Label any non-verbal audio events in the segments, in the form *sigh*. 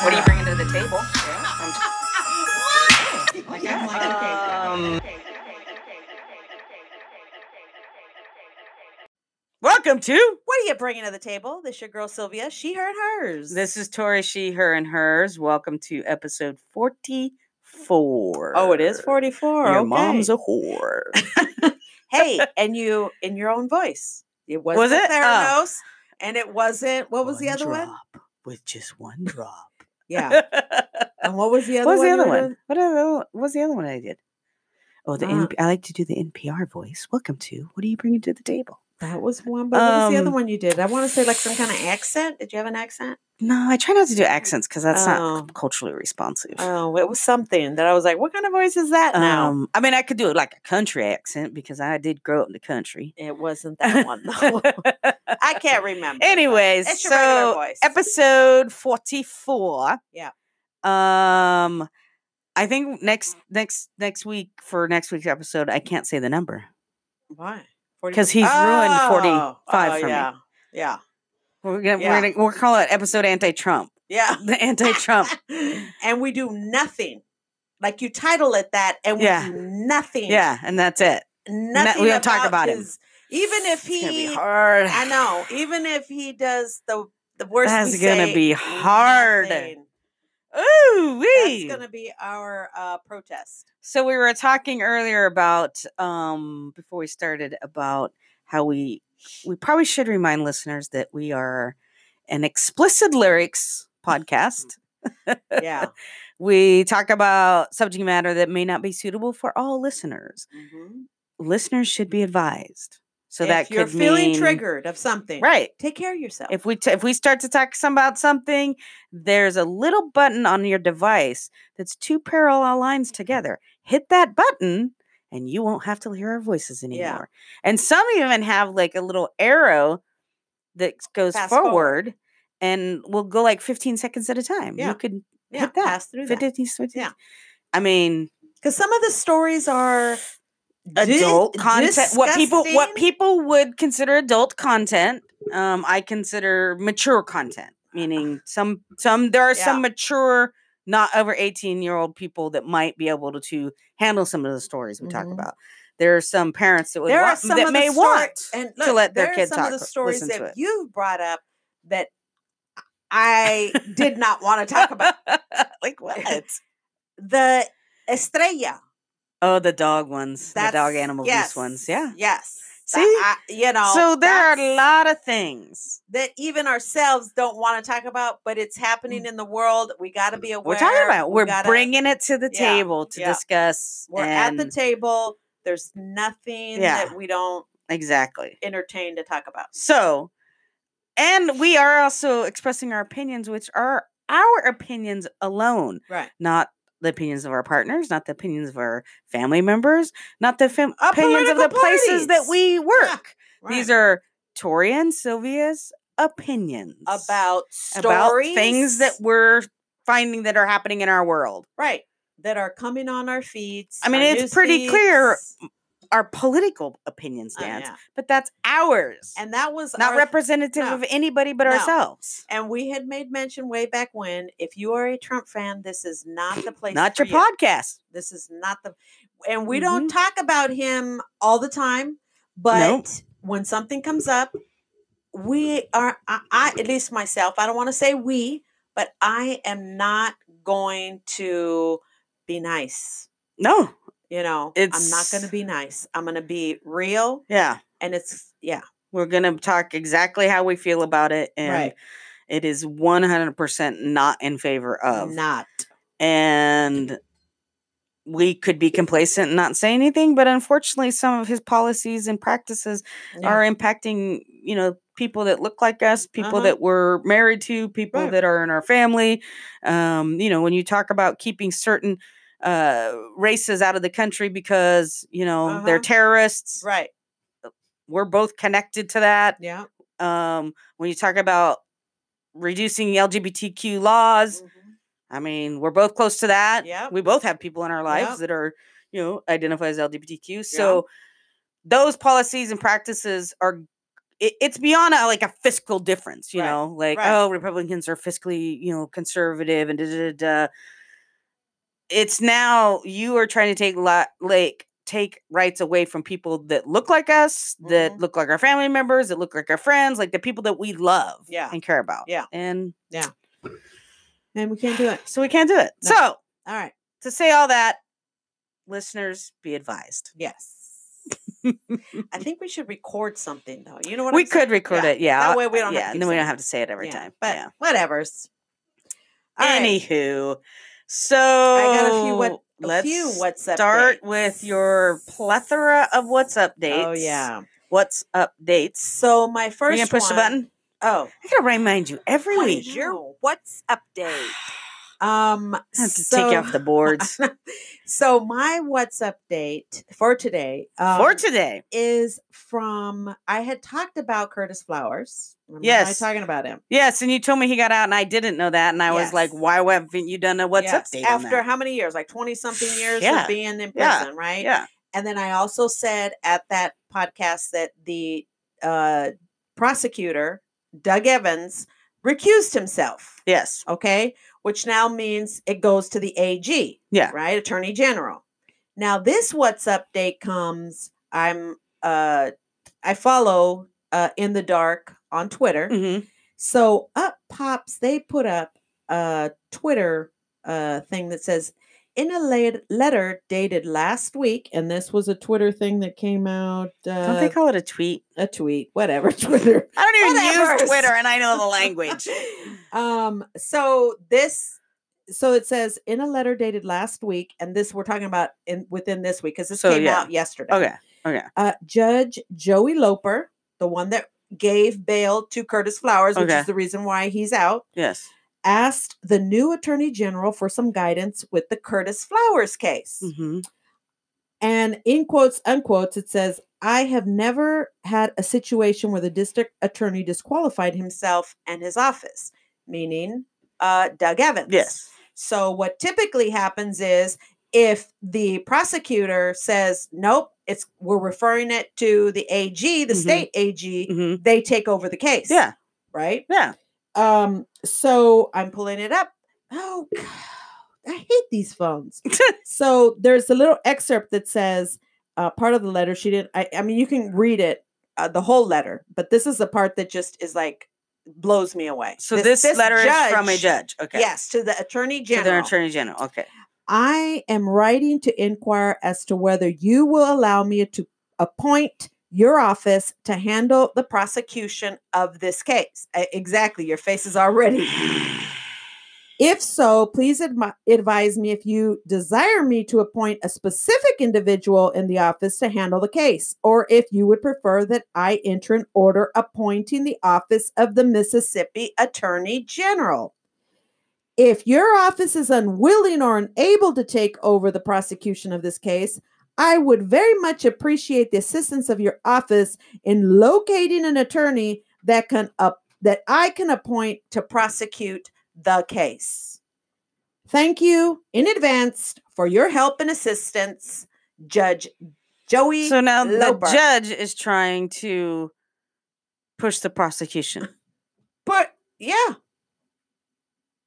What are you bringing to the table? Um, Welcome to What are you bringing to the table? This your girl Sylvia. She, her, and hers. this is Tori, she, her, and hers. Welcome to episode forty-four. Oh, it is forty-four. Your okay. mom's a whore. hey, and you in your own voice. It wasn't Was it? Oh. Theranos, and it wasn't. What was the One other one? With just one drop. Yeah. *laughs* And what was the other one? what was one? the other one? What other? What was the other one I did? Oh, the Uh, NP- I like to do the NPR voice. Welcome to. What are you bringing to the table? That was one. But what was the other Um, one you did? I want to say like some kind of accent. Did you have an accent? No, I try not to do accents because that's Oh. not culturally responsive. Oh, it was something that I was like, what kind of voice is that now? Um, I mean, I could do it like a country accent because I did grow up in the country. it wasn't *laughs* that one though. I can't remember. Anyways, so episode 44. Yeah. Um I think next next next week for next week's episode I can't say the number. Why? 40 'Cause he's ruined Oh, 45 for me. yeah. Yeah. We're gonna Yeah. we're gonna we'll call it episode anti-Trump. Yeah. The anti-Trump. *laughs* and we do nothing. Like you title it that, and we Yeah. do nothing. yeah, and that's it. Nothing. we don't talk about him. Even if It's gonna be he, hard. I know. Even if he does the the worst, That's gonna say, be hard. nothing. Ooh, That's gonna be our uh, protest. So we were talking earlier about um before we started about how we we probably should remind listeners that we are an explicit lyrics podcast. *laughs* Yeah. *laughs* We talk about subject matter that may not be suitable for all listeners. Mhm. Listeners should be advised. So if that you're feeling mean- triggered of something, Right. Take care of yourself. If we t- if we start to talk some about something, there's a little button on your device that's two parallel lines together. Hit that button, and you won't have to hear our voices anymore. And some even have like a little arrow that goes forward, forward. and will go like 15 seconds at a time. Yeah. You could yeah, hit that. pass through that. 15, 15. Yeah. I mean, Because some of the stories are adult content what people what people would consider adult content um i consider mature content meaning some some there are some mature not over 18 year old people that might be able to, to handle some of the stories we talk Mhm. about there are some parents that would there are want, some that may the stor- want and to look, let their there are some talk of the stories that you've brought up that I did not want to talk about. *laughs* like what The Estrella. oh the dog ones the dog animal yes, abuse ones yeah Yes. See? I- you know. so there are a lot of things that even ourselves don't want to talk about, but it's happening in the world. We got to be aware. Mm. we're talking about we we're gotta- bringing it to the Yeah, table to yeah. discuss We're at the table. There's nothing Yeah. that we don't exactly entertain to talk about. So, and we are also expressing our opinions, which are our opinions alone, Right. not the opinions of our partners, not the opinions of our family members, not the fam- opinions of the political places that we work. Right. These are Tori and Sylvia's opinions about stories, about things that we're finding that are happening in our world. right that are coming on our feeds. I mean, it's pretty clear feeds. Our political opinion Oh, stance, yeah. but that's ours, And that was not our- representative no. of anybody but No. ourselves. And we had made mention way back when, if you are a Trump fan, this is not the *laughs* place. Not your you. podcast. This is not the. And we Mm-hmm. don't talk about him all the time, but Nope. when something comes up, we are. I, I at least myself. I don't want to say we, but I am not going to be nice. No, You know, I'm not going to be nice. I'm going to be real, yeah, and it's yeah, we're gonna talk exactly how we feel about it, and Right. it is one hundred percent not in favor of. not And we could be complacent and not say anything, but unfortunately, some of his policies and practices Yeah. are impacting, you know, people that look like us, people Uh-huh. that we're married to, people Right. that are in our family. Um, you know, when you talk about keeping certain uh races out of the country because you know they're Uh-huh. terrorists Right. we're both connected to that Yeah. um when you talk about reducing lgbtq laws Mhm. I mean, we're both close to that. Yeah. We both have people in our lives Yep. that are, you know, identify as LGBTQ. So those policies and practices are it's beyond a, like a fiscal difference, you Right, know, like right. oh, Republicans are fiscally, you know, conservative and da da da. It's now you are trying to take la- like take rights away from people that look like us, that Mhm. look like our family members, that look like our friends, like the people that we love Yeah. and care about. Yeah. And yeah. And we can't do it. so we can't do it. No. So All right. to say all that, listeners, be advised. Yes. *laughs* I think we should record something though. You know what we I'm saying? could record Yeah. it, yeah. That way we don't yeah, have to and then we don't have to say it every Yeah, time. But yeah. whatever's. All right. So got a few what- let's few what's up start with your plethora of what's updates. Oh yeah. what's updates? So my first. You gonna push the button? Oh. I gotta remind you every What week. is your what's update? Um I have to so, take you off the boards *laughs* so my what's update for today um, for today. is from I had talked about Curtis Flowers. Remember Yes. I talking about him. Yes, and you told me he got out, and I didn't know that, and I was like, "Why haven't you done a what's Yes, update?" on After how many years? Like 20 something years Yeah. of being in Yeah. prison, right? yeah, And then I also said at that podcast that the uh, prosecutor, Doug Evans, recused himself. yes, Okay. Which now means it goes to the AG. Yeah. Right. Attorney General. Now, this What's Update comes. I'm, uh, I follow uh, In the Dark on Twitter. hmm So up pops, they put up a Twitter uh, thing that says, in a letter dated last week, and this was a Twitter thing that came out, uh, Don't they call it a tweet? a tweet, whatever, *laughs* Twitter. I don't even Whatever. use Twitter, and I know the language. *laughs* um, so this, so it says in a letter dated last week, and this we're talking about in within this week because this So, came yeah. out yesterday. Okay, okay, uh, Judge Joey Loper, the one that gave bail to Curtis Flowers, which Okay. is the reason why he's out, yes. Asked the new attorney general for some guidance with the Curtis Flowers case. hmm And in quotes, unquotes, it says, I have never had a situation where the district attorney disqualified himself and his office, meaning uh, Doug Evans. Yes. So what typically happens is if the prosecutor says, nope, it's we're referring it to the AG, the Mhm. state AG, hmm they take over the case. Yeah. Right? Yeah. Um, so I'm pulling it up. Oh God, I hate these phones. *laughs* so there's a little excerpt that says uh, part of the letter. She didn't. I, I mean, you can read it, uh, the whole letter, but this is the part that just is like blows me away. So this, letter is from a judge. Okay. Yes, to the attorney general. To the attorney general. Okay. I am writing to inquire as to whether you will allow me to appoint your office to handle the prosecution of this case. Exactly. Your face is already. If so, please admi- advise me if you desire me to appoint a specific individual in the office to handle the case, or if you would prefer that I enter an order appointing the office of the Mississippi Attorney General. If your office is unwilling or unable to take over the prosecution of this case, I would very much appreciate the assistance of your office in locating an attorney that can up that I can appoint to prosecute the case. Thank you in advance for your help and assistance, Judge Joey. So now the judge is trying to push the prosecution. *laughs* but yeah,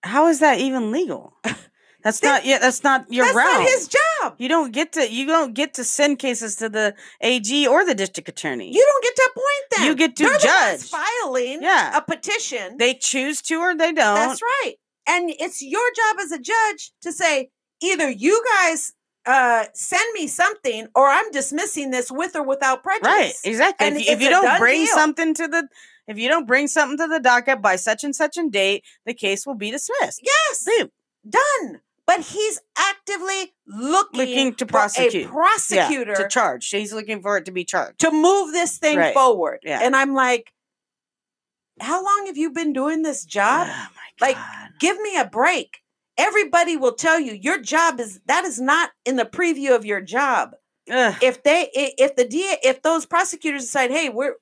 How is that even legal? *laughs* That's That- not. Yeah, that's not your that's realm. not his job. You don't get to. You don't get to send cases to the AG or the district attorney. You don't get to appoint them. You get to They're the ones judge. filing Yeah. a petition. they choose to or they don't. That's right. And it's your job as a judge to say either you guys uh send me something or I'm dismissing this with or without prejudice. Right, exactly. And if you, if you don't bring deal. something to the if you don't bring something to the docket by such and such and date, the case will be dismissed. Yes. Boom. Done. But he's actively looking, Looking to prosecute. a prosecutor Yeah, to charge. He's looking for it to be charged. to move this thing Right. forward. Yeah. And I'm like, how long have you been doing this job? Oh like, Give me a break. Everybody will tell you your job is that is not in the preview of your job. Ugh. If they if the DA if those prosecutors decide, hey, we're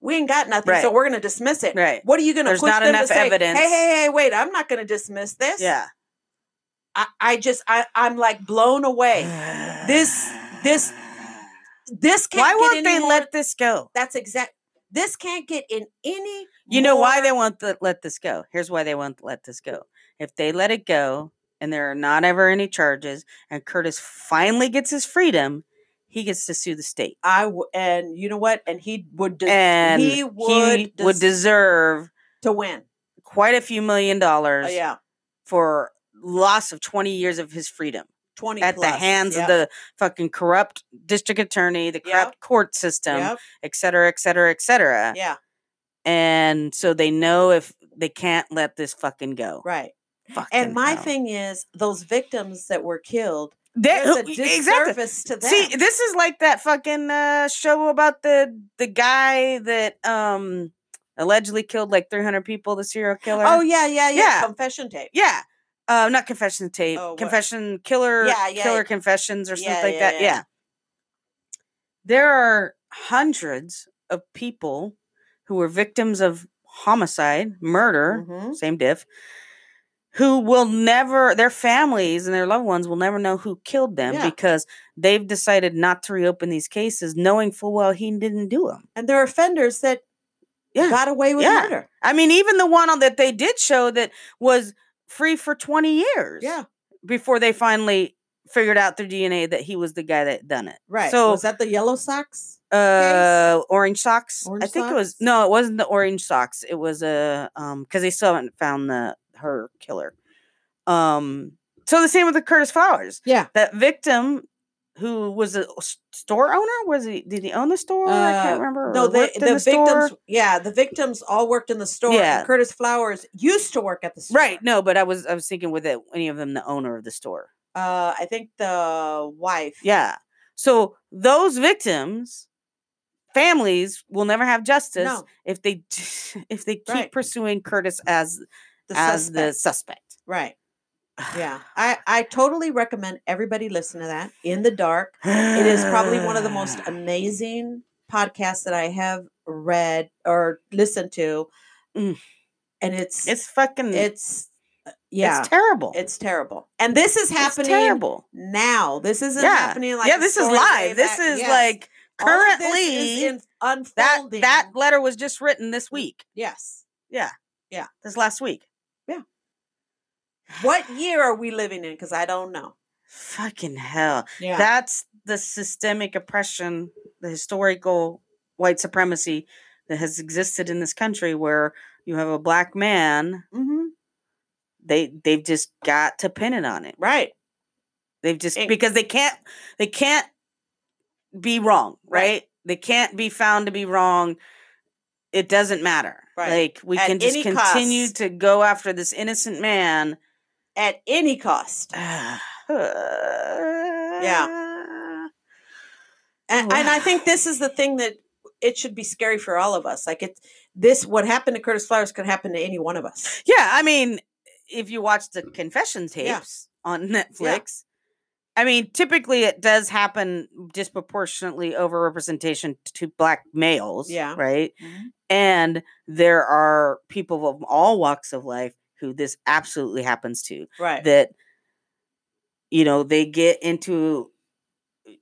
we ain't got nothing, so we're going to dismiss it. Right. What are you going to There's not enough to say? evidence. Hey, hey, hey, wait! I'm not going to dismiss this. Yeah. I, I just I I'm like blown away. This this this can't Why won't they more- let this go? That's exact. This can't get in any. You know why they won't th- let this go? Here's why they won't let this go. If they let it go and there are not ever any charges and Curtis finally gets his freedom, he gets to sue the state. I w- and you know what? And he would. Des- And he would he would deserve to win. quite a few million dollars Oh, yeah, for loss of 20 years of his freedom twenty at the hands Yep. of the fucking corrupt district attorney, the Yep. corrupt court system, Yep. et cetera, et cetera, et cetera. Yeah, And so they know if they can't let this fucking go. right. Fucking And my hell. thing is, those victims that were killed, There- there's a who- exactly. disservice to them. See, this is like that fucking uh, show about the the guy that um allegedly killed like 300 people, the serial killer. oh yeah, yeah, yeah, Yeah. Confession tape. yeah. Uh, not confession tape, Oh, confession killer, Yeah, yeah, killer yeah. confessions or something like that. yeah. There are hundreds of people who were victims of homicide, murder, Mhm. same diff, who will never, their families and their loved ones will never know who killed them Yeah. because they've decided not to reopen these cases, knowing full well he didn't do them. And there are offenders that Yeah. got away with Yeah. murder. I mean, even the one on that they did show that was free for 20 years. Yeah, Before they finally figured out through DNA that he was the guy that done it. right. So, was that the yellow socks? uh, orange socks. I Orange think it was no, it wasn't the orange socks. It was a um because they still haven't found the her killer. Um, so the same with the Curtis Flowers. Yeah. That victim who was a store owner was he? Did he own the store? I Uh, can't remember. No, they, worked the, in store? victims. Yeah, the victims all worked in the store. Yeah. Curtis Flowers used to work at the store. Right. No, but I was I was thinking with it, any of them the owner of the store. Uh, I think the wife. Yeah. So those victims, families will never have justice No. if they *laughs* if they keep Right. pursuing Curtis as The as the suspect. suspect. Right. Yeah. *sighs* I I totally recommend everybody listen to that. In the dark. It is probably one of the most *sighs* amazing podcasts that I have read or listened to. Mm. And it's It's fucking it's uh, yeah, It's terrible. it's terrible. And this is It's happening terrible. now. This isn't yeah. happening like yeah, this is live. This is yes. like is currently in- that unfolding. that letter was just written this week. yes. Yeah. Yeah. This last week. What year are we living in? Because I don't know. Fucking hell. Yeah. That's the systemic oppression, the historical white supremacy that has existed in this country where you have a black man, hmm they they've just got to pin it on it. Right. They've just And- because they can't they can't be wrong, right? Right. They can't be found to be wrong. It doesn't matter. Right. Like we At can just continue cost. to go after this innocent man. At any cost. yeah. And, and I think this is the thing that it should be scary for all of us. Like it, this what happened to Curtis Flowers could happen to any one of us. Yeah, I mean, if you watch the confession Yeah. tapes on *laughs* Netflix, I mean, typically it does happen disproportionately over representation to black males. Yeah. Right. Mhm. And there are people of all walks of life who this absolutely happens to. Right. That, you know, they get into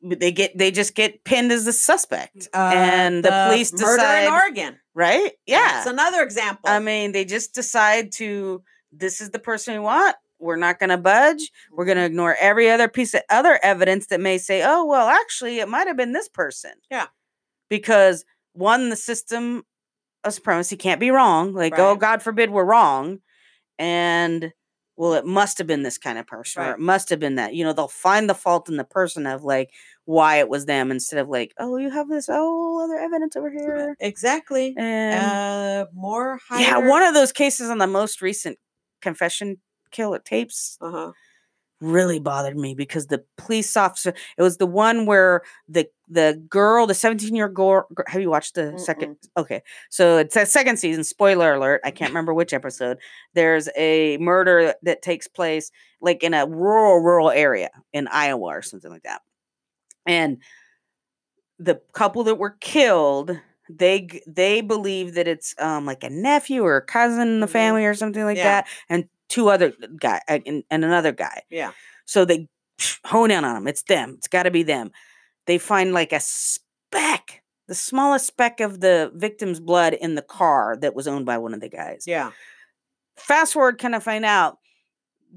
they get they just get pinned as the suspect. Uh, and the, police murder decide in Oregon. right? Yeah. It's another example. I mean, they just decide to this is the person we want. We're not going to budge. We're going to mm-hmm. ignore every other piece of other evidence that may say, "Oh, well, actually, it might have been this person." Yeah. Because one, the system of supremacy can't be wrong. Like, oh, God forbid we're wrong, and well, it must have been this kind of person, or it must have been that. You know, they'll find the fault in the person of like why it was them instead of like, oh, you have this oh other evidence over here, exactly. and Uh, more higher. yeah, one of those cases on the most recent confession killer tapes. Uh-huh. Really bothered me because the police officer it was the one where the the girl the 17 year girl have you watched the second okay so it's a second season spoiler alert i can't remember which episode there's a murder that takes place like in a rural rural area in iowa or something like that and the couple that were killed they they believe that it's um like a nephew or a cousin in the Mhm. family or something like Yeah. that and two other guy and, and another guy Yeah. so they *sniffs* hone in on them it's them it's got to be them they find like a speck the smallest speck of the victim's blood in the car that was owned by one of the guys Yeah. fast forward kind of find out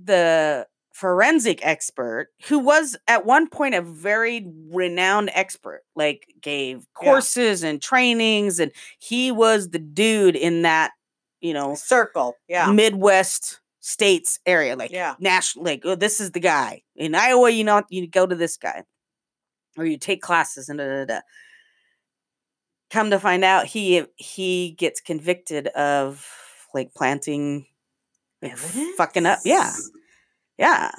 the forensic expert who was at one point a very renowned expert like gave Yeah. courses and trainings and he was the dude in that you know Circle. Yeah. midwest states area like Yeah. national like oh, this is the guy. In iowa you know you go to this guy or you take classes and da, da, da. come to find out he he gets convicted of like planting like, fucking up yeah yeah.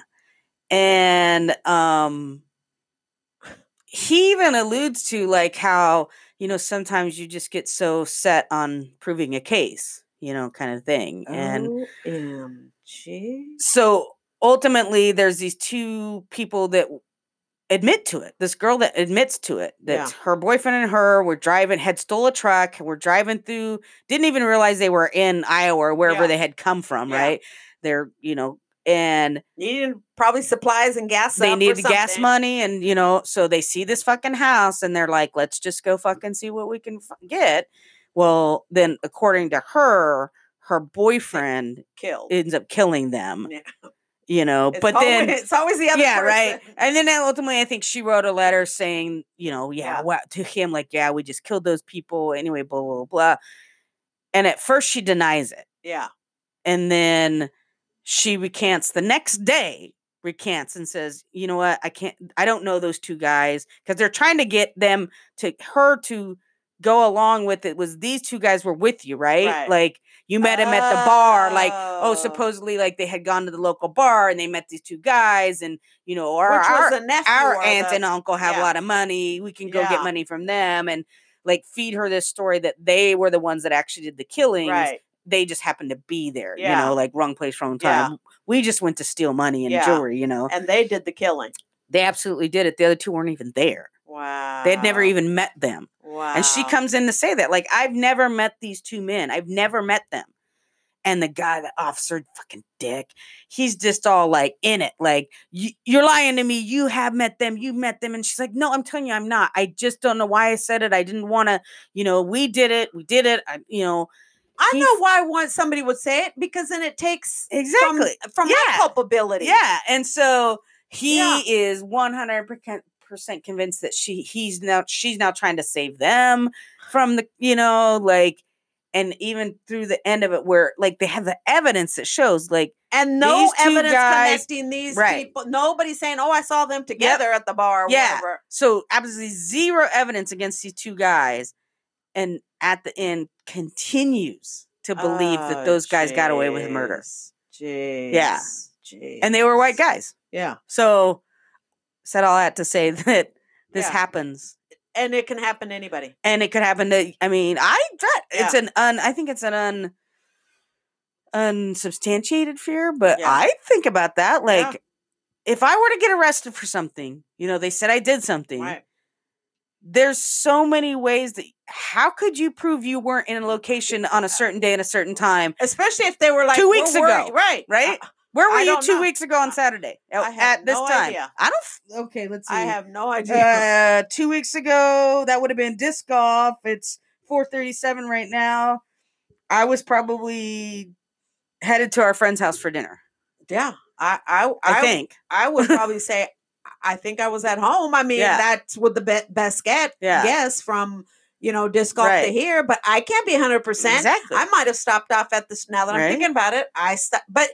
And um he even alludes to like how you know sometimes you just get so set on proving a case you know kind of thing. And OMG. so ultimately there's these two people that admit to it this girl that admits to it that Yeah. her boyfriend and her were driving had stole a truck were driving through didn't even realize they were in iowa or wherever Yeah. they had come from Yeah. right they're you know and Needed probably supplies and gas. they up or need gas money and you know so they see this fucking house and they're like let's just go fucking see what we can f- get well then according to her her boyfriend Killed. ends up killing them Yeah. you know It's but always, then it's always the other yeah right and then uh, ultimately i think she wrote a letter saying you know yeah, Yeah. Well, to him like yeah we just killed those people anyway blah blah blah, blah and at first she denies it Yeah. and then she recants the next day recants and says you know what i can't i don't know those two guys because they're trying to get them to her to go along with it was these two guys were with you right, Right. like you met him at the bar like oh Oh. supposedly like they had gone to the local bar and they met these two guys and you know our, Which our, was the nephew our or aunt the- and uncle have a lot of money we can go Yeah. get money from them and like feed her this story that they were the ones that actually did the killings Right. they just happened to be there, you know, like wrong place, wrong Yeah. time. We just went to steal money and Yeah. jewelry, you know. And they did the killing. They absolutely did it. The other two weren't even there. Wow. They'd never even met them. Wow. And she comes in to say that, like, I've never met these two men. I've never met them. And the guy, the officer, fucking dick, he's just all like in it. Like, "You- you're lying to me. You have met them. You met them. And she's like, no, I'm telling you, I'm not. I just don't know why I said it. I didn't want to, you know, we did it. We did it. I, you know, I know why one somebody would say it because then it takes Exactly. from, my Yeah. culpability. Yeah, and so he Yeah. is one hundred percent convinced that she he's now she's now trying to save them from the you know like and even through the end of it where like they have the evidence that shows like And no evidence guys- connecting these right. people. Nobody's saying, "Oh, I saw them together at the bar." Yeah. whatever. so absolutely zero evidence against these two guys and at the end continues to believe that Oh, those guys got away with murder jeez. Jeez. Yeah. and they were white guys Yeah, so said all that to say *laughs* that this Yeah. happens and it can happen to anybody. and it could happen to i mean i that it's an un i think it's an un unsubstantiated fear but Yeah. i think about that like Yeah. if i were to get arrested for something you know they said i did something Right. there's so many ways that how could you prove you weren't in a location on a uh, certain day and a certain time Especially if they were like Two "We're weeks worried," ago, right? right? I, where were I you two know. weeks ago on saturday I at- this no time idea. i don't f- okay let's see I have no idea. uh *laughs* two weeks ago that would have been disc golf it's 437 right now i was probably headed to our friend's house for dinner yeah, I, I, i, think I would probably say I think I was at home. I mean, Yeah. that's what the be- best get Yeah. guess from you know disc golf to here, but I can't be hundred percent. exactly I might have stopped off at this. Now that I'm thinking about it, I st- but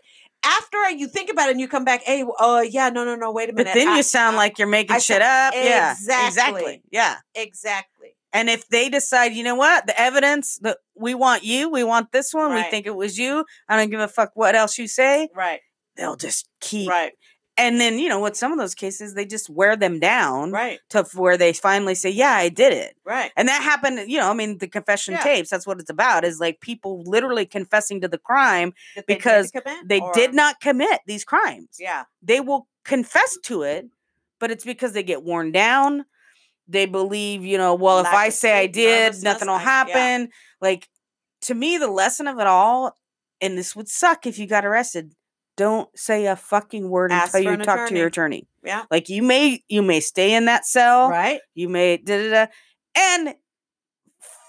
after you think about it and you come back, hey, uh, yeah, no, no, no, wait a minute. but then I- you sound I- like you're making I shit up yeah Exactly. exactly yeah exactly. and if they decide you know what the evidence that we want you we want this one we think it was you i don't give a fuck what else you say Right, they'll just keep right. And then you know with some of those cases they just wear them down right, to where they finally say yeah i did it right. and that happened you know i mean the confession Yeah. tapes that's what it's about is like people literally confessing to the crime That they because commit, they did not commit these crimes Yeah, they will confess to it but it's because they get worn down they believe you know well if i say i did nothing will I- yeah. happen like to me the lesson of it all and this would suck if you got arrested don't say a fucking word Ask until you talk to your attorney yeah. like you may you may stay in that cell Right. you may da da da and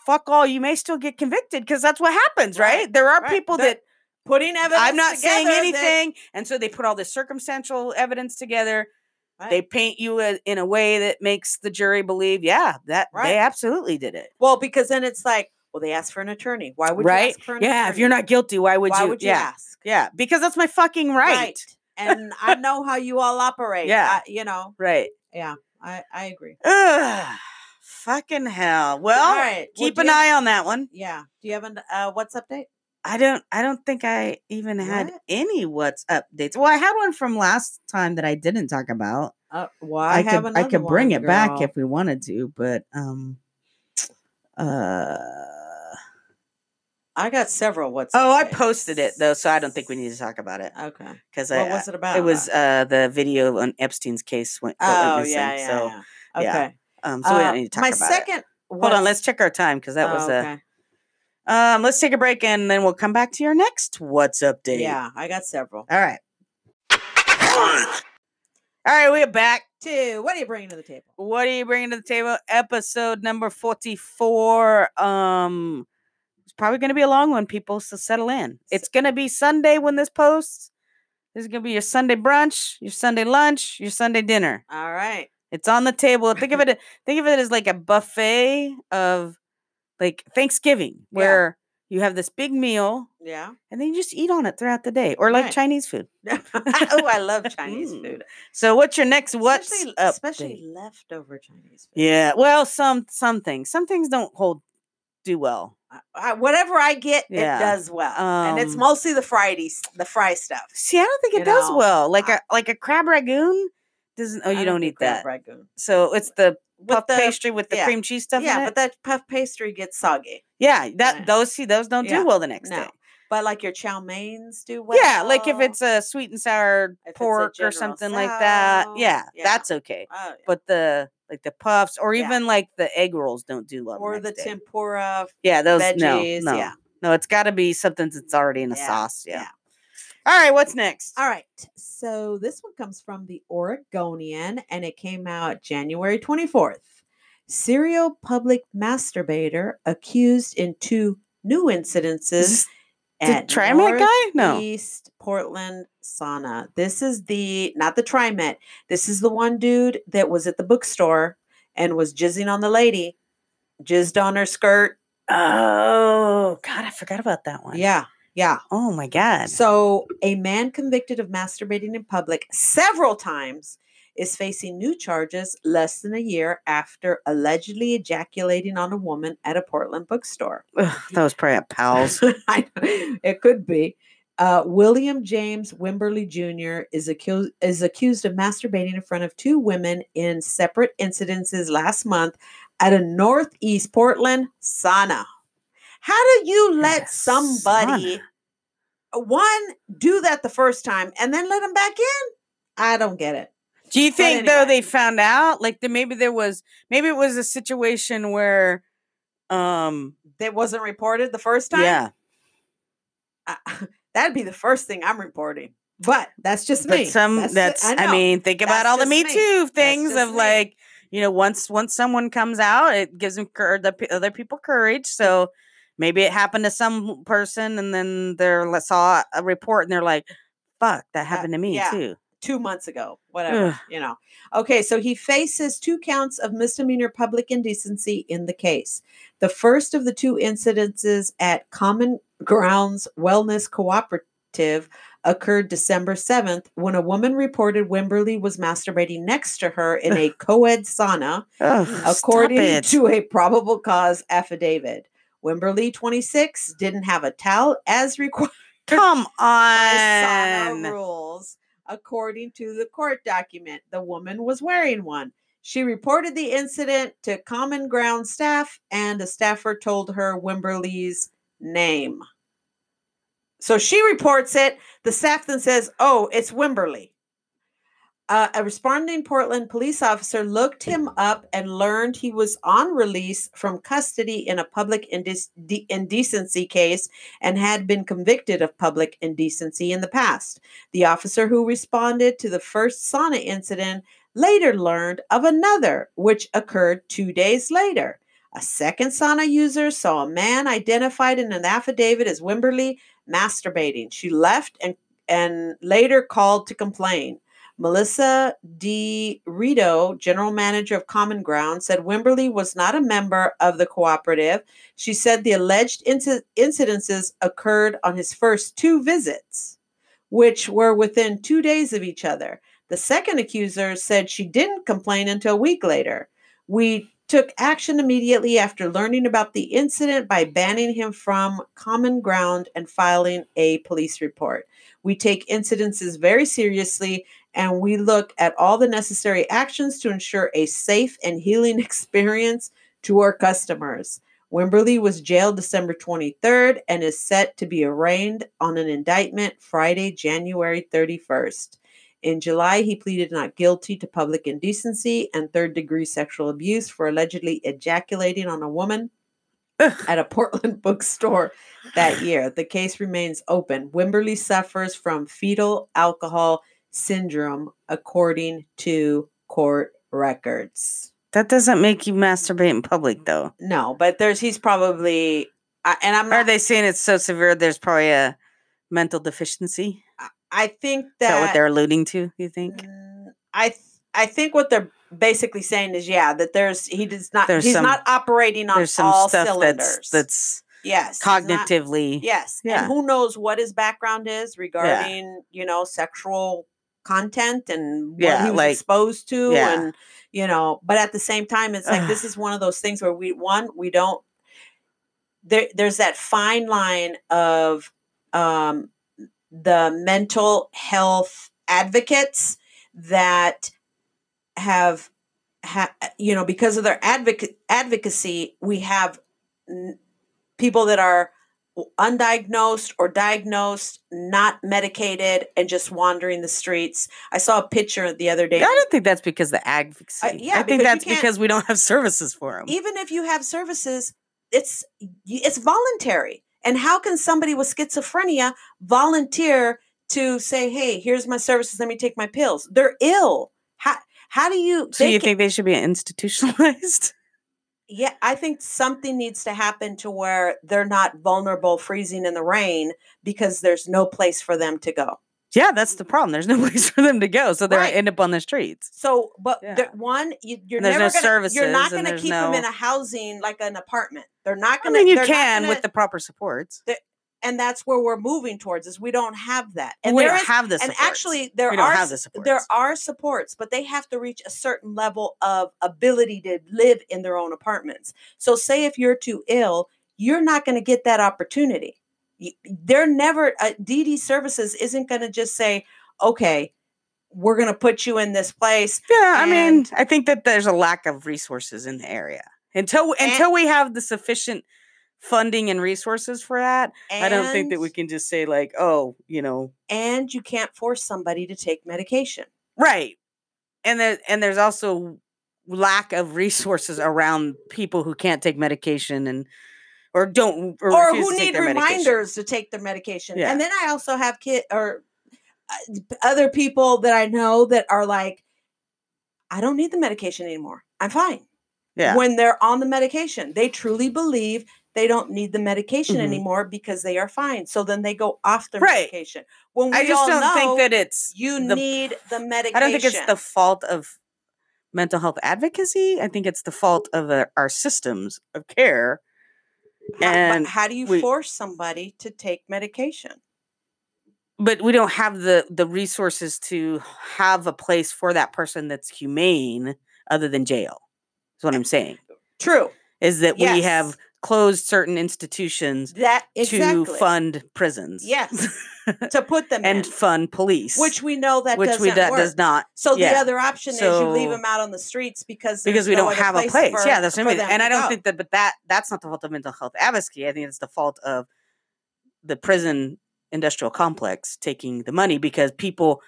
fuck all you may still get convicted because that's what happens right, Right, there are right. people They're that Putting evidence. i'm not saying together that- anything and so they put all this circumstantial evidence together Right. they paint you a, in a way that makes the jury believe yeah that they absolutely did it well, because then it's like, well, they asked for an attorney. Why would you right ask for an attorney? yeah if you're not guilty why would why you would you yeah ask? yeah because that's my fucking right And I *laughs* know how you all operate. Yeah. I- you know. right Yeah, I I agree. Ugh, fucking hell well all right. keep do an have- eye on that one Yeah. Do you have an uh, what's update? I don't I don't think I even had What? any what's updates. Well, I had one from last time that I didn't talk about. Uh, well, I, I, could I could bring one, it back if we wanted to, but um uh I got several. What's oh, I posted it though, so I don't think we need to talk about it Okay. because What I was it about? it was uh the video on Epstein's case went, Oh missing, yeah, yeah, so yeah. yeah, Okay. um so we Uh, don't need to talk my about second. it. Hold on, let's check our time because that was oh, uh okay. um let's take a break and then we'll come back to your next what's update. Yeah, I got several. All right. All right, we're back. to What are you bringing to the table? What are you bringing to the table? Episode number 44. Um it's probably going to be a long one people, so settle in. It's going to be Sunday when this posts. This is going to be your Sunday brunch, your Sunday lunch, your Sunday dinner. All right. It's on the table. Think of it think of it as like a buffet of like Thanksgiving *laughs* Yeah. where you have this big meal Yeah. and then you just eat on it throughout the day or like Right. Chinese food. *laughs* oh, I love Chinese Mm. food. So what's your next what's especially, up? especially leftover Chinese food. Yeah. Well, some some things. Some things don't hold do well. I- whatever I get, Yeah. it does well, and it's Um, mostly the Fridays, the fry stuff. See, I don't think it You does know, well. Like I- a like a crab ragoon doesn't. Oh, you don't, do eat crab that. ragoon. So it's the puff the- pastry with the yeah. cream cheese stuff. yeah, but that puff pastry gets soggy. yeah, that Yeah. those see those don't do well the next No, day. but like your chow meins do well. Yeah, like if it's a sweet and sour If pork or something like that. Yeah, that's okay. Oh. But the like the puffs or Yeah. even like the egg rolls don't do well. or the day. tempura Yeah, those veggies. no, no, Yeah. no. It's got to be something that's already in a Yeah, sauce. Yeah. yeah. All right, what's next? All right. So this one comes from the Oregonian and it came out January 24th. Serial public masturbator accused in two new *laughs* incidences this the at TriMet guy? No. East Portland sauna. This is the not the TriMet. This is the one dude that was at the bookstore and was jizzing on the lady, jizzed on her skirt. Oh God, I forgot about that one. Yeah, yeah. Oh my God. So, a man convicted of masturbating in public several times is facing new charges less than a year after allegedly ejaculating on a woman at a Portland bookstore. Ugh, that was probably at Powell's. *laughs* It could be. Uh, William James Wimberly Jr. is accused is accused of masturbating in front of two women in separate incidences last month at a Northeast Portland sauna. How do you let somebody sauna. one do that the first time and then let them back in? I don't get it. Do you think though they found out? Like that maybe there was maybe it was a situation where um That wasn't reported the first time. yeah. I- *laughs* that'd be the first thing I'm reporting. But that's just But me. some That's that's, I, know. mean, think about That's all the Me me. Too things of me. like, you know, once once someone comes out, it gives them cour- the p- other people courage. So maybe it happened to some person and then they're saw a report and they're like, fuck, that happened to me yeah. too. Two months ago, whatever, Ugh. you know. Okay, so he faces two counts of misdemeanor public indecency in the case. The first of the two incidences at Common Grounds Wellness Cooperative occurred December 7th when a woman reported Wimberly was masturbating next to her in a *laughs* co ed sauna, according to a probable cause affidavit. Wimberly, 26, didn't have a towel as required Come *laughs* by sauna on. rules, according to the court document. The woman was wearing one. She reported the incident to Common Ground staff, and a staffer told her Wimberly's name. So she reports it. The staff then says, Oh, it's Wimberly. Uh, a responding Portland police officer looked him up and learned he was on release from custody in a public indec- de- indecency case and had been convicted of public indecency in the past. The officer who responded to the first sauna incident later learned of another, which occurred two days later. A second sauna user saw a man identified in an affidavit as Wimberly masturbating. She left and, and later called to complain. Melissa D. Rito, general manager of Common Ground, said Wimberly was not a member of the cooperative. She said the alleged inci- incidences occurred on his first two visits, which were within two days of each other. The second accuser said she didn't complain until a week later. We took action immediately after learning about the incident by banning him from Common Ground and filing a police report. We take incidences very seriously and we look at all the necessary actions to ensure a safe and healing *laughs* experience to our customers. Wimberly was jailed December 23rd and is set to be arraigned on an indictment Friday, January 31st. In July, he pleaded not guilty to public indecency and third degree sexual abuse for allegedly ejaculating on a woman at a Portland *laughs* bookstore that year. The case remains open. Wimberly suffers from fetal alcohol syndrome, according to court records. That doesn't make you masturbate in public, though. No, but there's he's probably I- and I'm Are not, they saying it's so severe? There's probably a mental deficiency. I think Is that, that what they're alluding to? You think? I th- I think what they're basically saying is yeah that there's he does not There's he's some- not operating on There's some all stuff cylinders. that's that's yes he's not- cognitively. yes Yeah. and who knows what his background is regarding you know sexual content and what Yeah, he was like- exposed to yeah. and you know but at the same time it's like this is one of those things where we one we don't there there's that fine line of um the mental health advocates that have ha, you know because of their advoca- advocacy we have n- people that are undiagnosed or diagnosed not medicated and just wandering the streets i saw a picture the other day. I don't think that's because the advocacy. Uh, yeah, I think that's because we don't have services for them. even if you have services it's it's voluntary and how can somebody with schizophrenia volunteer to say hey here's my services let me take my pills they're ill how how do you So you can- think they should be institutionalized? Yeah i think something needs to happen to where they're not vulnerable freezing in the rain because there's no place for them to go yeah, that's the problem. There's no *laughs* place for them to go, so they Right. end up on the streets. so but Yeah. there- one you, there's never no gonna you're not going to keep them in a housing like an apartment they're not going to mean, you can with the proper supports. And that's where we're moving towards is we don't have that And and we don't is have the and supports. actually there are have the supports. there are supports but they have to reach a certain level of ability to live in their own apartments so say if you're too ill you're not going to get that opportunity they're never uh, dd services isn't going to just say okay we're going to put you in this place Yeah, I mean, I think that there's a lack of resources in the area until until we have the sufficient funding and resources for that. I don't think that we can just say like, oh, you know, and you can't force somebody to take medication right. And there and there's also lack of resources around people who can't take medication and or don't or, or who need their medication. reminders to take their medication. Yeah. And then I also have kid or uh, other people that I know that are like, I don't need the medication anymore. I'm fine. Yeah. When they're on the medication, they truly believe they don't need the medication Mhm. anymore because they are fine. So then they go off their Right. medication. When we I just all don't know think that it's you the need the medication. I don't think it's the fault of mental health advocacy. I think it's the fault of uh, our systems of care. And how do you we- force somebody to take medication? But we don't have the the resources to have a place for that person that's humane other than jail. Is what I'm saying. True. Is that we have Yes. Closed certain institutions that exactly. to fund prisons. Yes, *laughs* to put them and in, fund police, which we know that which doesn't we do, work. does not So the other option is you leave them out on the streets because because we no don't have a place place. for- yeah, that's what I mean. And I don't go. think that, but that that's not the fault of mental health advocacy. I think it's the fault of the prison industrial complex taking the money because people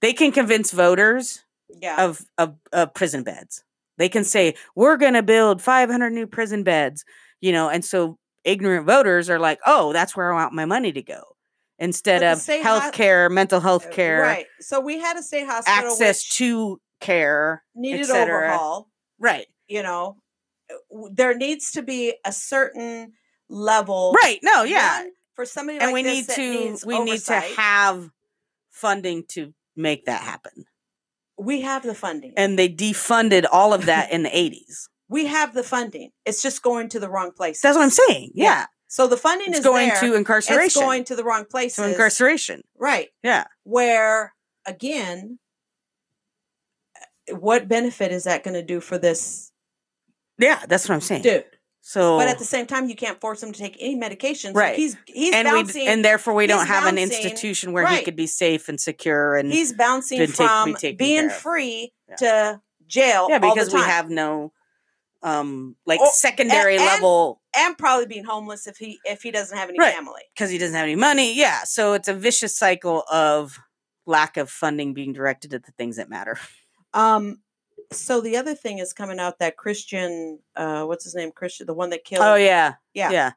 they can convince voters yeah. of of, of prison beds. They can say we're going to build 500 new prison beds, you know, and so ignorant voters are like, "Oh, that's where I want my money to go." Instead of health care, mental health Uh, care, Right. So we had a state hospital access to care, needed overhaul. right? You know, Uh, there needs to be a certain level. Right. No, yeah. for somebody and like we need to we need to have funding to make that happen we have the funding and they defunded all of that in the 80s we have the funding. It's just going to the wrong place that's what i'm saying yeah, Yeah. so the funding it's is going there, to incarceration. it's going to the wrong places. to incarceration. Right. Yeah. Where again what benefit is that going to do for this yeah that's what i'm saying. dude? So but at the same time you can't force him to take any medication so Right. he's he's and we bouncing and therefore we don't have an institution where he could be safe and secure and he's bouncing been take- be from being free Yeah. to jail yeah because we have no um like Or- secondary and- level and probably being homeless if he if he doesn't have any Right. family. because he doesn't have any money yeah so it's a vicious cycle of lack of funding being directed at the things that matter. Um so the other thing is coming out that christian uh what's his name christian the one that killed oh yeah. yeah, yeah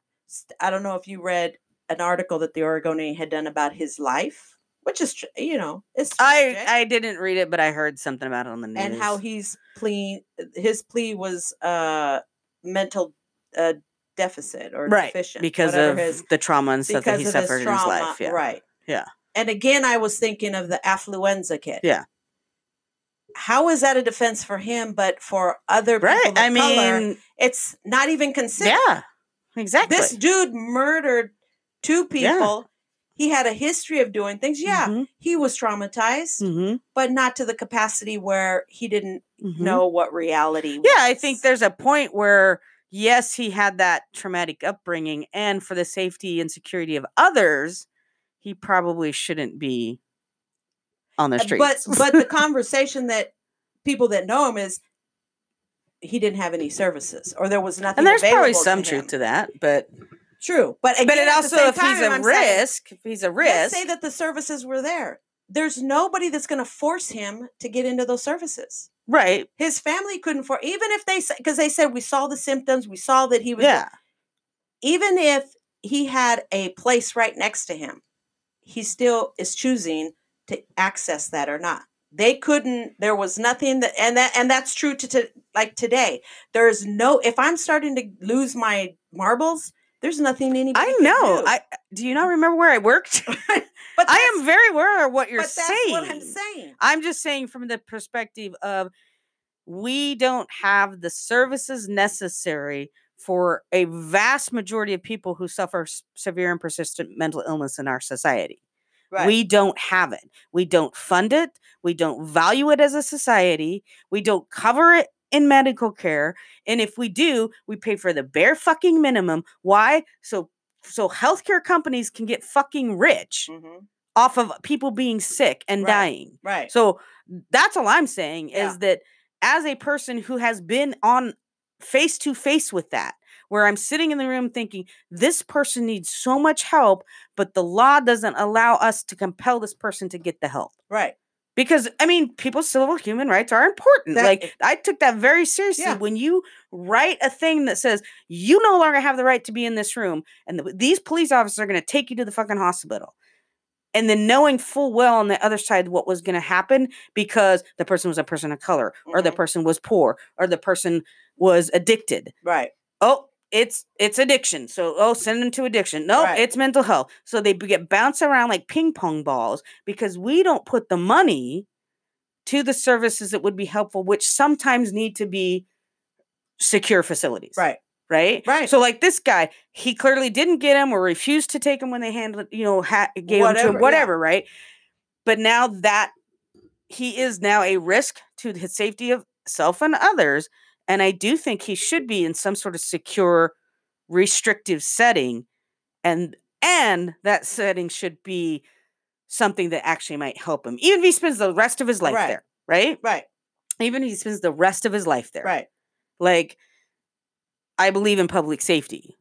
i don't know if you read an article that the oregonian had done about his life which is you know it's I tragic, I didn't read it, but I heard something about it on the news. and how he's plea his plea was uh mental uh deficit or right deficient because of his the trauma and stuff that he because of his suffered in his life. Yeah, Right. Yeah. And again, I was thinking of the affluenza kid. Yeah. How is that a defense for him, but for other people right. I color, mean, it's not even considered. yeah, exactly. This dude murdered two Yeah. He had a history of doing things. Yeah, Mhm, he was traumatized, mhm, but not to the capacity where he didn't mhm. know what reality was. Yeah, I think there's a point where yes, he had that traumatic upbringing, and for the safety and security of others, he probably shouldn't be on the Uh, streets. But but the *laughs* conversation that people that know him is he didn't have any services or there was nothing. and there's probably some to truth to that, but True, but again, but it also if he's time, a I'm saying, risk, if he's a risk, say that the services were there. There's nobody that's going to force him to get into those services. right? His family couldn't for even if they because they said we saw the symptoms, we saw that he was Yeah, even if he had a place right next to him, he still is choosing to access that or not. They couldn't. There was nothing that, and that, and that's true to, to like today. There is no. If I'm starting to lose my marbles, there's nothing anybody. I know. do. I do you not remember where I worked? *laughs* but I am very aware of what you're but that's saying. what I'm saying. I'm just saying from the perspective of we don't have the services necessary for a vast majority of people who suffer severe and persistent mental illness in our society. Right. We don't have it. We don't fund it. We don't value it as a society. We don't cover it in medical care. And if we do, we pay for the bare fucking minimum. Why? So so healthcare companies can get fucking rich Mhm. off of people being sick and Right. dying. Right. So that's all I'm saying Yeah. is that as a person who has been on face to face with that, where I'm sitting in the room thinking, this person needs so much help, but the law doesn't allow us to compel this person to get the help. right. Because I mean, people's civil human rights are important. That- like I took that very seriously. Yeah. When you write a thing that says you no longer have the right to be in this room, and the, these police officers are going to take you to the fucking hospital, and then knowing full well on the other side what was going to happen because the person was a person of color, or the Mhm. person was poor, or the person was addicted. Right. Oh, it's it's addiction. So oh, send them to addiction. No, Right. it's mental health. So they get bounced around like ping pong balls because we don't put the money to the services that would be helpful, which sometimes need to be secure facilities. Right. Right. Right. So like this guy, he clearly didn't get him or refused to take him when they handled, you know, ha- gave him to him, whatever. Right. But now that he is now a risk to his safety of self and others, and I do think he should be in some sort of secure restrictive setting and and that setting should be something that actually might help him even if he spends the rest of his life Right. there right Right. even if he spends the rest of his life there Right. like i believe in public safety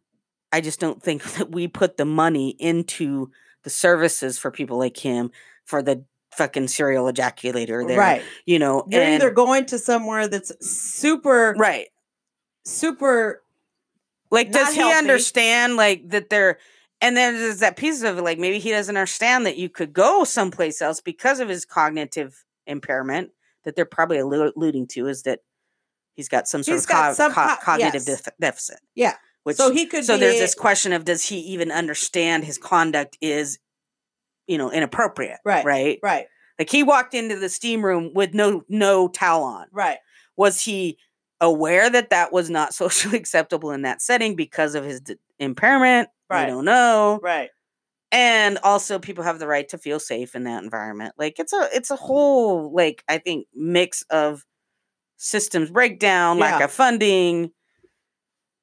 i just don't think *laughs* that we put the money into the services for people like him for the fucking serial ejaculator there Right. you know You're and- either going to somewhere that's super, right super. Like, does he healthy. understand like that they're and then there's that piece of it, like maybe he doesn't understand that you could go someplace else because of his cognitive impairment that they're probably alluding to is that he's got some sort He's of co- some co- co- cognitive yes. def- deficit. Yeah. Which, so he could. so there's this question of does he even understand his conduct is, you know, inappropriate? Right. Right. Right. Like he walked into the steam room with no no towel on. Right. Was he aware that that was not *laughs* socially acceptable in that setting because of his d- impairment? Right. I don't know. Right. And also, people have the right to feel safe in that environment. Like it's a it's a whole like I think mix of systems breakdown, lack Yeah. of funding.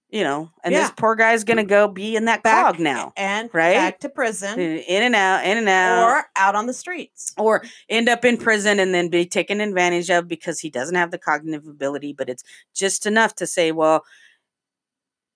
You know, and this poor guy's gonna go be in that Back cog now, and right? back to prison in and out, in and out, or out on the streets. or end up in prison and then be taken advantage of because he doesn't have the cognitive ability, but it's just enough to say, well,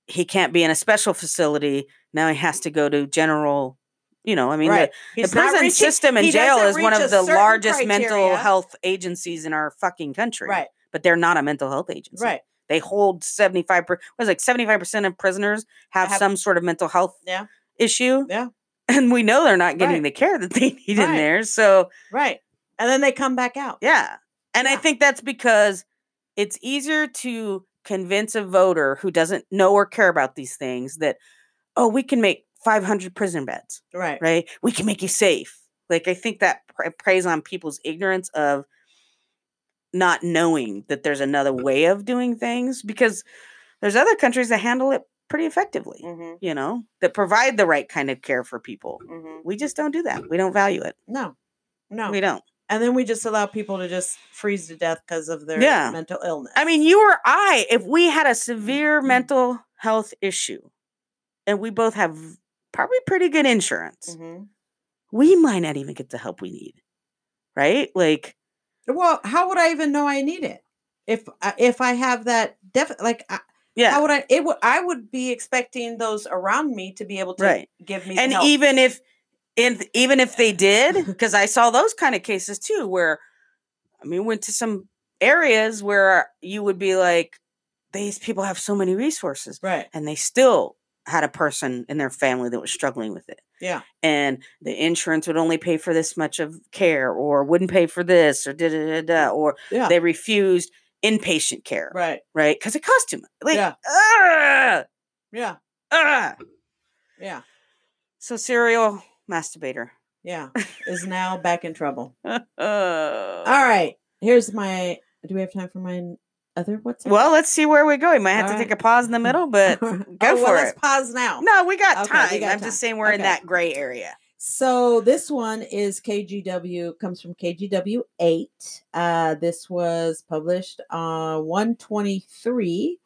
he can't be in a special facility. Now he has to go to general, you know, I mean, right. the, the prison reaching- system and jail is one of the largest mental health agencies in our fucking country. Right. But they're not a mental health agency. Right. They hold 75 per, was like 75% of prisoners have, Have- some sort of mental health Yeah. issue. Yeah. And we know they're not getting Right. the care that they need in there. So Right. And then they come back out. yeah. And I think that's because it's easier to convince a voter who doesn't know or care about these things that, oh, we can make 500 prison beds, Right. right? We can make you safe. Like, I think that pre- preys on people's ignorance of not knowing that there's another way of doing things because there's other countries that handle it pretty effectively, Mm-hmm. you know, that provide the right kind of care for people. Mm-hmm. We just don't do that. We don't value it. No. No. We don't. And then we just allow people to just freeze to death because of their Yeah. mental illness. I mean, you or I, if we had a severe Mm. mental health issue and we both have probably pretty good insurance, Mhm. we might not even get the help we need. Right? Like, Well, how would I even know I need it if I- if I have that def like I, yeah. how would I it would I would be expecting those around me to be able to Right. give me and help. even if and even if they did *laughs* because i saw those kind of cases too where i mean went to some areas where you would be like these people have so many resources right and they still had a person in their family that was struggling with it yeah. and the insurance would only pay for this much of care or wouldn't pay for this or da da da da or yeah. they refused inpatient care right. right? Because it cost too much like Yeah. ah, yeah. Ah. yeah. So serial masturbator. Yeah is now back in trouble. *laughs* All right, here's my. Do we have time for my other what's Well, let's see where we go. We might have All to right. take a pause in the middle, *laughs* but go go well, for let's it. pause now. no, we got Okay, time. we got I'm time. just saying we're in that gray area. So this one is KGW comes from KGW eight. Uh, this was published on twenty three.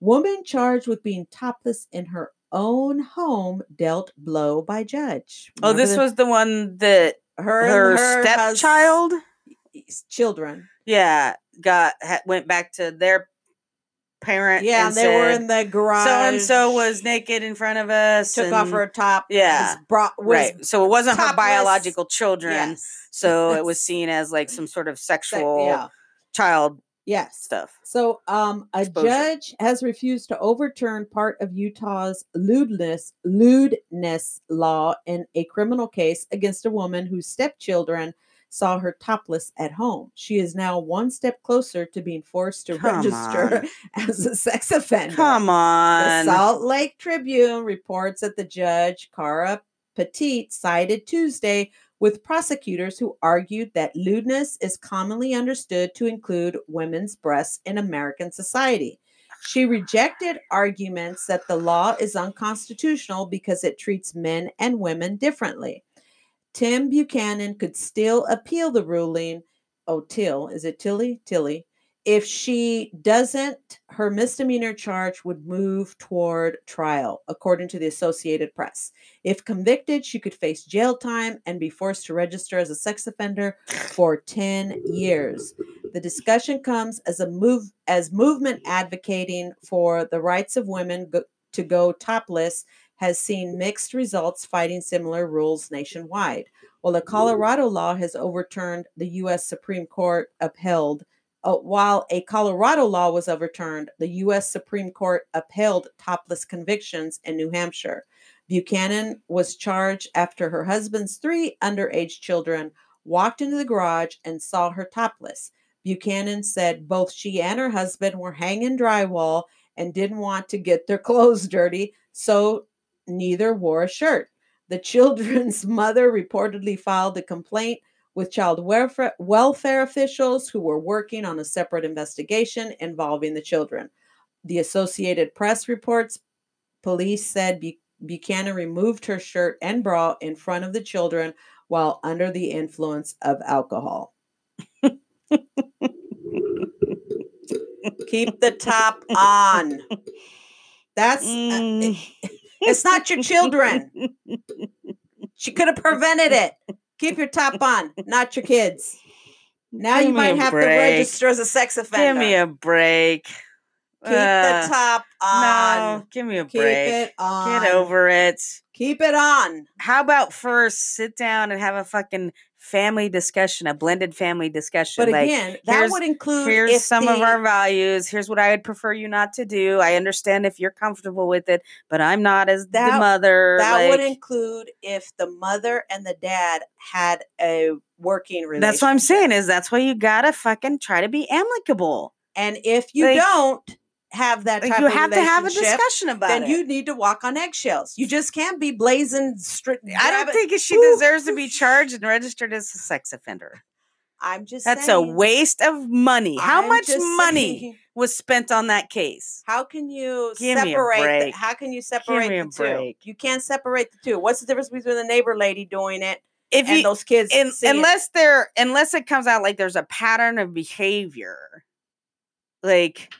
Woman charged with being topless in her own home dealt blow by judge. Oh, this the- was the one that her her, her hus- stepchild, children. yeah, got ha, went back to their parent. Yeah, and they were in the garage. So and so was naked in front of us. took off her top. Yeah, was right. So it wasn't her biological children. Yes. So it was seen as like *laughs* some sort of sexual yeah. child Yes. stuff. So, um, a Exposure. judge has refused to overturn part of Utah's lewdness lewdness law in a criminal case against a woman whose stepchildren saw her topless at home. She is now one step closer to being forced to Come register *laughs* as a sex offender. Come on. The. Salt Lake Tribune reports that the judge, Kara Pettit, sided Tuesday with prosecutors who argued that lewdness is commonly understood to include women's breasts in American society. She rejected arguments that the law is unconstitutional because it treats men and women differently. Tim Buchanan could still appeal the ruling. Oh, Till, is it Tilli? Tilli. If she doesn't, her misdemeanor charge would move toward trial, according to the Associated Press. If convicted, she could face jail time and be forced to register as a sex offender for 10 years. The discussion comes as a move as movement advocating for the rights of women go, to go topless has seen mixed results fighting similar rules nationwide. While a Colorado law has overturned the US Supreme Court upheld uh, while a Colorado law was overturned, the U.S. Supreme Court upheld topless convictions in New Hampshire. Buchanan was charged after her husband's three underage children walked into the garage and saw her topless. Buchanan said both she and her husband were hanging drywall and didn't want to get their *laughs* clothes dirty, so neither wore a shirt. The children's *laughs* mother reportedly filed a complaint with child welfare, welfare officials who were working on a separate investigation involving the children. The Associated Press reports police said Bu- Buchanan removed her shirt and bra in front of the children while under the influence of alcohol. *laughs* Keep the top on. That's uh, Mm. It's not your children. She could have prevented it. Keep your top on, not your kids. Now Give you might have to break. register as a sex offender. Give me a break. Keep Uh, the top on. No, give me a Keep break. it on. Get over it. Keep it on. How about first sit down and have a fucking family discussion, a blended family discussion? But like, again, that would include here's some of our values. Here's what I would prefer you not to do. I understand if you're comfortable with it, but I'm not as the That- mother. that would include if the mother and the dad had a working relationship. that's what I'm saying is that's why you gotta fucking try to be amicable. And if you Like- don't have that type you have to have a discussion about then it. you need to walk on eggshells. You just can't be blazing. I don't think she Ooh. deserves to be charged and registered as a sex offender. I'm just. That's a waste of money. How I'm much money saying. *laughs* was spent on that case? How can you Give separate? The, how can you separate the two? break. You can't separate the two. What's the difference between the neighbor lady doing it If you those kids? in, it? unless there unless it comes out like there's a pattern of behavior like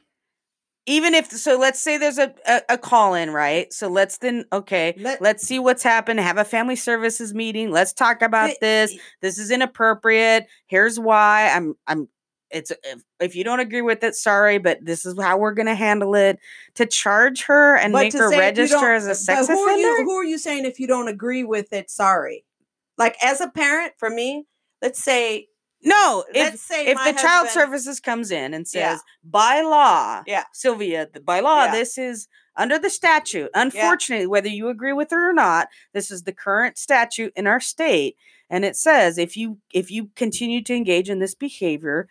even if so let's say there's a, a, a call in right so let's then okay Let- let's see what's happened have a family services meeting let's talk about The- this this is inappropriate here's why i'm i'm it's if, if you don't agree with it sorry but this is how we're going to handle it to charge her and make her say if you register as a sex who offender Are you, who are you saying if you don't agree with it? Sorry. Like as a parent, for me, let's say no if let's say if the child services comes in and says Yeah. by law Yeah. sylvia by law Yeah. this is under the statute unfortunately whether you agree with it or not this is the current statute in our state and it says if you if you continue to engage in this behavior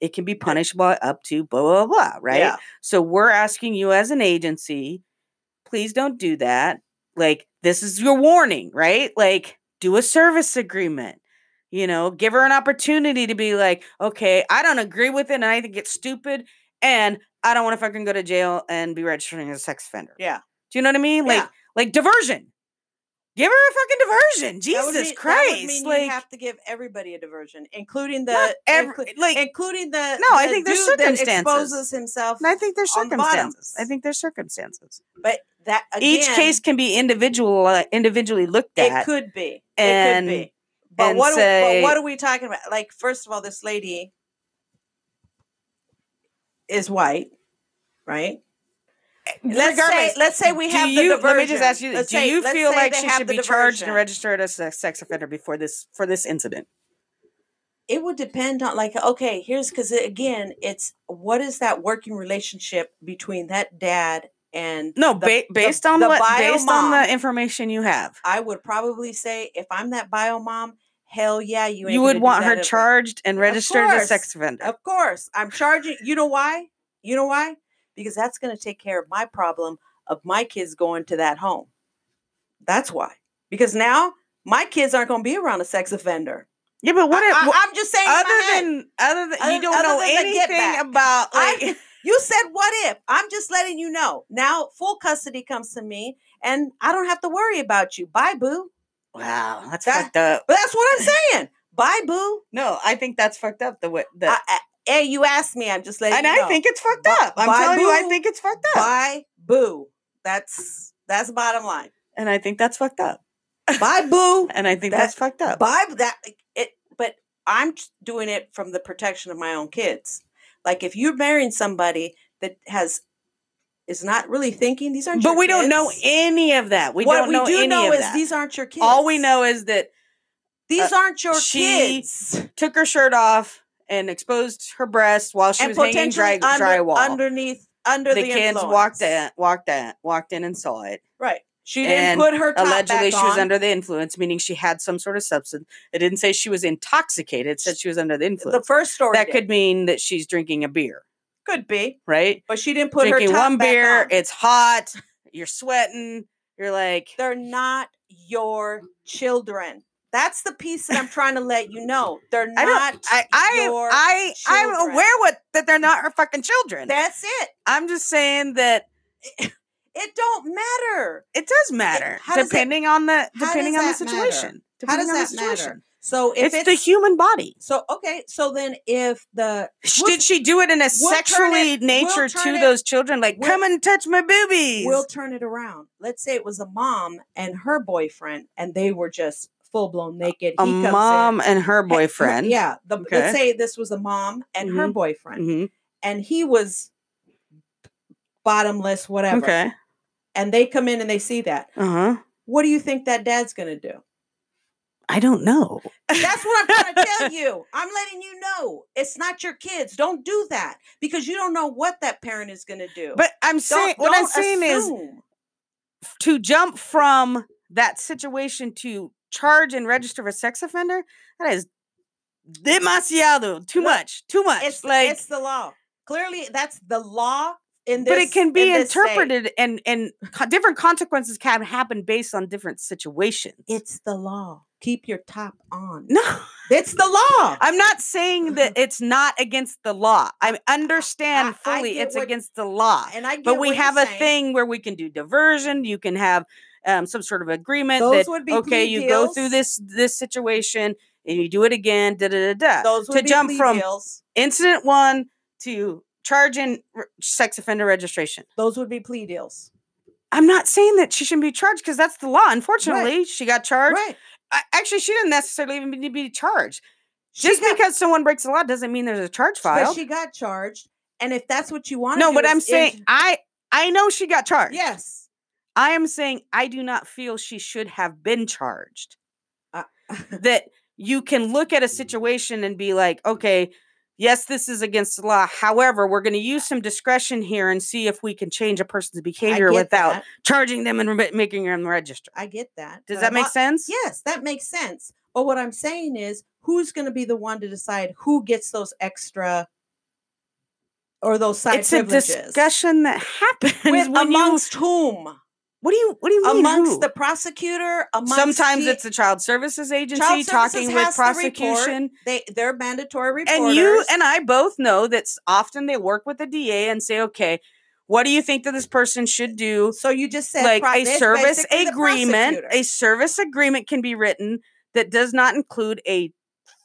it can be punished by up to blah blah blah right Yeah. so we're asking you as an agency please don't do that like this is your warning right like do a service agreement you know give her an opportunity to be like okay i don't agree with it and i think it's stupid and i don't want to fucking go to jail and be registering as a sex offender Yeah. do you know what i mean like Yeah. like diversion give her a fucking diversion jesus mean- christ That would mean like you have to give everybody a diversion, including the every, inclu- like including the No, I think there's dude that circumstances. exposes himself. i think there's on the circumstances i think there's circumstances but that each case can be individual uh, individually looked at. it could be. and- it could be. But what? are- say- but what are we talking about? Like, first of all, this lady is white, right? Let's say, let's say we have you, the diversion. Let me just ask you: Let's Do say- you feel like she should the be charged and registered as a sex offender before this for this incident? It would depend on, like, okay, here's because again, it's what is that working relationship between that dad and No, the- ba- based on the what? bio Based on the information you have, I would probably say if I'm that bio mom, hell yeah, you. You would want her charged and registered as a sex offender. Of course, I'm charging. You know why? You know why? Because that's going to take care of my problem of my kids going to that home. That's why. Because now my kids aren't going to be around a sex offender. Yeah, but what? I, am just saying. other than other than Other- you don't know than the get anything about I- *laughs* you said what if? I'm just letting you know. Now full custody comes to me, and I don't have to worry about you. Bye, boo. Wow, that's That- fucked up. But that's what I'm saying. Bye, boo. No, I think that's fucked up. The way the. I, I, hey, you asked me. I'm just letting and you I think it's fucked up. I'm telling you, I think it's fucked up. Bye, boo. That's that's bottom line. and I think that's fucked up. Bye, boo. *laughs* And I think That- that's fucked up. Bye. That it. But I'm doing it from the protection of my own kids. Like if you're marrying somebody that has is not really thinking, these aren't. But we don't know any of that. We what don't we know do any know of is that. these aren't your kids. All we know is that these uh, aren't your she kids. took her shirt off and exposed her breasts while she and was hanging dry, under, drywall. underneath under the, the, kids influence. walked in, walked in, walked in and saw it. Right. She didn't And put her top Allegedly, she was under the influence, meaning she had some sort of substance. It didn't say she was intoxicated. It said she was under the influence. the first story. that did. could mean that she's drinking a beer, could be, right? but she didn't put drinking her top one back beer, on. it's hot, you're sweating, you're like, They're not your children. That's the piece that I'm trying to let you know. They're not I, I, your I, I'm aware what that they're not her fucking children. That's it. I'm just saying that *laughs* It don't matter. it does matter it- depending on the depending on the that matter? situation. How Depending does on that the matter? So if It's, it's, the human body. so okay, so then if the we'll- Did she do it in a we'll sexually it- nature we'll to it- those children? Like, come and touch my boobies. we'll turn it around. Let's say it was a mom and her boyfriend, and they were just full blown naked. a comes in- mom and her her- boyfriend. Yeah. The, Okay. Let's say this was a mom and her Mhm. boyfriend, Mhm. and he was bottomless, whatever. Okay. And they come in and they see that. Uh huh. What do you think that dad's going to do? I don't know. That's what I'm trying to tell *laughs* you. I'm letting you know it's not your kids. Don't do that because you don't know what that parent is going to do. But I'm saying what I'm saying is to jump from that situation to charge and register for sex offender. That is demasiado. Too Look, much. Too much. it's like, it's the law. Clearly, that's the law in this. but it can be in this state. interpreted and and different consequences can happen based on different situations. It's the law. Keep your top on. no. It's the law. I'm not saying that *sighs* it's not against the law. I understand I- I fully get it's what- against the law. and I get But we have a saying. thing where we can do diversion. You can have um, some sort of agreement Those that would be okay, you go through this this situation and you do it again. Da da da da. Those would to be jump from deals. incident one to charge in r- sex offender registration. Those would be plea deals. I'm not saying that she shouldn't be charged because that's the law. Unfortunately, she got charged. Right. I, actually, she didn't necessarily even need to be charged. She Just got- because someone breaks the law doesn't mean there's a charge But she got charged. And if that's what you want No, but I'm saying I I know she got charged. yes. I am saying I do not feel she should have been charged. Uh, *laughs* That you can look at a situation and be like, okay, yes, this is against the law. However, we're going to use some discretion here and see if we can change a person's behavior without that. charging them and re- making them register. I get that. Does that make sense? Yes, that makes sense. But what I'm saying is, who's going to be the one to decide who gets those extra or those side It's a discussion that *laughs* happens With, when you. amongst whom? What do you What do you mean? Amongst who? the prosecutor. Amongst Sometimes the- it's the child services agency Child Services talking with prosecution. they they're mandatory reporters. and you and I both know that often they work with the DA and say, okay, what do you think that this person should do? so you just said Like pro- a service agreement, a service agreement can be written that does not include a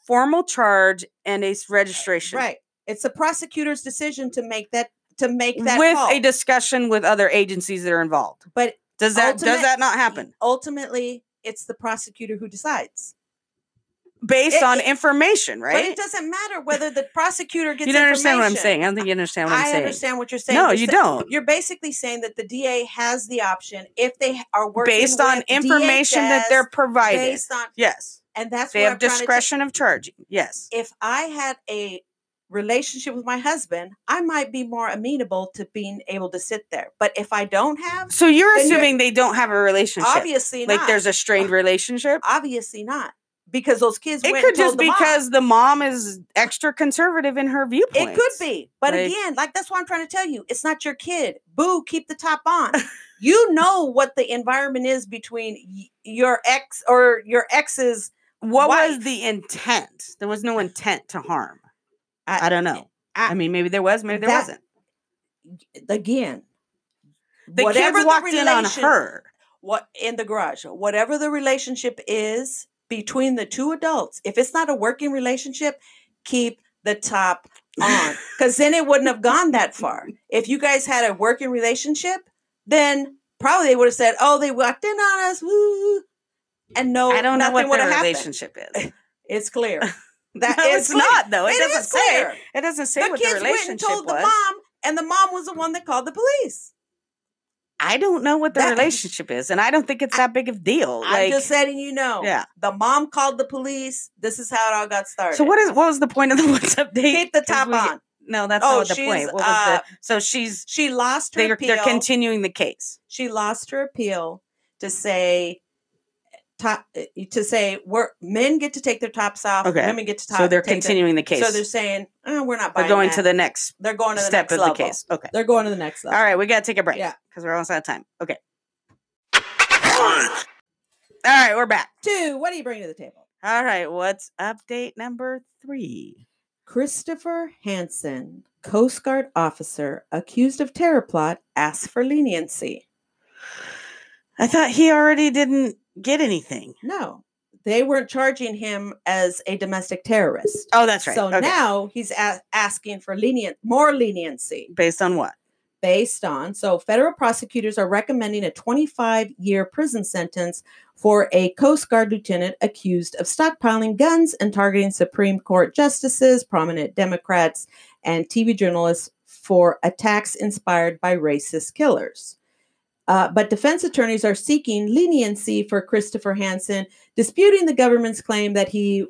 formal charge and a registration. right. It's the prosecutor's decision to make that to make that with call. a discussion with other agencies that are involved. but Does that does that not happen? ultimately it's the prosecutor who decides. Based It- on it- information, right? But it doesn't matter whether the prosecutor gets You don't understand what I'm saying. I don't think you understand what I'm I saying. understand what you're saying. No, You're you don't. You're basically saying that the DA has the option if they are working Based on information that they're DHS, provided. based on yes. and that's They what have I'm discretion of charging. Yes. if I had a relationship with my husband, I might be more amenable to being able to sit there. But if I don't have, So you're Then you're- assuming they don't have a relationship. obviously like not. there's a strained relationship. obviously not because those kids. It went could just the mom. because the mom is extra conservative in her viewpoint. It could be, but Like- again, like that's what I'm trying to tell you. It's not your kid. Boo, keep the top on. *laughs* you know what the environment is between your ex or your ex's. What was the intent? There was no intent to harm. I- I, don't know. I, I- mean, maybe there was, maybe there That- wasn't. Again, The whatever kids the walked in on her. what in the garage, whatever the relationship is between the two adults, if it's not a working relationship, keep the top on because then it wouldn't have gone that far. If you guys had a working relationship, then probably they would have said, "Oh, they walked in on us." Woo. And no, I don't know what their relationship is. *laughs* It's clear. That *laughs* no, is it's clear. not though. It, It doesn't is say. It doesn't say The what kids the went and relationship told the mom, and the mom was the one that called the police. I don't know what the That- relationship is, and I don't think it's that big of a deal. I'm Like, just letting you know. yeah. The mom called the police. This is how it all got started. So what is what was the point of the *laughs* what's up date? Keep the top on. No, that's Oh, not the point. What was uh, the so she's She lost her they're appeal. they're continuing the case. she lost her appeal to say top eh, eh, to say we're men get to take their tops off. Okay. Women get to top. So they're take their- continuing the case. So they're saying oh, we're not They're going that. to the next They're going to the step next of level. the case. Okay. They're going to the next level. All right, we gotta take a break. Yeah. Because we're almost out of time. Okay. All right, we're back. Two. What do you bring to the table? All right, what's update number three? Christopher Hasson, Coast Guard officer accused of terror plot, asks for leniency. I thought he already didn't get anything. No, they weren't charging him as a domestic terrorist. Oh, that's right. So Okay. now he's a- asking for lenient, more leniency based on what? based on. So federal prosecutors are recommending a 25 year prison sentence for a Coast Guard lieutenant accused of stockpiling guns and targeting Supreme Court justices, prominent Democrats, and TV journalists for attacks inspired by racist killers. Uh, but defense attorneys are seeking leniency for Christopher Hasson, disputing the government's claim that he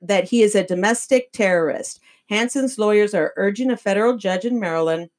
that he is a domestic terrorist. Hasson's lawyers are urging a federal judge in Maryland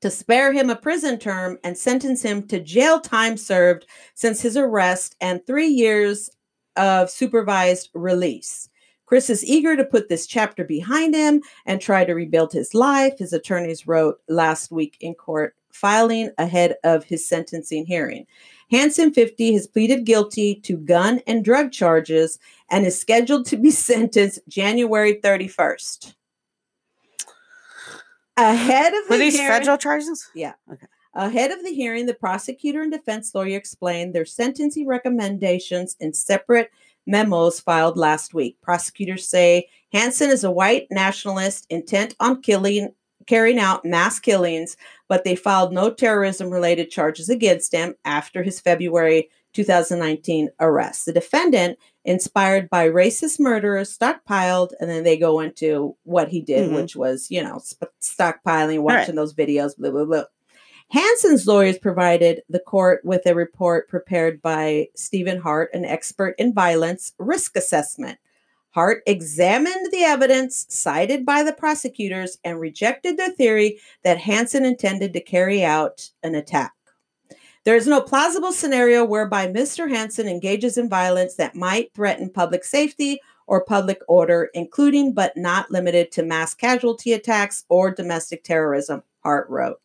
to spare him a prison term and sentence him to jail time served since his arrest and three years of supervised release. Chris is eager to put this chapter behind him and try to rebuild his life, his attorneys wrote last week in court, filing ahead of his sentencing hearing. Hasson 50, has pleaded guilty to gun and drug charges and is scheduled to be *laughs* sentenced January 31st. Ahead of Were the these hearing- federal charges? Yeah. Okay. Ahead of the hearing, the prosecutor and defense lawyer explained their sentencing recommendations in separate memos filed last week. Prosecutors say Hasson is a white nationalist intent on killing carrying out mass killings, but they filed no terrorism related charges against him after his February 2019 arrest. The defendant, inspired by racist murderers, stockpiled, and then they go into what he did, Mhm. which was, you know, sp- stockpiling, Right. watching those videos, blah, blah, blah. Hasson's lawyers provided the court with a report prepared by Stephen Hart, an expert in violence risk assessment. Hart examined the evidence cited by the prosecutors and rejected their theory that Hasson intended to carry out an attack. There is no plausible scenario whereby Mr. Hasson engages in violence that might threaten public safety or public order, including but not limited to mass casualty attacks or domestic terrorism, Hart wrote.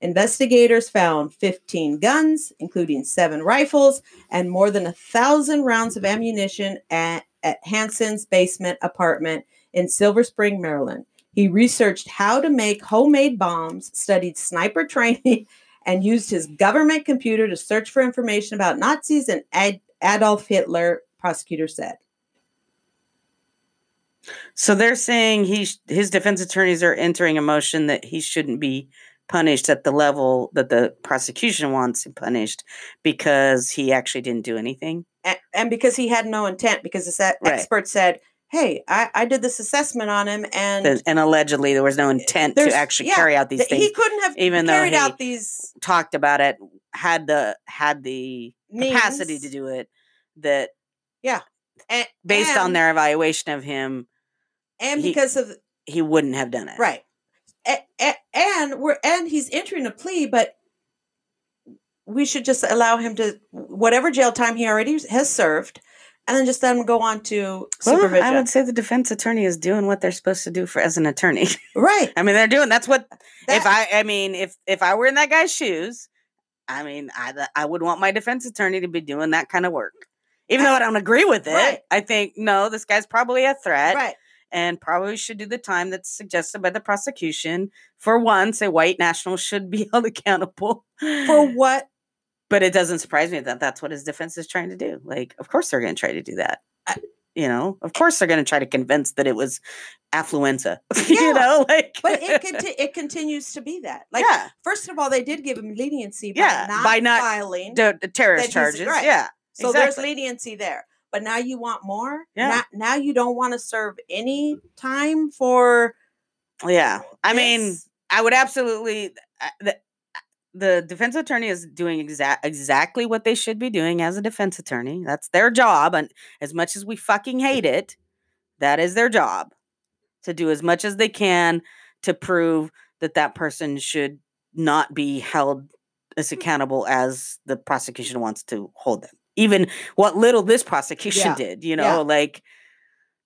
Investigators found 15 guns, including seven rifles, and more than a thousand rounds of ammunition at, at Hasson's basement apartment in Silver Spring, Maryland. He researched how to make homemade bombs, studied sniper *laughs* training, and used his government computer to search for information about Nazis and Ad- Adolf Hitler, prosecutor said. So they're saying he sh- his defense attorneys are entering a motion that he shouldn't be punished at the level that the prosecution wants him punished because he actually didn't do anything. And, and because he had no intent, because the Right. expert said, "Hey, I, I did this assessment on him, and And, and allegedly there was no uh, intent to actually yeah, carry out these th- things. he couldn't have even though carried he out these talked about it, had the had the capacity to do it. That and, based on their evaluation of him, and he- because of he wouldn't have done it. right, A- a- and we're and he's entering a plea, but we should just allow him to whatever jail time he already has served, and then just let him go on to Well, supervision. I would say the defense attorney is doing what they're supposed to do for as an attorney. right. *laughs* I mean, they're doing that's what if I I mean if if I were in that guy's shoes, I mean I I would want my defense attorney to be doing that kind of work. Even though I don't agree with it, Right. I think no, this guy's probably a threat right. and probably should do the time that's suggested by the prosecution. For once, a white national should be *laughs* held accountable For what But it doesn't surprise me that that's what his defense is trying to do. Like, of course they're going to try to do that. you know, of course they're going to try to convince that it was affluenza. *laughs* Yeah, you know, like But it conti- it continues to be that. Like yeah, first of all, they did give him leniency by Yeah, not, by not filing. the, the terrorist charges. right. Yeah, so exactly. there's leniency there. But now you want more? Yeah. Now, now you don't want to serve any time for yeah. I mean. I would absolutely. uh, The, the defense attorney is doing exact exactly what they should be doing as a defense attorney. That's their job, and as much as we fucking hate it, that is their job to do as much as they can to prove that that person should not be held as hmm. accountable as the prosecution wants to hold them. Even what little this prosecution Yeah. did, you know, Yeah. like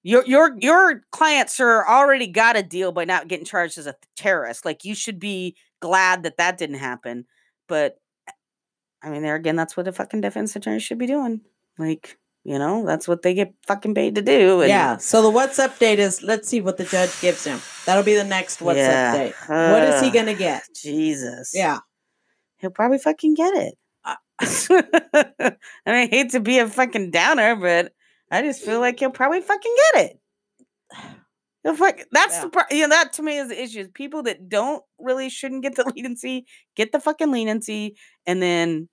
your your your client sir already got a deal by not getting charged as a terrorist. Like you should be glad that that didn't happen. But I mean, there again, that's what a fucking defense attorney should be doing. Like you know, that's what they get fucking paid to do. and- yeah. So the what's update is let's see what the judge gives him. That'll be the next what's Yeah. update. what is he gonna get? Jesus. Yeah. he'll probably fucking get it. Uh, *laughs* I mean, I hate to be a fucking downer, but I just feel like he'll probably fucking get it. *sighs* *sighs* He'll fuck, that's Yeah. the pro- you know that to me is the issue. is People that don't really shouldn't get the *laughs* leniency get the fucking leniency, and then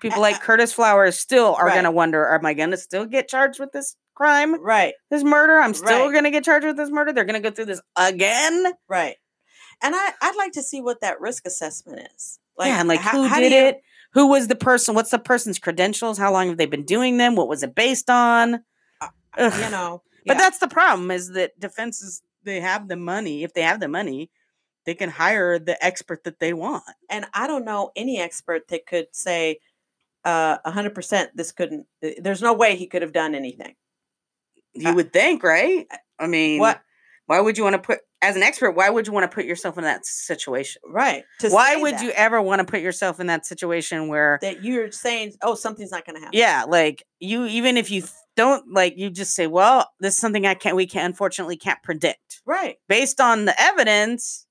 people Uh, like Curtis Flowers still are right. gonna wonder: Am I gonna still get charged with this crime, Right. this murder? I'm still Right. gonna get charged with this murder. They're gonna go through this again. Right. And I, I'd like to see what that risk assessment is. yeah, and like how- who how did you- it? Who was the person? What's the person's credentials? How long have they been doing them? What was it based on? Ugh. You know. But yeah. that's the problem is that defenses they have the money. If they have the money, they can hire the expert that they want. and I don't know any expert that could say uh, a hundred percent this couldn't. uh, There's no way he could have done anything. You Uh, would think, right? I mean, What? Why would you want to put as an expert? Why would you want to put yourself in that situation? Right. Why would that, you ever want to put yourself in that situation where that you're saying, oh, something's not going to happen. yeah like you even if you don't like you just say well this is something i can't we can unfortunately can't predict Right. based on the evidence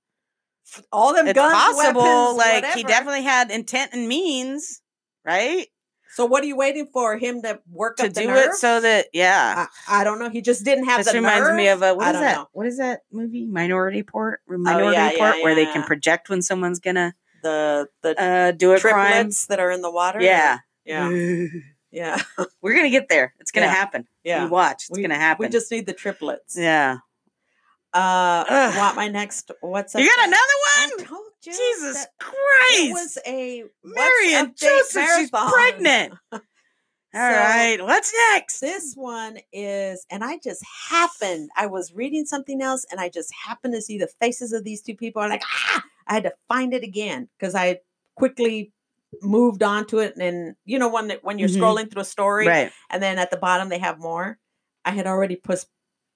All them it's guns, possible weapons, like he definitely had intent and means right So what are you waiting for him to work to up the do nerve? it so that yeah I, I don't know. He just didn't have this reminds me of a what I is that know. what is that movie minority report minority yeah, yeah, report where they can project when someone's gonna The the uh do a crime that are in the water. yeah Yeah. *laughs* Yeah. *laughs* we're gonna get there it's gonna Yeah. happen Yeah. you watch it's gonna happen We just need the triplets. yeah Uh, Ugh. want my next? What's up? you got another I one told you jesus christ It was a Marion update Joseph, she's pregnant. *laughs* All right, So- what's next? This one is, and I just happened. I was reading something else, and I just happened to see the faces of these two people. I'm like, ah! I had to find it again because I quickly moved on to it. And you know, when when you're Mhm. scrolling through a story, Right. and then at the bottom they have more. I had already pushed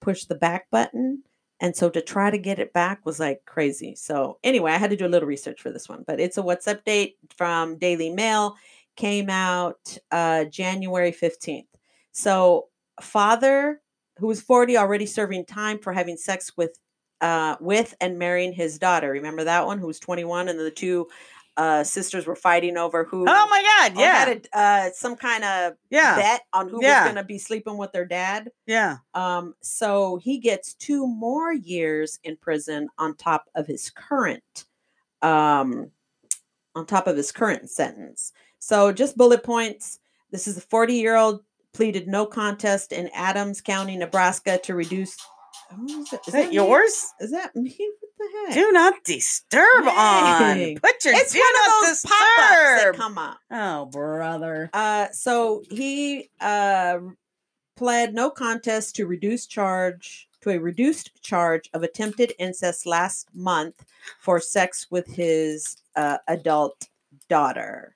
pushed the back button, and so to try to get it back was like crazy. So anyway, I had to do a little research for this one, but it's a what's update from Daily Mail. Came out uh, January fifteenth. So father who was forty already serving time for having sex with uh, with and marrying his daughter. Remember that one who was twenty one, and the two uh, sisters were fighting over who. Oh my God! Yeah, had a, uh, some kind of yeah, bet on who Yeah. was going to be sleeping with their dad. yeah. Um, so he gets two more years in prison on top of his current, um, on top of his current sentence. So just bullet points. This is a 40 year old pleaded no contest in Adams County, Nebraska, to reduce. Is, it? Is that yours? Me? Is that me? What the heck? Do not disturb on. Put your it's do one of those pop-ups that disturb. come up. oh, brother. Uh, so he uh, pled no contest to reduce charge to a reduced charge of attempted incest last month for sex with his uh, adult daughter.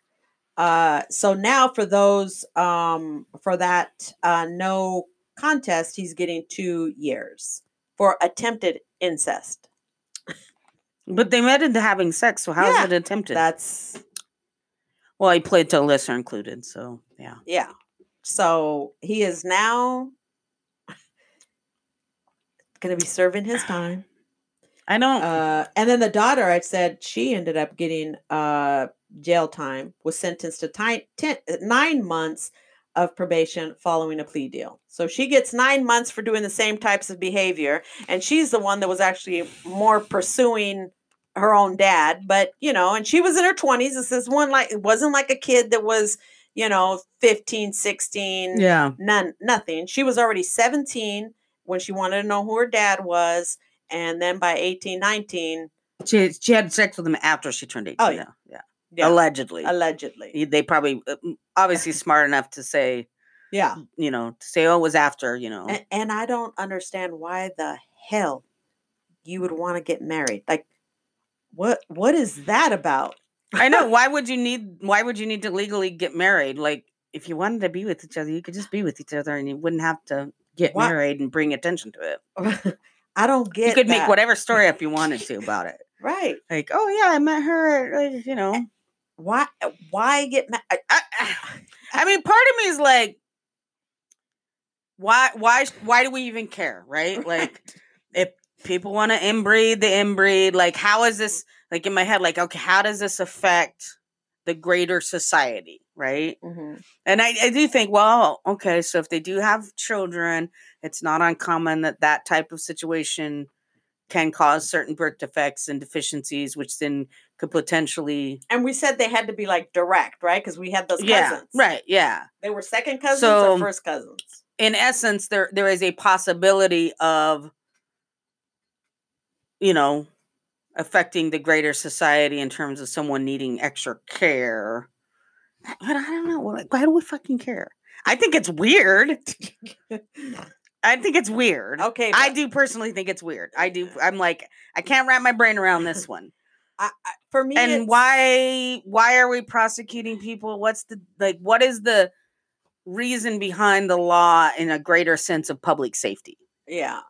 Uh, so now for those um, for that uh, no contest, he's getting two years for attempted incest. But they met into having sex, so how's Yeah, it attempted? That's well, he played to a lesser included, so yeah. yeah. So he is now going to be serving his time. I don't. Uh, and then the daughter, I said she ended up getting uh, jail time, was sentenced to ti- ten, nine months of probation following a plea deal. So she gets nine months for doing the same types of behavior. And she's the one that was actually more pursuing her own dad. But, you know, and she was in her 20s. This is one like, it wasn't like a kid that was, you know, 15, 16, Yeah. none, nothing. She was already 17 when she wanted to know who her dad was. And then by 18, 19, She she had sex with him after she turned 18. Oh, Oh, yeah. yeah. Yeah, Allegedly. allegedly. They probably uh, obviously *laughs* smart enough to say, Yeah. you know, to say, oh, it was after, you know. And, and I don't understand why the hell you would want to get married. Like, what what is that about? I know. *laughs* Why would you need? Why would you need to legally get married? Like, if you wanted to be with each other, you could just be with each other, and you wouldn't have to get Why- married and bring attention to it. *laughs* I don't get. you could make whatever story up you wanted to about it. Right? Like, oh yeah, I met her. Like, you know, Why? Why get mad? I, *sighs* I mean, part of me is like, why, why, why do we even care, right? Like, if people want to inbreed, they inbreed. Like, how is this? Like in my head, like, okay, how does this affect the greater society, right? Mhm. And I, I do think, well, okay, so if they do have children, it's not uncommon that that type of situation can cause certain birth defects and deficiencies, which then could potentially, And we said they had to be like direct, right? Because we had those yeah, cousins. right, yeah. They were second cousins So- or first cousins. In essence, there there is a possibility of, you know, affecting the greater society in terms of someone needing extra care. But I don't know. Like, why do we fucking care? I think it's weird. *laughs* I think it's weird. Okay, I do personally think it's weird. I do. I'm like, I can't wrap my brain around this one. I, I, for me, and why? Why are we prosecuting people? What's the like? What is the reason behind the law in a greater sense of public safety? Yeah,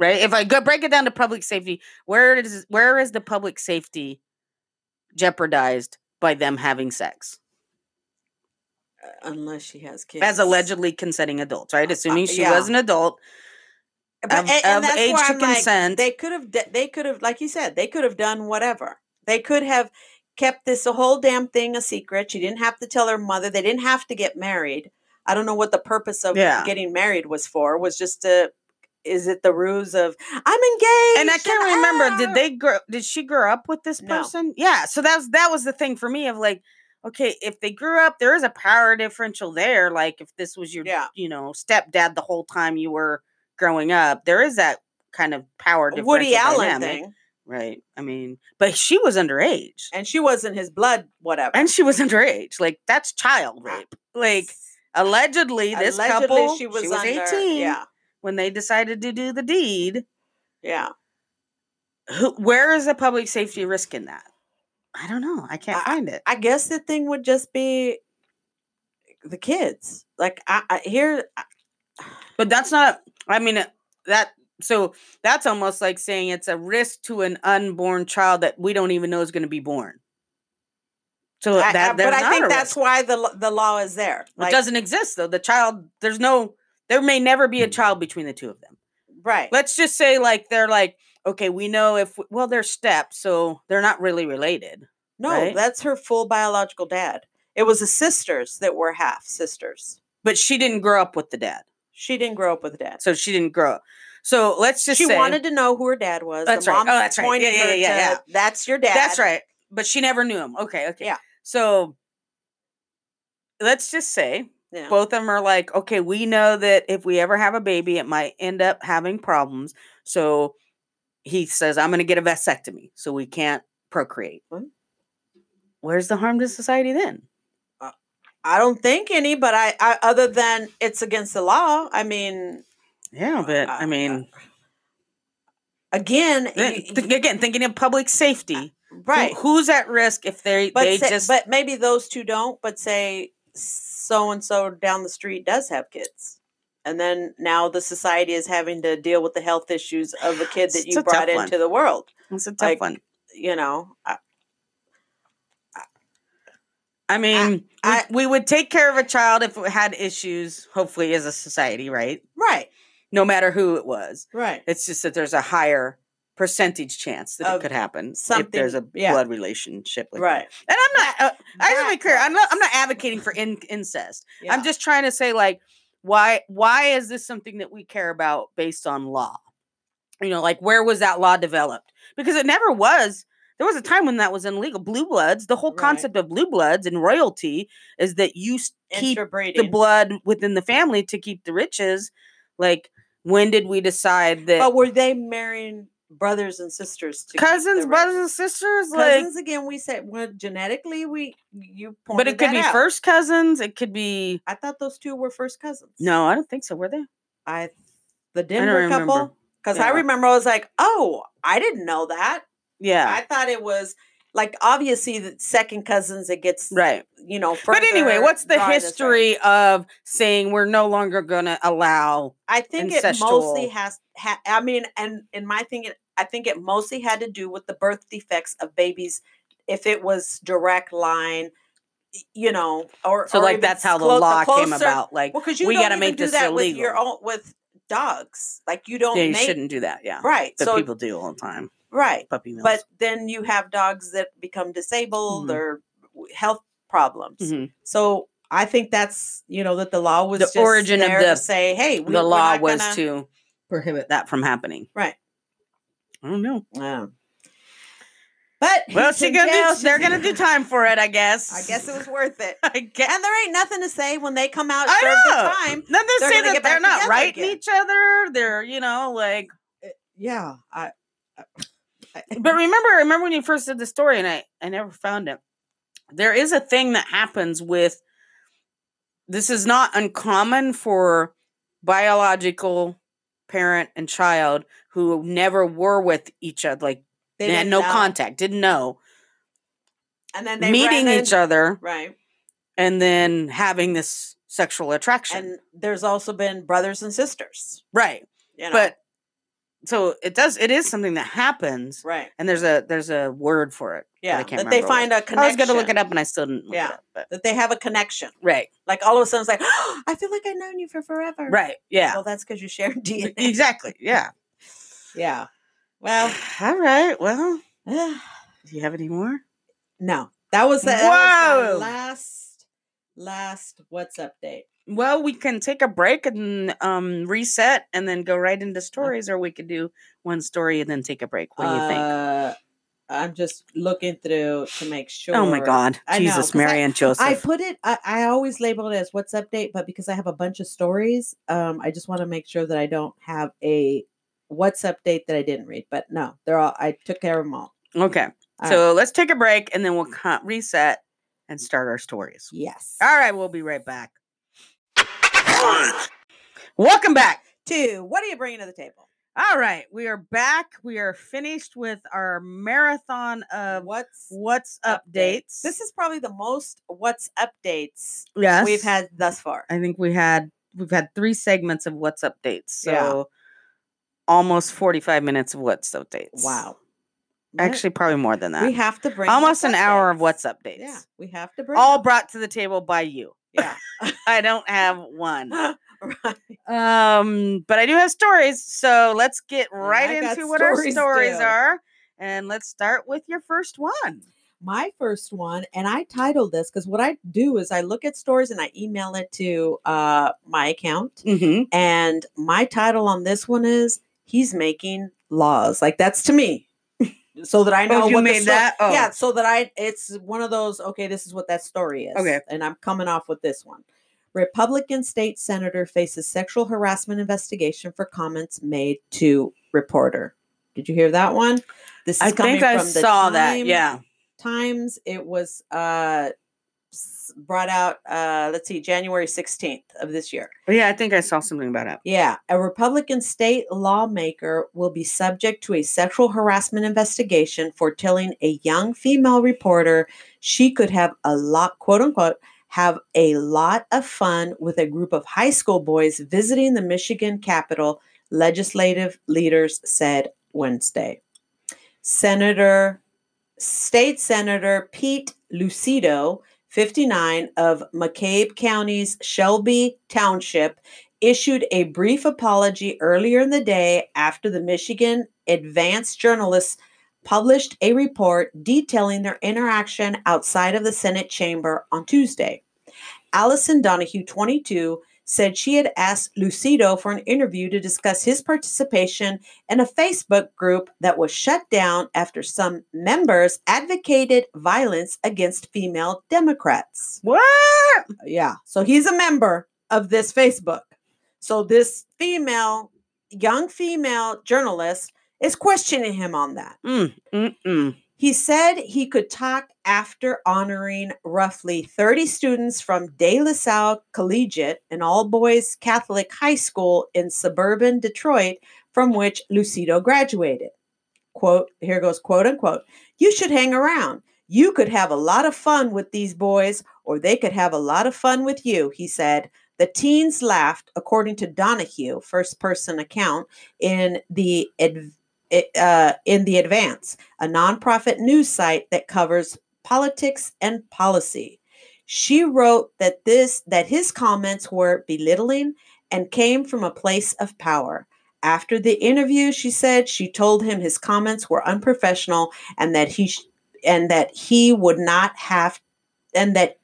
Right. If I go break it down to public safety, where is where is the public safety jeopardized by them having sex uh, unless she has kids, as allegedly consenting adults? Right. Assuming she yeah. was an adult But- of, and- and of age to like, consent. they could have they could have like you said they could have done whatever they could have kept this whole damn thing a secret she didn't have to tell her mother they didn't have to get married i don't know what the purpose of Yeah. getting married was for was just to is it the ruse of i'm engaged and I can't remember. Did ah." they grow? Did she grow up with this No. person? Yeah. So that was that was the thing for me of like, okay, if they grew up, there is a power differential there. Like if this was your, Yeah. you know, stepdad the whole time you were growing up, there is that kind of power differential. woody allen dynamic, thing right? I mean, but she was underage, and she wasn't his blood whatever and she was underage. Like that's child ah, rape. Like allegedly, this Allegedly, couple, she was, she was under, eighteen yeah when they decided to do the deed. yeah who, where is the public safety risk in that? I don't know. I can't I- find it. I guess the thing would just be the kids. Like I, I here, But that's not. I mean that. So that's almost like saying it's a risk to an unborn child that we don't even know is going to be born. So uh, that, I- there's but I think that's why the the law is there. it doesn't exist though. The child, there's no, there may never be a mm. child between the two of them. right. Let's just say like they're like, okay, we know if well they're steps, so they're not really related. no, right? that's her full biological dad. It was the sisters that were half sisters. But she didn't grow up with the dad, She didn't grow up with a dad. so she didn't grow up. So let's just She say wanted to know who her dad was. That's right. Oh, that's right. Yeah, yeah, yeah, yeah, to, That's your dad. That's right. But she never knew him. Okay, okay. Yeah. So let's just say Yeah. both of them are like, okay, we know that if we ever have a baby, it might end up having problems. So he says, I'm going to get a vasectomy so we can't procreate. Hmm. Where's the harm to society then? I don't think any, but I, I other than it's against the law. I mean, Yeah, but I mean, again, y- th- again, thinking of public safety, who- right? who's at risk if they but they say- just but maybe those two don't but say so and so down the street does have kids and then now the society is having to deal with the health issues of a kid that It's you brought tough one. into the world it's a tough like, one. you know I, I mean, I- we, we would take care of a child if it had issues, hopefully, as a society, right? right No matter who it was. right It's just that there's a higher percentage chance that Of it could happen if there's a yeah. blood relationship. Like that. right. And I'm not. Uh, I just that be clear. I'm not. I'm not advocating for in, incest. Yeah. I'm just trying to say like why why is this something that we care about based on law? You know, like where was that law developed? Because it never was. There was a time when that was illegal. Blue bloods. The whole Right. concept of blue bloods and royalty is that you keep the blood within the family to keep the riches. Like when did we decide that But were they marrying brothers and sisters? To cousins, brothers, and sisters? Like, cousins again. We said well, genetically we you. but it could be out. first cousins. It could be I thought those two were first cousins. no. I don't think so. Were they? I the Denver remember. couple. Because I remember I was like, oh, I didn't know that. Yeah. I thought it was like obviously the second cousins. It gets right. you know. But anyway, what's the drawing this right. history of saying we're no longer going to allow? I think it mostly has. Ha- I mean, and in my thinking, I think it mostly had to do with the birth defects of babies. If it was direct line, you know, or So or like that's how the clo- law came closer- about. Like Well, because you we gotta even make do this that with your own with dogs. Like you don't yeah, you make shouldn't do that. Yeah. right. But so people do all the time. Right. Puppy mills. But then you have dogs that become disabled Mhm. or health problems. Mhm. So I think that's you know that the law was The just origin of the- to say, hey, we, the law was gonna- to prohibit that from happening. Right. I don't know. Yeah. But *laughs* Well, she gonna do, they're gonna do time for it, I guess. I *laughs* guess it was worth it. I guess. And there ain't nothing to say when they come out I serve know. their time. Then they say that they're not writing again. each other. They're, you know, like. Yeah, I. I- *laughs* But remember, remember when you first did the story, and I, I never found it. There is a thing that happens with. This is not uncommon for biological parent and child who never were with each other, like they they had no know. contact, didn't know, and then they meeting each in- other, right. and then having this sexual attraction. And there's also been brothers and sisters. right. You know? But so it does. It is something that happens, right, and there's a there's a word for it. but I yeah, can't that they remember what find a I connection. was going to look it up, and I still didn't. Look Yeah. up, but That they have a connection. right, Like all of a sudden, it's like, *gasps* I feel like I've known you for forever. right, yeah, Well, that's because you share *laughs* DNA. exactly, yeah. yeah. Well, *sighs* All right. Well, no, *sighs* do you have any more? that was the, that was the last last what's update. Well, we can take a break and um reset, and then go right into stories, or we could do one story and then take a break. What do you think? Uh, I'm just looking through to make sure. Oh my God, I know, Jesus, 'cause Mary, and Joseph. I put it. I, I always label it as what's update, but because I have a bunch of stories, um, I just want to make sure that I don't have a what's update that I didn't read. But no, they're all. I took care of them all. okay, All so let's take a break, and then we'll reset and start our stories. Yes. All right, we'll be right back. Welcome back. to What are you bringing to the table? All right, we are back. We are finished with our marathon of what's what's updates? updates. This is probably the most what's updates yes we've had thus far. I think we had we've had three segments of what's updates. So Yeah. almost 45 minutes of what's updates. Wow. Actually probably more than that. we have to bring almost an hour of what's updates. Yeah, we have to bring All them. brought to the table by you. Yeah. *laughs* I don't have one. right. Um, but I do have stories. So let's get right got into what our stories are. And let's start with your first one. My first one, and I titled this because what I do is I look at stories and I email it to uh, my account. Mm-hmm. And my title on this one is He's Making Laws. Like that's to me. So that I know Oh, you made that? Oh. Yeah, so that I it's one of those, okay, this is what that story is. Okay. And I'm coming off with this one. Republican state senator faces sexual harassment investigation for comments made to reporter. Did you hear that one? This is I coming think I from the saw that. Yeah. Times. It was uh brought out uh let's see, January 16th of this year. Yeah, I think I saw something about it. Yeah, a Republican state lawmaker will be subject to a sexual harassment investigation for telling a young female reporter she could have a lot, quote unquote, have a lot of fun with a group of high school boys visiting the Michigan Capitol, legislative leaders said Wednesday. Senator, State Senator Pete Lucido, 59 of McCabe County's Shelby Township, issued a brief apology earlier in the day after the Michigan Advance Journalists published a report detailing their interaction outside of the Senate chamber on Tuesday. Allison Donahue, 22, said she had asked Lucido for an interview to discuss his participation in a Facebook group that was shut down after some members advocated violence against female Democrats. What? Yeah. So he's a member of this Facebook. So this female, young female journalist is questioning him on that. Mm, mm, mm. He said he could talk after honoring roughly 30 students from De La Salle Collegiate, an all boys Catholic high school in suburban Detroit, from which Lucido graduated. Quote, here goes, quote unquote, you should hang around. You could have a lot of fun with these boys, or they could have a lot of fun with you, he said. The teens laughed, according to Donahue, first person account, in the adv- uh, in the Advance, a nonprofit news site that covers politics and policy. She wrote that this that his comments were belittling and came from a place of power. After the interview, she said she told him his comments were unprofessional and that he sh- and that he would not have and that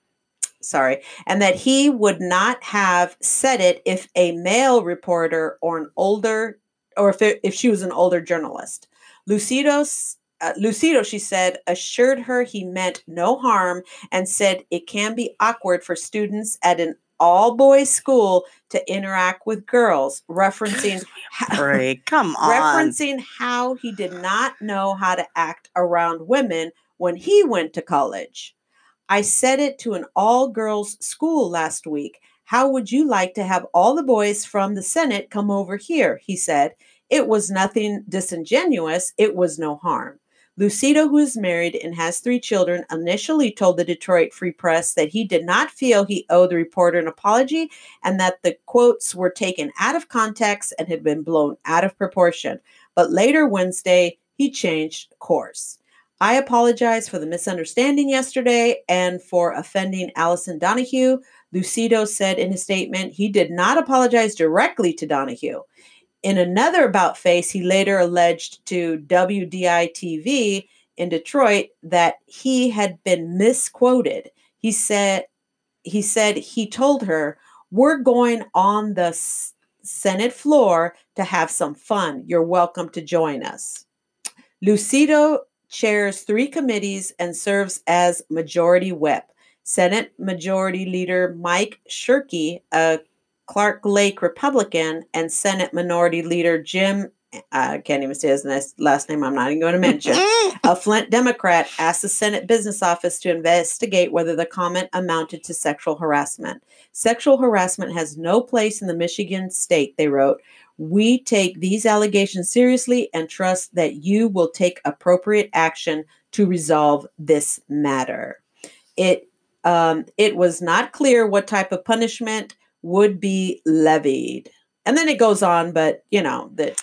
sorry, and that he would not have said it if a male reporter or an older or if it, if she was an older journalist. Lucido's uh, Lucido, she said, assured her he meant no harm and said it can be awkward for students at an all boys school to interact with girls, referencing Break. *laughs* Come on. referencing how he did not know how to act around women when he went to college. I said it to an all girls school last week. How would you like to have all the boys from the Senate come over here? He said. It was nothing disingenuous, it was no harm. Lucido, who is married and has three children, initially told the Detroit Free Press that he did not feel he owed the reporter an apology and that the quotes were taken out of context and had been blown out of proportion. But later Wednesday, he changed course. I apologize for the misunderstanding yesterday and for offending Allison Donahue. Lucido said in a statement he did not apologize directly to Donahue. In another about face, he later alleged to WDIV TV in Detroit that he had been misquoted. He said he said he told her, "We're going on the Senate floor to have some fun. You're welcome to join us." Lucido chairs three committees and serves as majority whip. Senate Majority Leader Mike Shirkey, a Clark Lake Republican, and Senate Minority Leader Jim, I can't even say his last name, I'm not even going to mention, *laughs* a Flint Democrat, asked the Senate Business Office to investigate whether the comment amounted to sexual harassment. Sexual harassment has no place in the Michigan state, they wrote. We take these allegations seriously and trust that you will take appropriate action to resolve this matter. It um, it was not clear what type of punishment would be levied, and then it goes on, but you know that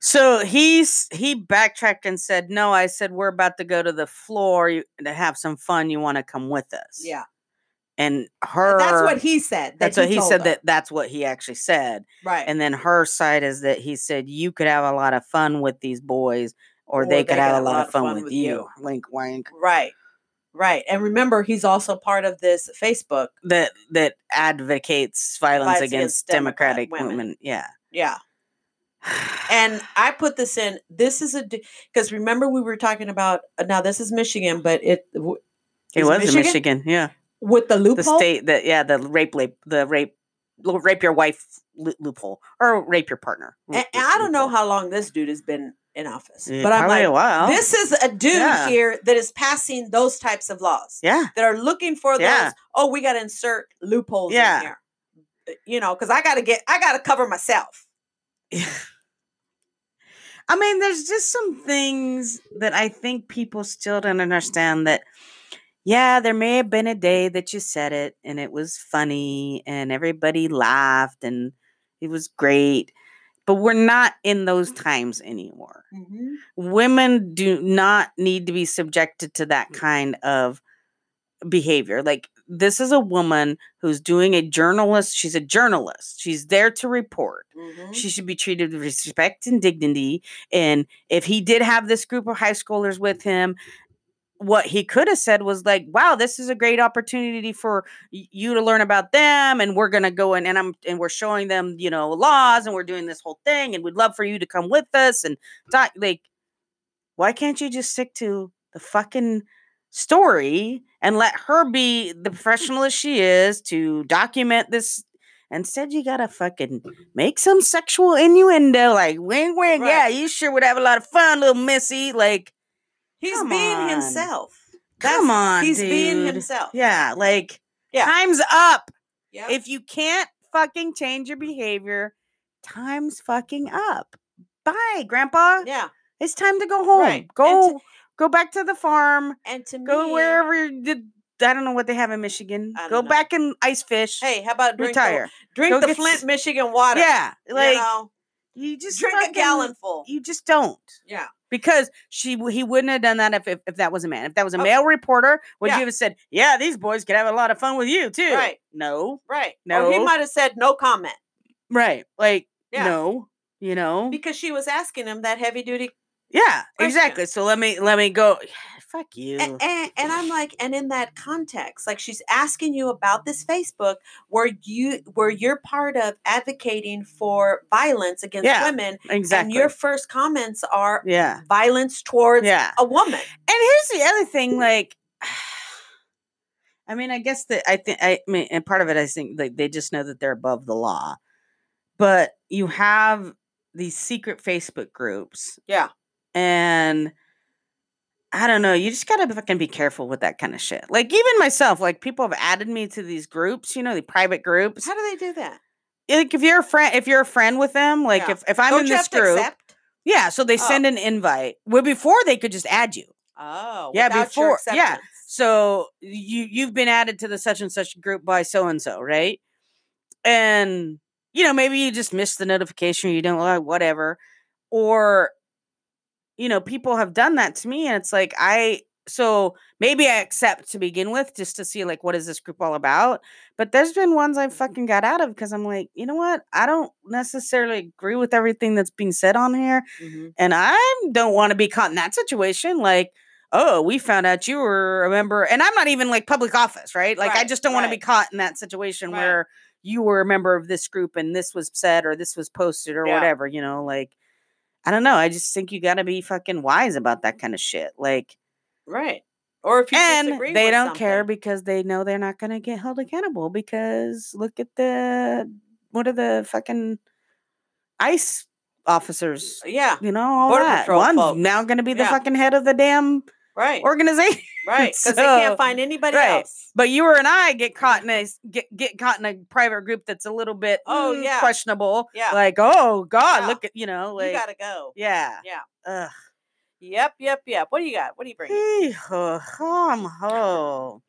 So he's he backtracked and said, "No, I said we're about to go to the floor you, to have some fun. You want to come with us?" yeah, And her that's what he said. that that's what he said her. that that's what he actually said. right, And then her side is that he said you could have a lot of fun with these boys, or, they, could have a lot of fun, with, you. Wink, wink. right, right. And remember, he's also part of this Facebook. That that advocates violence Violence against, against Democrat Democratic women. women. Yeah. Yeah. *sighs* And I put this in. This is a because remember we were talking about now this is Michigan, but it it was Michigan? in Michigan. Yeah. with the loophole. The state that yeah the rape rape the rape rape your wife loophole or rape your partner. and, and I don't know how long this dude has been in office, Yeah, but I'm like, while. this is a dude Yeah. here that is passing those types of laws yeah. that are looking for those. Oh, we got to insert loopholes Yeah. in here, Uh, you know, because I got to get, I got to cover myself. I mean, there's just some things that I think people still don't understand that, yeah, there may have been a day that you said it and it was funny and everybody laughed and it was great, but we're not in those times anymore. Women do not need to be subjected to that kind of behavior. Like, this is a woman who's doing a journalist. She's a journalist. She's there to report. Mhm. She should be treated with respect and dignity. And if he did have this group of high schoolers with him, what he could have said was like, "Wow, this is a great opportunity for you to learn about them, and we're gonna go in and I'm and we're showing them, you know, laws, and we're doing this whole thing, and we'd love for you to come with us." And doc- like, why can't you just stick to the fucking story and let her be the professional as she is to document this? Instead, you gotta fucking make some sexual innuendo, like wing wing. Yeah, you sure would have a lot of fun, little missy. Like, He's Come being on. himself. come on, He's being himself. Yeah, like Yeah. time's up. Yep. If you can't fucking change your behavior, time's fucking up. Bye, grandpa. yeah. It's time to go home. Right. Go to- go back to the farm. And to Go me, wherever you did I don't know what they have in Michigan. Go know. back and ice fish. Hey, how about drink retire. the, drink Go the Flint, s- Michigan water? Yeah. Like you know, you just drink a gallon full. You just don't. Yeah. Because she he wouldn't have done that if, if if that was a man. If that was a Oh. male reporter, would Yeah. you have said, "Yeah, these boys could have a lot of fun with you too"? Right. No. Right. Or he might have said no comment Right. Like Yeah. no. You know. because she was asking him that heavy duty. yeah. question. Exactly. So let me let me go. Fuck you. And, and, and I'm like, and in that context, like she's asking you about this Facebook where you where you're part of advocating for violence against Yeah, women, exactly. and your first comments are yeah. violence towards Yeah. a woman. And here's the other thing, like, *sighs* I mean, I guess that I think I mean, and part of it, I think, like they just know that they're above the law, but you have these secret Facebook groups, Yeah. and I don't know, you just gotta fucking be careful with that kind of shit. Like, even myself, like people have added me to these groups, you know, the private groups. How do they do that? Like, if you're a friend, if you're a friend with them, like Yeah. if if I'm Don't in this group, yeah, so they Oh. send an invite. Well, before they could just add you. Oh, Yeah, before- yeah. so you you've been added to the such and such group by so and so right and you know maybe you just missed the notification or you don't like whatever or you know people have done that to me and it's like i so maybe i accept to begin with just to see like what is this group all about but there's been ones i fucking got out of because i'm like you know what i don't necessarily agree with everything that's being said on here Mhm. and I don't want to be caught in that situation. Like, oh, we found out you were a member, and I'm not even like public office, right? Like, I just don't want to be caught in that situation Right. where you were a member of this group and this was said or this was posted or Yeah. whatever, you know, like. I don't know. I just think you got to be fucking wise about that kind of shit. Like, Right. Or if you and they don't care because they know they're not going to get held accountable because look at the what are the fucking ICE officers Yeah. you know, all Border that. One's folks. now going to be the Yeah. fucking head of the damn Right. organization. Right. *laughs* Because they can't find anybody right. else. But you or and I get caught in a get get caught in a private group that's a little bit Oh, mm, yeah. questionable. Yeah. Like, oh God, Yeah. look at you know, like you gotta go. yeah, Yeah. Ugh. Yep. Yep. Yep. What do you got? What do you bring? Hee ho hum ho.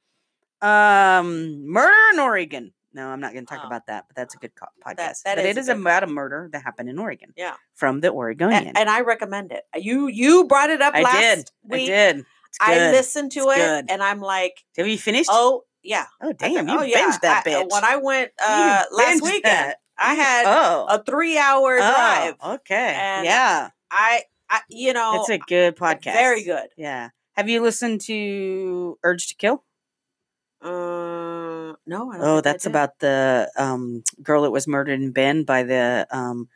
Um, murder in Oregon. No, I'm not going to talk Oh. about that, but that's a good co- podcast. that but is it is about a murder that happened in Oregon. Yeah. from the Oregonian. and I recommend it. You you brought it up I last did. week. I did. I listened to It's it good. and I'm like, Have you finished? oh yeah. Oh damn! You oh, yeah. binged that I- When I went uh, last weekend, that. I had oh, a three hour drive. oh, okay, and yeah, I, I, you know, it's a good podcast. very good. Yeah. Have you listened to Urge to Kill? Uh, no, I don't Oh, that's about the um, girl that was murdered in Bend by the um,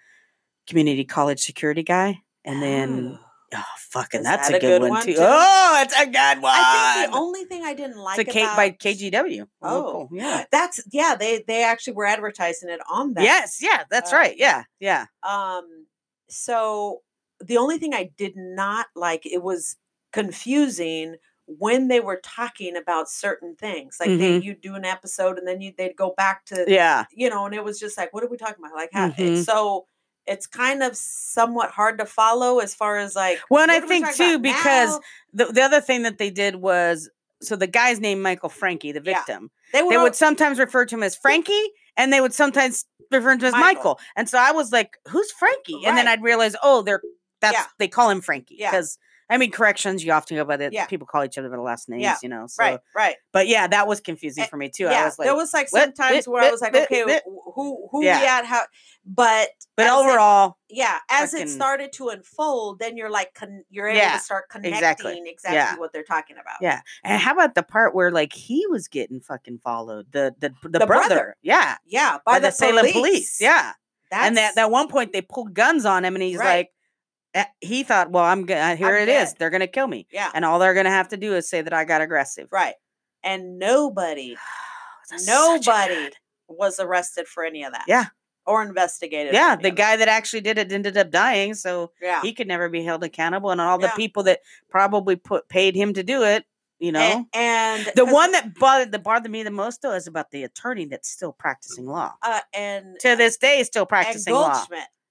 community college security guy, and then Oh. fucking, that's that a good, one, too. Oh, it's a good one. I think the only thing I didn't like it's a K- about by KGW. Oh, local, yeah. That's yeah. They they actually were advertising it on that. Yes, yeah, that's Uh, right. Yeah, yeah. Um. So the only thing I did not like it was confusing when they were talking about certain things. Like they Mhm. you do an episode and then you they'd go back to Yeah. you know, and it was just like, what are we talking about? Like how Mhm. so it's kind of somewhat hard to follow as far as like Well, and I what are we think too because now? the the other thing that they did was so the guy's named Michael Francke, the Yeah. victim. they would, They would sometimes refer to him as Francke, and they would sometimes refer to him as Michael. Michael. And so I was like, "Who's Francke?" And then I'd realize, oh, they're that's Yeah. they call him Francke Yeah. I mean, corrections. You often go by the Yeah. people call each other by the last names. Yeah, You know. So, right, right. But yeah, that was confusing Eh, for me too. yeah, I was like, there was like what? some times Bit, where I was like, bit, okay, bit. who who Yeah. we at? How? But but as it- overall, yeah, as it started to unfold, then you're like, con- you're able Yeah, to start connecting exactly. exactly, Yeah. what they're talking about. yeah. And how about the part where like he was getting fucking followed? The the the, The brother. brother. Yeah. yeah, By, by, the, Salem police. Yeah. That's, and that that one point they pulled guns on him, and he's Right. like, he thought, well, I'm gonna here I'm it is. dead. They're gonna kill me, yeah, and all they're gonna have to do is say that I got aggressive. right. And nobody, *sighs* That's such a nobody was arrested for any of that. Yeah. or investigated. Yeah, the guy that actually did it ended up dying, so Yeah, he could never be held accountable. And all the Yeah. people that probably put paid him to do it, you know. and, and the one that bothered that bothered me the most though is about the attorney that's still practicing law. uh, and To this day, is still practicing law.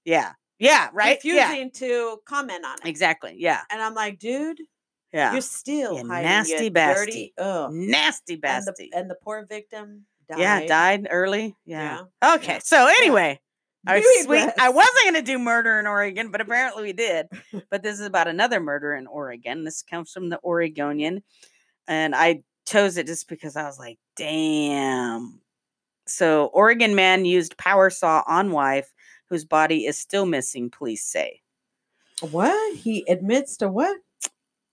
Yeah. Yeah, right? Yeah. refusing to comment on it. Exactly. Yeah. And I'm like, dude, Yeah. you're still hiding nasty your bastard. dirty. Ugh. Nasty And bastard. the, and the poor victim died. Yeah, died early. Yeah. Yeah. Okay. So *laughs* anyway, our sweet. I wasn't going to do murder in Oregon, but *laughs* apparently we did. but this is about another murder in Oregon. This comes from the Oregonian, and I chose it just because I was like, damn. So Oregon man used power saw on wife whose body is still missing. Police say. What? He admits to what?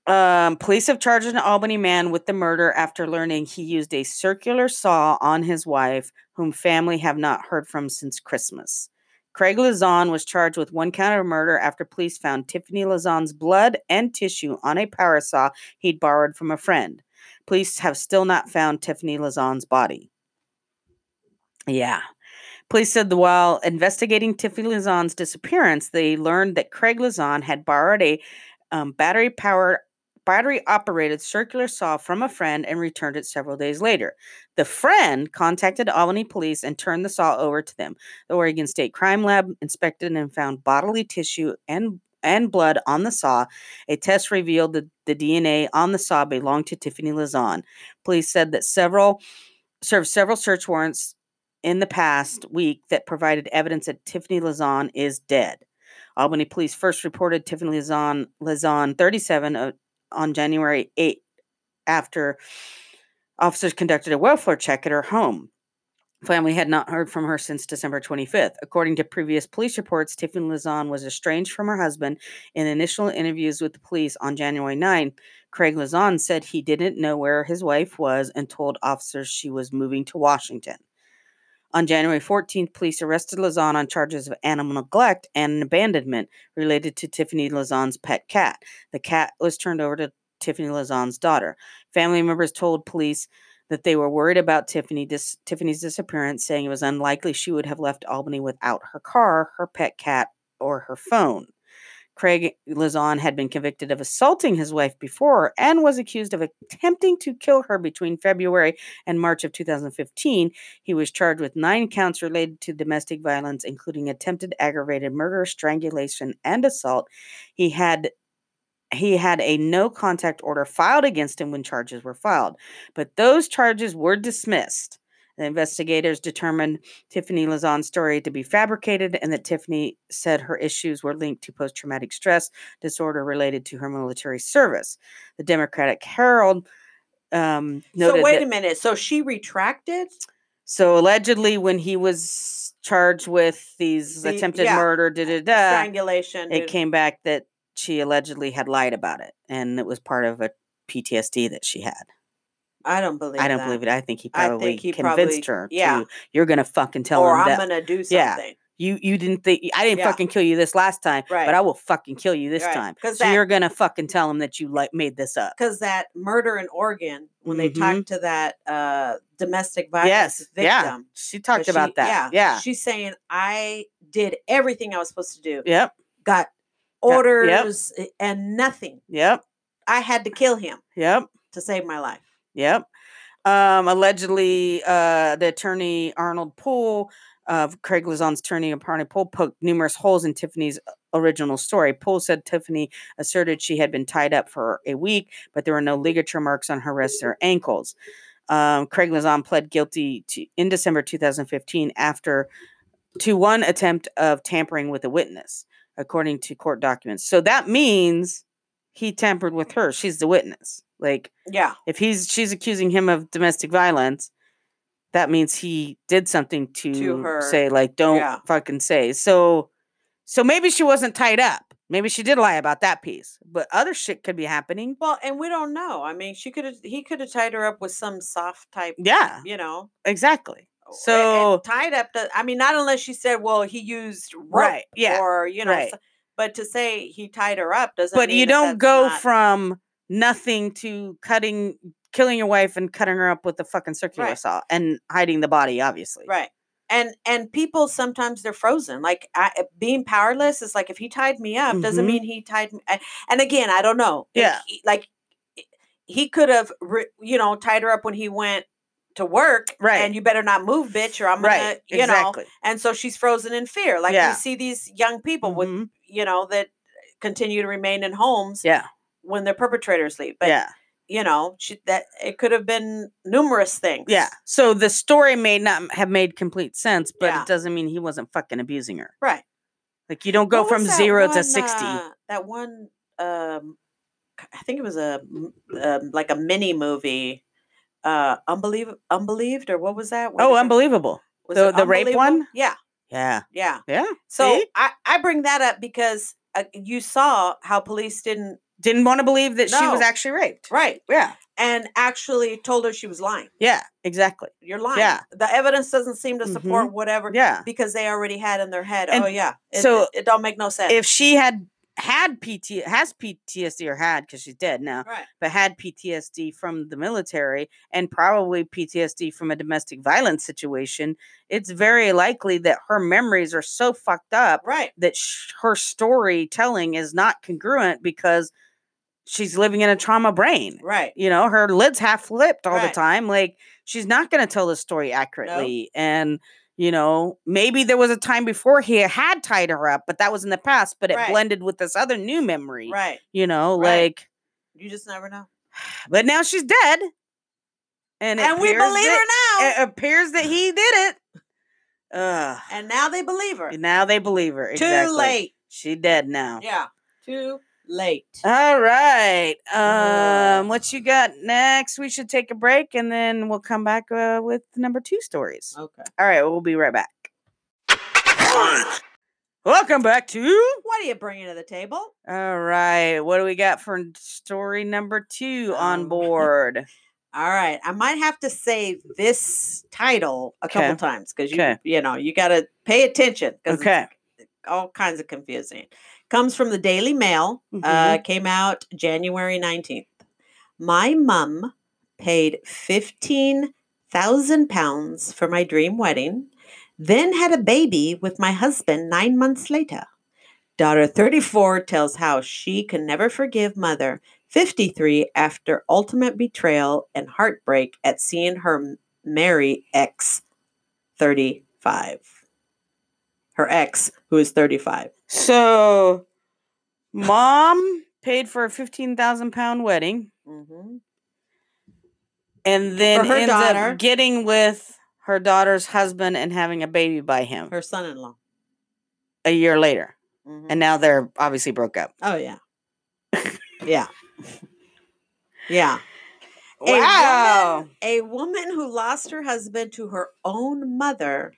Um, police have charged an Albany man with the murder after learning he used a circular saw on his wife, whom family have not heard from since Christmas. Craig Lazon was charged with one count of murder after police found Tiffany Lazon's blood and tissue on a power saw he'd borrowed from a friend. Police have still not found Tiffany Lazon's body. Yeah. Police said while investigating Tiffany Lazon's disappearance, they learned that Craig Lazon had borrowed a um, battery powered battery operated circular saw from a friend and returned it several days later. The friend contacted Albany police and turned the saw over to them. The Oregon State Crime Lab inspected and found bodily tissue and and blood on the saw. A test revealed that the DNA on the saw belonged to Tiffany Lazon. Police said that several served several search warrants in the past week that provided evidence that Tiffany Lazon is dead. Albany police first reported Tiffany Lazon, Lazon 37, uh, on January 8 after officers conducted a welfare check at her home. Family had not heard from her since December 25th. According to previous police reports, Tiffany Lazon was estranged from her husband. In initial interviews with the police on January 9, Craig Lazon said he didn't know where his wife was and told officers she was moving to Washington. On January 14th, police arrested Lazon on charges of animal neglect and abandonment related to Tiffany Lazon's pet cat. The cat was turned over to Tiffany Lazon's daughter. Family members told police that they were worried about Tiffany dis- Tiffany's disappearance, saying it was unlikely she would have left Albany without her car, her pet cat, or her phone. Craig Lazon had been convicted of assaulting his wife before and was accused of attempting to kill her between February and March of 2015. He was charged with nine counts related to domestic violence, including attempted aggravated murder, strangulation, and assault. He had he had a no contact order filed against him when charges were filed, but those charges were dismissed. The investigators determined Tiffany Lazon's story to be fabricated and that Tiffany said her issues were linked to post traumatic stress disorder related to her military service. The Democratic Herald um, noted So wait that- a minute. So she retracted? so allegedly, when he was charged with these The- attempted yeah, murder, da da da, Strangulation. it dude. came back that she allegedly had lied about it, and it was part of a PTSD that she had. I don't believe it. I don't that. believe it. I think he probably think he convinced probably- her yeah. to you're gonna fucking tell or him I'm that gonna do something. Yeah. you you didn't think I didn't Yeah. fucking kill you this last time, Right. but I will fucking kill you this Right. time. So that- you're gonna fucking tell him that you like made this up. Because that murder in Oregon, when they Mhm. talked to that uh, domestic violence Yes, victim, yeah. She talked about she- that. Yeah, Yeah. She's saying I did everything I was supposed to do. Yep. Got orders eh, and nothing. Yep. I had to kill him Yep. to save my life. Yep. Um, allegedly, uh, the attorney Arnold Poole of Craig Lazon's attorney, Arnold Poole, poked numerous holes in Tiffany's uh, original story. Poole said Tiffany asserted she had been tied up for a week, but there were no ligature marks on her wrists or ankles. Um, Craig Lazon pled guilty to, in December 2015 after to one attempt of tampering with a witness, according to court documents. So that means he tampered with her. She's the witness. Like Yeah. if he's she's accusing him of domestic violence, that means he did something to, her, say like don't yeah. fucking say. So so maybe she wasn't tied up. Maybe she did lie about that piece. But other shit could be happening. Well, and we don't know. I mean, she could have. He could have tied her up with some soft type. Yeah, You know. exactly. Oh, and So tied up. To, I mean, not unless she said, "Well, he used rope," Right, yeah, or you know. right. so- but to say he tied her up doesn't. but you don't go not- from nothing to cutting killing your wife and cutting her up with a fucking circular Right. saw and hiding the body obviously. right. And and people sometimes they're frozen. Like I, eh, being powerless is like if he tied me up doesn't Mhm. mean he tied me. And, and again, I don't know. Yeah. he- like eh, he could have, you know, tied her up when he went to work. Right. And you better not move, bitch, or I'm gonna, you know. And so she's frozen in fear. Like Yeah. you see these young people with, Mhm. you know, that continue to remain in homes Yeah. When their perpetrators leave. But yeah. you know, she, that it could have been numerous things. Yeah. So the story may not have made complete sense, but Yeah. it doesn't mean he wasn't fucking abusing her. Right. Like you don't go What from zero to 60. uh, that one, um, I think it was a um, like a mini movie, uh, unbelievable, unbelieved, or what was that? What oh, it? unbelievable. Was the- the rape one? Yeah, Yeah. yeah. Yeah. So See? I I bring that up because uh, you saw how police didn't Didn't want to believe that she was actually raped. right Yeah. and actually told her she was lying. Yeah. Exactly. You're lying. Yeah. The evidence doesn't seem to mm-hmm. support whatever. Yeah. Because they already had in their head. And oh yeah. It, so it, it don't make no sense. If she had had PT has PTSD or had because she's dead now, right. but had PTSD from the military and probably PTSD from a domestic violence situation, it's very likely that her memories are so fucked up Right. that sh- her storytelling is not congruent because she's living in a trauma brain. Right. You know, her lid's half flipped all the time. Like she's not going to tell the story accurately. And you know, maybe there was a time before he had tied her up, but that was in the past. But it Right. blended with this other new memory. Right. You know, Right. like. You just never know. *sighs* But now she's dead. And, And we believe that- her now. It appears that he did it. Ugh. and now they believe her. Now they believe her. Too late. She dead now. Yeah. Too late. All right. Uh. Um, what you got next? We should take a break and then we'll come back uh, with number two stories. Okay. All right, we'll be right back. Welcome back to. What are you bringing to the table? All right, what do we got for story number two on Um, *laughs* board? All right. I might have to say this title a couple Okay. times because you Okay. you know you got to pay attention because Okay. all kinds of confusing. Comes from the Daily Mail. Uh, Mm-hmm. came out January nineteenth. My mum paid fifteen thousand pounds for my dream wedding, then had a baby with my husband nine months later. Daughter 34 tells how she can never forgive mother 53 after ultimate betrayal and heartbreak at seeing her marry ex 35. Her ex, who is 35. So, mom paid for a fifteen thousand pound wedding, Mm-hmm. and then her ends daughter. up getting with her daughter's husband and having a baby by him Her son in law. a year later, Mm-hmm. and now they're obviously broke up. Oh, yeah. *laughs* yeah. Yeah. A Wow. woman, a woman who lost her husband to her own mother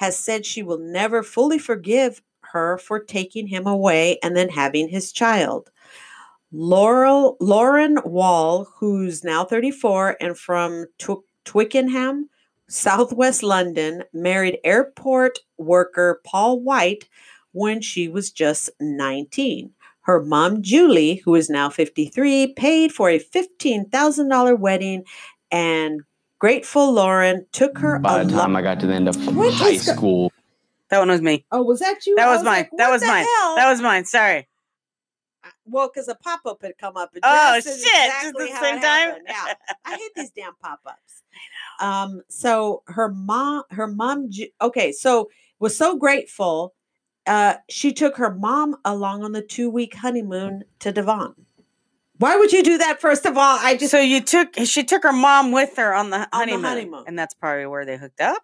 has said she will never fully forgive her for taking him away and then having his child. Laurel Lauren Wall, who's now 34 and from Tw- Twickenham, Southwest London, married airport worker Paul White when she was just 19. Her mom, Julie, who is now 53, paid for a $15,000 wedding, and grateful Lauren took her By the time lo- I got to the end of What high is school, That one was me. Oh, was that you? That I was mine. like, that was mine. hell? That was mine. Sorry. well, because a pop up had come up. and Oh, just is shit, just exactly the same time? Yeah, I hate these damn pop ups. *laughs* Um, so her mom, her mom, okay, so was so grateful. Uh, she took her mom along on the two week honeymoon to Devon. Why would you do that? First of all, I just So you took she took her mom with her on the the honeymoon, honeymoon. and that's probably where they hooked up.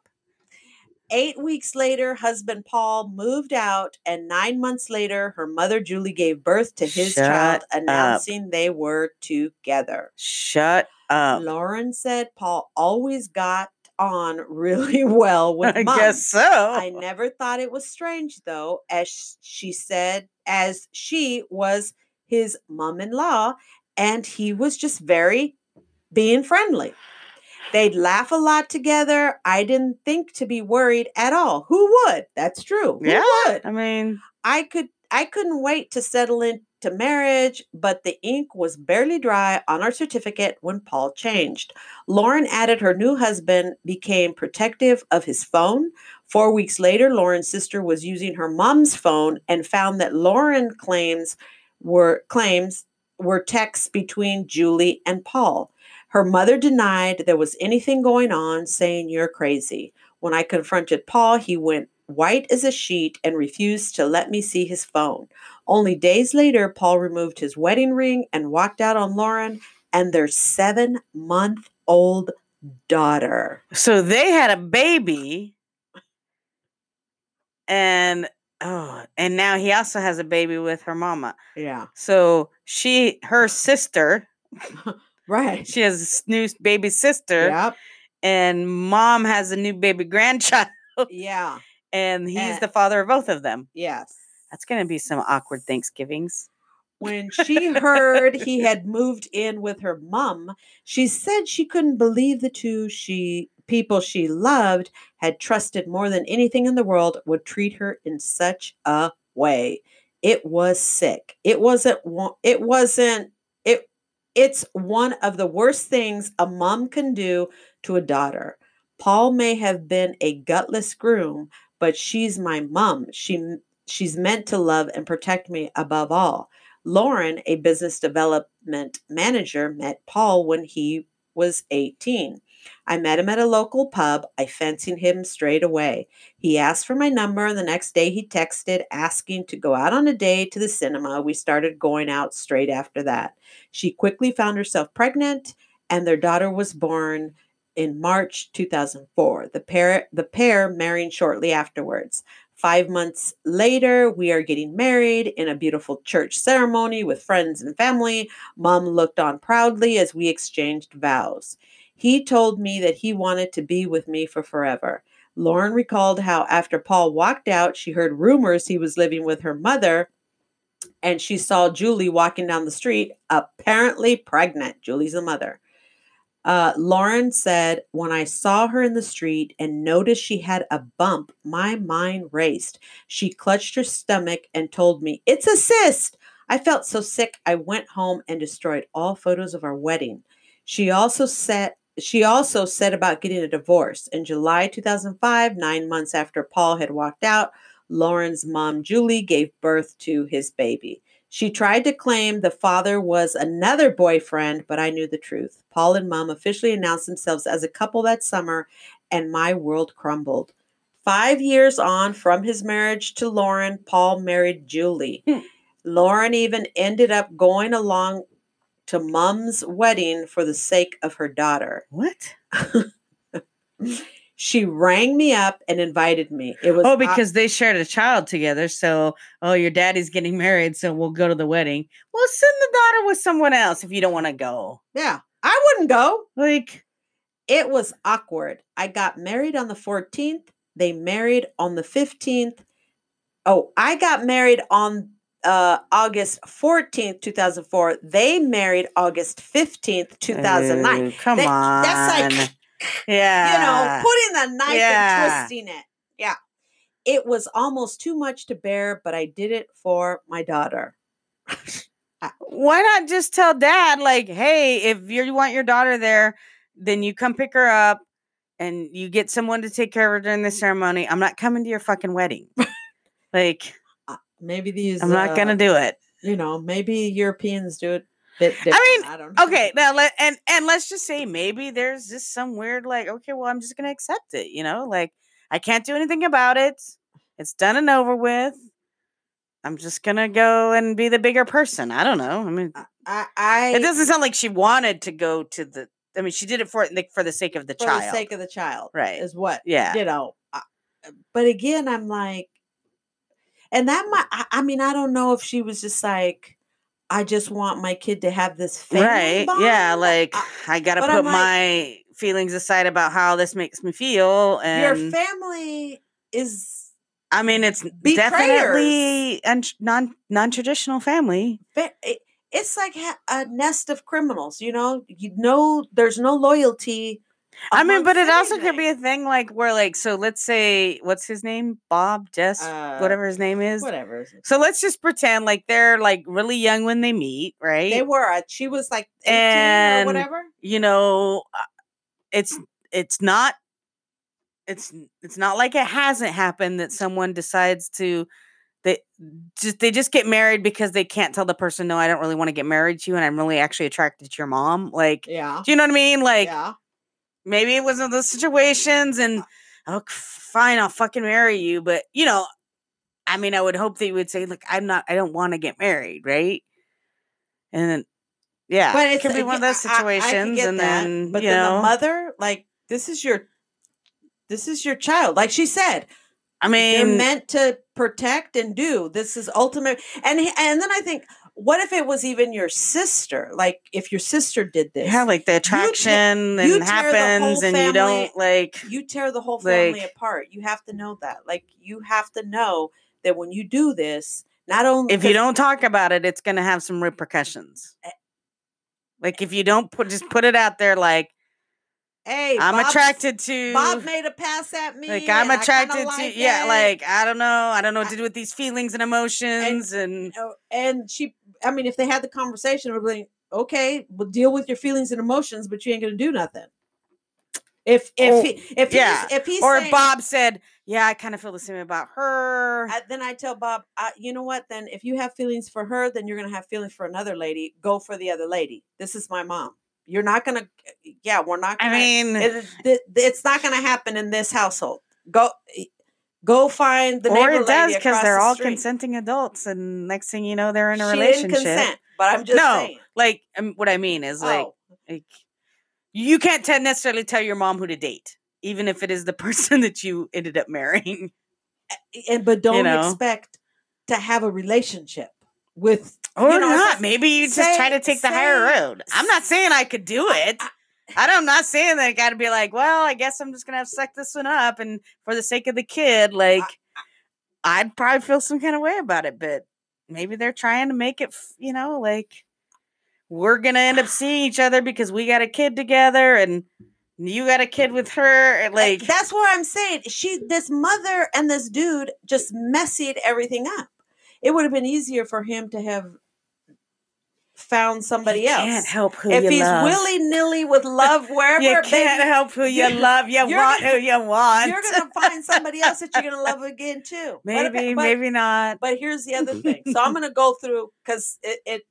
Eight weeks later, husband Paul moved out, and nine months later, her mother Julie gave birth to his Shut child, up. announcing they were together. Shut up. Lauren said Paul always got on *laughs* really well with mom. I guess so. I never thought it was strange though, as she said, as she was his mom-in-law, and he was just very being friendly. They'd laugh a lot together. I didn't think to be worried at all. Who would? That's true. Who Yeah. would? I mean, I could I couldn't wait to settle into marriage, but the ink was barely dry on our certificate when Paul changed. Lauren added her new husband became protective of his phone. 4 weeks later, Lauren's sister was using her mom's phone and found that Lauren claims were claims were texts between Julie and Paul. Her mother denied there was anything going on, saying you're crazy. When I confronted Paul, he went white as a sheet and refused to let me see his phone. Only days later, Paul removed his wedding ring and walked out on Lauren and their seven month old daughter. so they had a baby, and oh, and now he also has a baby with her mama. Yeah. So she, her sister, *laughs* Right. she has a new baby sister, Yep. and mom has a new baby grandchild, *laughs* Yeah. and he's Eh. the father of both of them. Yes. That's gonna be some awkward Thanksgivings. When she heard he had moved in with her mom, she said she couldn't believe the two she people she loved had trusted more than anything in the world would treat her in such a way. It was sick. It wasn't it wasn't it it's one of the worst things a mom can do to a daughter. Paul may have been a gutless groom, but she's my mom. She she's meant to love and protect me above all. Lauren, a business development manager, met Paul when he was 18. I met him at a local pub. I fancied him straight away. He asked for my number, and the next day he texted asking to go out on a date to the cinema. We started going out straight after that. She quickly found herself pregnant, and their daughter was born in March 2004. The pair, the pair married shortly afterwards. Five months later, we are getting married in a beautiful church ceremony with friends and family. Mom looked on proudly as we exchanged vows. He told me that he wanted to be with me for forever. Lauren recalled how after Paul walked out, she heard rumors he was living with her mother and she saw Julie walking down the street, apparently pregnant. Julie's the mother. Uh, Lauren said, When I saw her in the street and noticed she had a bump, my mind raced. She clutched her stomach and told me, It's a cyst. I felt so sick, I went home and destroyed all photos of our wedding. She also said, she also said about getting a divorce. In July 2005, nine months after Paul had walked out, Lauren's mom, Julie, gave birth to his baby. She tried to claim the father was another boyfriend, but I knew the truth. Paul and mom officially announced themselves as a couple that summer, and my world crumbled. Five years on from his marriage to Lauren, Paul married Julie. Hmm. Lauren even ended up going along to mom's wedding for the sake of her daughter. What? She rang me up and invited me. It was Oh, au- because they shared a child together. So, oh, your daddy's getting married, so we'll go to the wedding. Well, send the daughter with someone else if you don't want to go. yeah, I wouldn't go. Like, It was awkward. I got married on the 14th. They married on the 15th. Oh, I got married on uh, August 14th, 2004. They married August 15th, 2009. ooh, come They- on. that's like- yeah. *laughs* you know, putting the knife Yeah. and twisting it. Yeah. It was almost too much to bear, but I did it for my daughter. *laughs* why not just tell dad, like, hey, if you want your daughter there, then you come pick her up and you get someone to take care of her during the ceremony. I'm not coming to your fucking wedding. *laughs* like, Maybe these. I'm not uh, gonna do it. You know, maybe Europeans do it. Bit different. mean, I don't know. Okay, now let and and let's just say maybe there's just some weird like, okay, well, I'm just gonna accept it, you know, like I can't do anything about it. It's done and over with. I'm just gonna go and be the bigger person. I don't know. I mean, I, I it doesn't sound like she wanted to go to the. I mean, she did it for like, for the sake of the for child, For the sake of the child, Right. Is what Yeah. you know. I, but again, I'm like, and that might. I, I mean, I don't know if she was just like, I just want my kid to have this family right. Yeah. Like I- I gotta put like- my feelings aside about how this makes me feel. And your family is I mean, it's Betrayers. definitely a non non traditional family. fa- it- it's like a nest of criminals. You know, you know, there's no loyalty. I mean, but it also could be a thing like where, like, so let's say, what's his name? Bob, Jess, Uh, whatever his name is. whatever. So let's just pretend like they're like really young when they meet, right? They were. uh, She was like 18 And- or whatever. you know, uh, it's it's not it's it's not like it hasn't happened that someone decides to they just they just get married because they can't tell the person no, I don't really want to get married to you and I'm really actually attracted to your mom. Like, Yeah. do you know what I mean? Like yeah. Maybe it was one of those situations and oh fine i'll fucking marry you but you know i mean i would hope that you would say look i'm not i don't want to get married right and then yeah But it could be one of those I- I- I situations and that, then but you then know the mother, like, this is your, this is your child. Like she said, i mean meant to protect and do. This is ultimate. And and then I think, what if it was even your sister? Like, if your sister did this, yeah like the attraction you and the happens and you don't like you tear the whole family Like- apart. You have to know that. Like, you have to know that when you do this, not only if you don't talk about it it's going to have some repercussions Eh like if you don't put just put it out there like hey, i'm Bob's- attracted to Bob made a pass at me. like I'm and attracted to like yeah, it. like I don't know, I don't know what to do with these feelings and emotions and, Oh, and she i mean if they had the conversation it would be like, okay we'll deal with your feelings and emotions but you ain't gonna do nothing. If if Oh, he, if yeah. he's if he's or saying, Bob said, "Yeah, I kind of feel the same about her." I, then i tell bob I, you know what? Then if you have feelings for her then you're gonna have feelings for another lady. Go for the other lady. This is my mom. You're not gonna yeah we're not I gonna mean, it, it- it's not gonna happen in this household. Go go find the or neighbor it does because they're the all street. consenting adults, and next thing you know, they're in a she relationship. didn't consent but i'm just no, saying like um, what I mean is like, oh, like you can't te- necessarily tell your mom who to date, even if it is the *laughs* person that you ended up marrying. and but don't know? expect to have a relationship with Or you know, not. Maybe you just try to take the higher road. I'm not saying I could do it. I don't, I'm not saying that I got to be like, well, I guess I'm just gonna have to suck this one up, and for the sake of the kid, like, I'd probably feel some kind of way about it. But maybe they're trying to make it, you know, like we're gonna end up seeing each other because we got a kid together, and you got a kid with her. Like, that's what I'm saying. She this mother and this dude just messied everything up. It would have been easier for him to have found somebody you else. can't help who if you he's love. willy nilly with love *laughs* wherever, you can't help who you love. You want gonna- who you want. you're gonna find somebody else that you're gonna love *laughs* again too. Maybe, but, maybe not. But here's the other thing. So I'm *laughs* gonna go through because it, it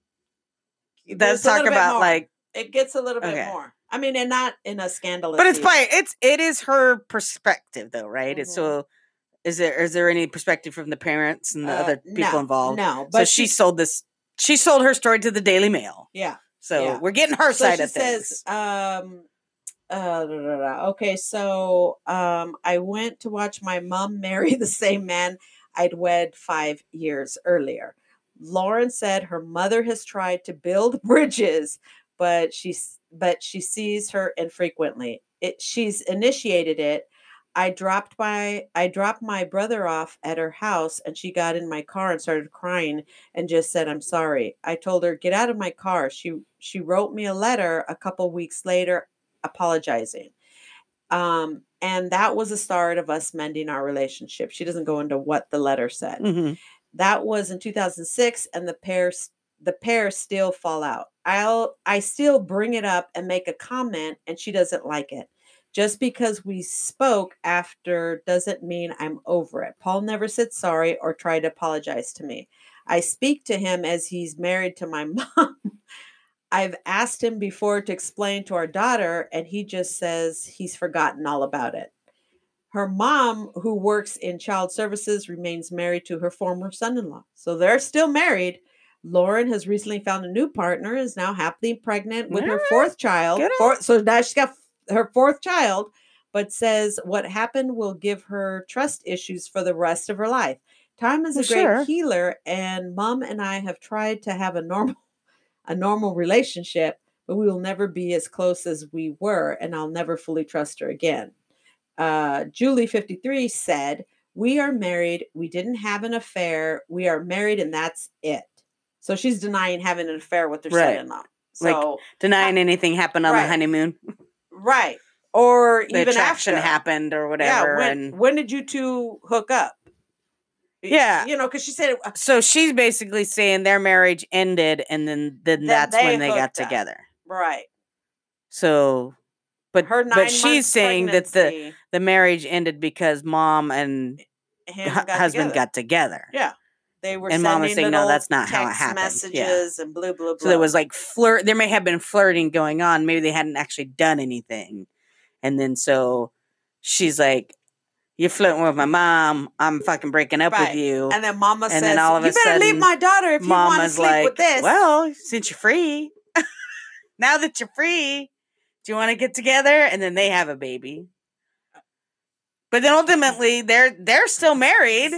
Let's talk about like it gets a little bit Okay. more. I mean, and not in a scandalous. but it's by it's it is her perspective though right it's Mhm. so is there is there any perspective from the parents and the Uh, other people no, involved No, so but she, sold this she sold her story to the daily mail yeah. so Yeah. we're getting her So side of things says, um, uh, da, da, da. okay, so um, I went to watch my mom *laughs* marry the same man I'd wed five years earlier. Lauren said her mother has tried to build *laughs* bridges, but she's but she sees her infrequently. It she's initiated it. I dropped my I dropped my brother off at her house and she got in my car and started crying and just said I'm sorry. I told her get out of my car. She she wrote me a letter a couple weeks later apologizing. Um and that was the start of us mending our relationship. She doesn't go into what the letter said. Mhm. That was in 2006 and the pair the pair still fall out. I'll I still bring it up and make a comment and she doesn't like it. Just because we spoke after doesn't mean I'm over it. Paul never said sorry or tried to apologize to me. I speak to him as he's married to my *laughs* mom. I've asked him before to explain to our daughter, and he just says he's forgotten all about it. Her mom, who works in child services, remains married to her former son in law. So they're still married. Lauren has recently found a new partner, is now happily pregnant with her fourth child. Four- so now she's got her fourth child, but says what happened will give her trust issues for the rest of her life. Time is Well, a great sure. healer, and mom and I have tried to have a normal *laughs* a normal relationship, but we will never be as close as we were, and I'll never fully trust her again. Uh, Julie 53 said, We are married. We didn't have an affair. We are married, and that's it. So she's denying having an affair with her Right. son in law. Like, So, Denying anything happened on Right. the honeymoon. *laughs* right. Or The even attraction after. happened or whatever. Yeah. When, and when did you two hook up? Yeah. You know, because she said, uh, so she's basically saying their marriage ended and then then Then that's they when they got up. together. right. So but Her nine but she's saying that the the marriage ended because mom and him got husband together. got together. Yeah. They were And mom was saying, "No, that's not how it happened." Yeah. Messages and blah blah blah. So there was like flirt. There may have been flirting going on. Maybe they hadn't actually done anything, and then so she's like, "You're flirting with my mom. I'm fucking breaking up Right. with you." and then Mama and says, then all of "You a better leave my daughter if you want to sleep like, with this." "Well, since you're free, *laughs* now that you're free, do you want to get together?" And then they have a baby. But then ultimately, they're they're still married,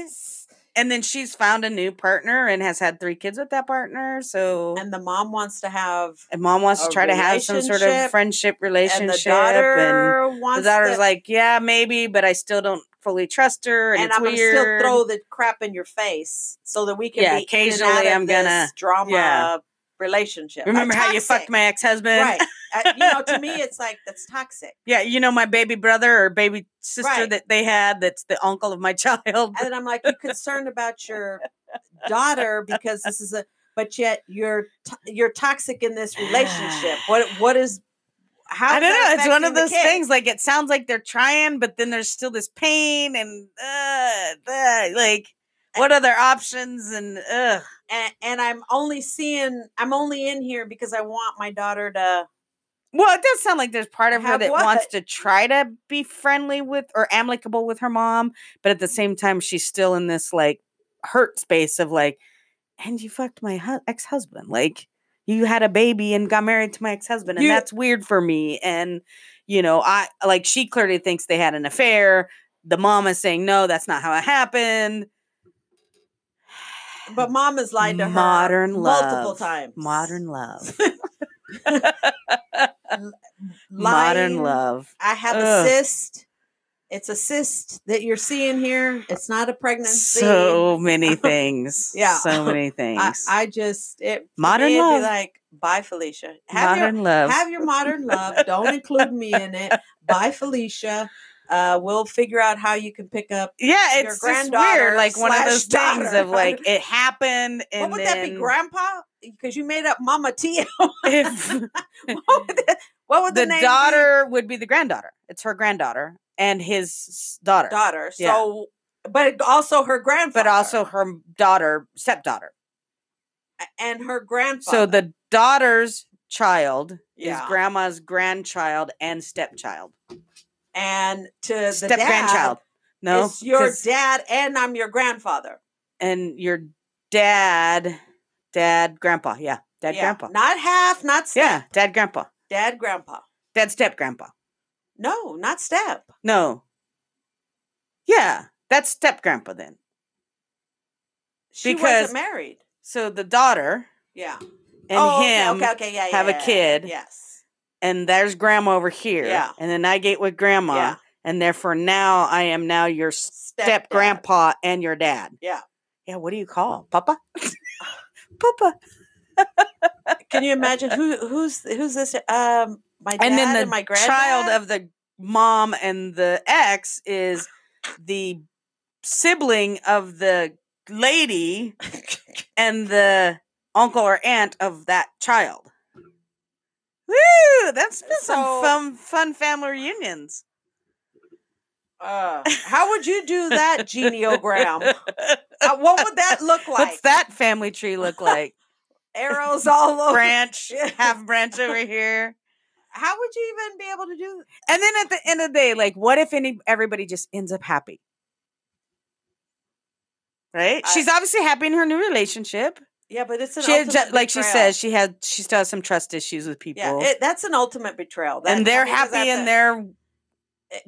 and then she's found a new partner and has had three kids with that partner. So and the mom wants to have, and mom wants to try to have some sort of friendship and relationship. the daughter wants. the daughter's to, like, yeah, maybe, but I still don't fully trust her, and, and I'm gonna still throw the crap in your face so that we can Yeah, be and occasionally I'm gonna- drama yeah. relationship. Remember how you fucked my ex husband? right? Uh, you know, to me, it's like that's toxic. Yeah, you know my baby brother or baby sister Right. that they had. That's the uncle of my *laughs* child. And I'm like, you're concerned about your daughter because this is a, *laughs* but yet you're you're toxic in this relationship. *sighs* What what is? How I don't know. It's one of those things. Like it sounds like they're trying, but then there's still this pain and uh, uh, like what other options and uh and, and I'm only seeing I'm only in here because I want my daughter to Well, it does sound like there's part of her Have that wants to try to be friendly with or amicable with her mom, but at the same time, she's still in this like hurt space of like, and you fucked my hu- ex husband. Like, you had a baby and got married to my ex husband, and You- that's weird for me. And, you know, I like, she clearly thinks they had an affair. The mom is saying, no, that's not how it happened. *sighs* but mom has lied to her Modern multiple love. times. Modern love. *laughs* *laughs* *laughs* L- Modern love. I have Ugh. a cyst. It's a cyst that you're seeing here. It's not a pregnancy. So *laughs* many things. Yeah. So many things. I just it Modern me, love. like bye Felicia. Have modern your love. have your modern love. Don't include me in it. Bye Felicia. Uh, we'll figure out how you can pick up. yeah, your it's just granddaughter weird. Like one of those things of like it happened *laughs* and what would that be, Grandpa? Because you made up Mama Tia. *laughs* if what would *laughs* the, what would the, the name be? daughter would be the granddaughter. It's her granddaughter and his daughter. daughter? Yeah. So, but also her grandfather, But also her daughter, stepdaughter. and her grandfather. So the daughter's child Yeah. is grandma's grandchild and stepchild. And to the Step dad, grandchild. No. it's your dad, and I'm your grandfather. and your dad, dad, grandpa. Yeah. Dad, yeah, grandpa. not half, not step. Yeah. Dad, grandpa. dad, grandpa. Dad, step, grandpa. No, not step. No. Yeah, that's step grandpa then. She Because- wasn't married. So the daughter Yeah, and oh, him, Okay, okay, yeah, have a yeah, yeah, kid. Yes. And there's grandma over here. Yeah. And then I get with grandma, Yeah. and therefore now I am now your step grandpa and your dad. Yeah. Yeah. What do you call Papa? *laughs* Papa. Can you imagine who who's who's this? Um, my dad and then the my child of the mom and the ex is the sibling of the lady *laughs* and the uncle or aunt of that child. Woo! That's been So- some fun, fun family reunions. Uh, how would you do that geneogram? Uh, what would that look *laughs* like? What's that family tree look like? *laughs* Arrows all over. branch, *laughs* half branch over here. How would you even be able to do? And then at the end of the day, like, what if any everybody just ends up happy? Right? I- She's obviously happy in her new relationship. Yeah, but it's an She had, like she says, she had she still has some trust issues with people. Yeah, it, that's an ultimate betrayal. That- and they're happy in a- their eh,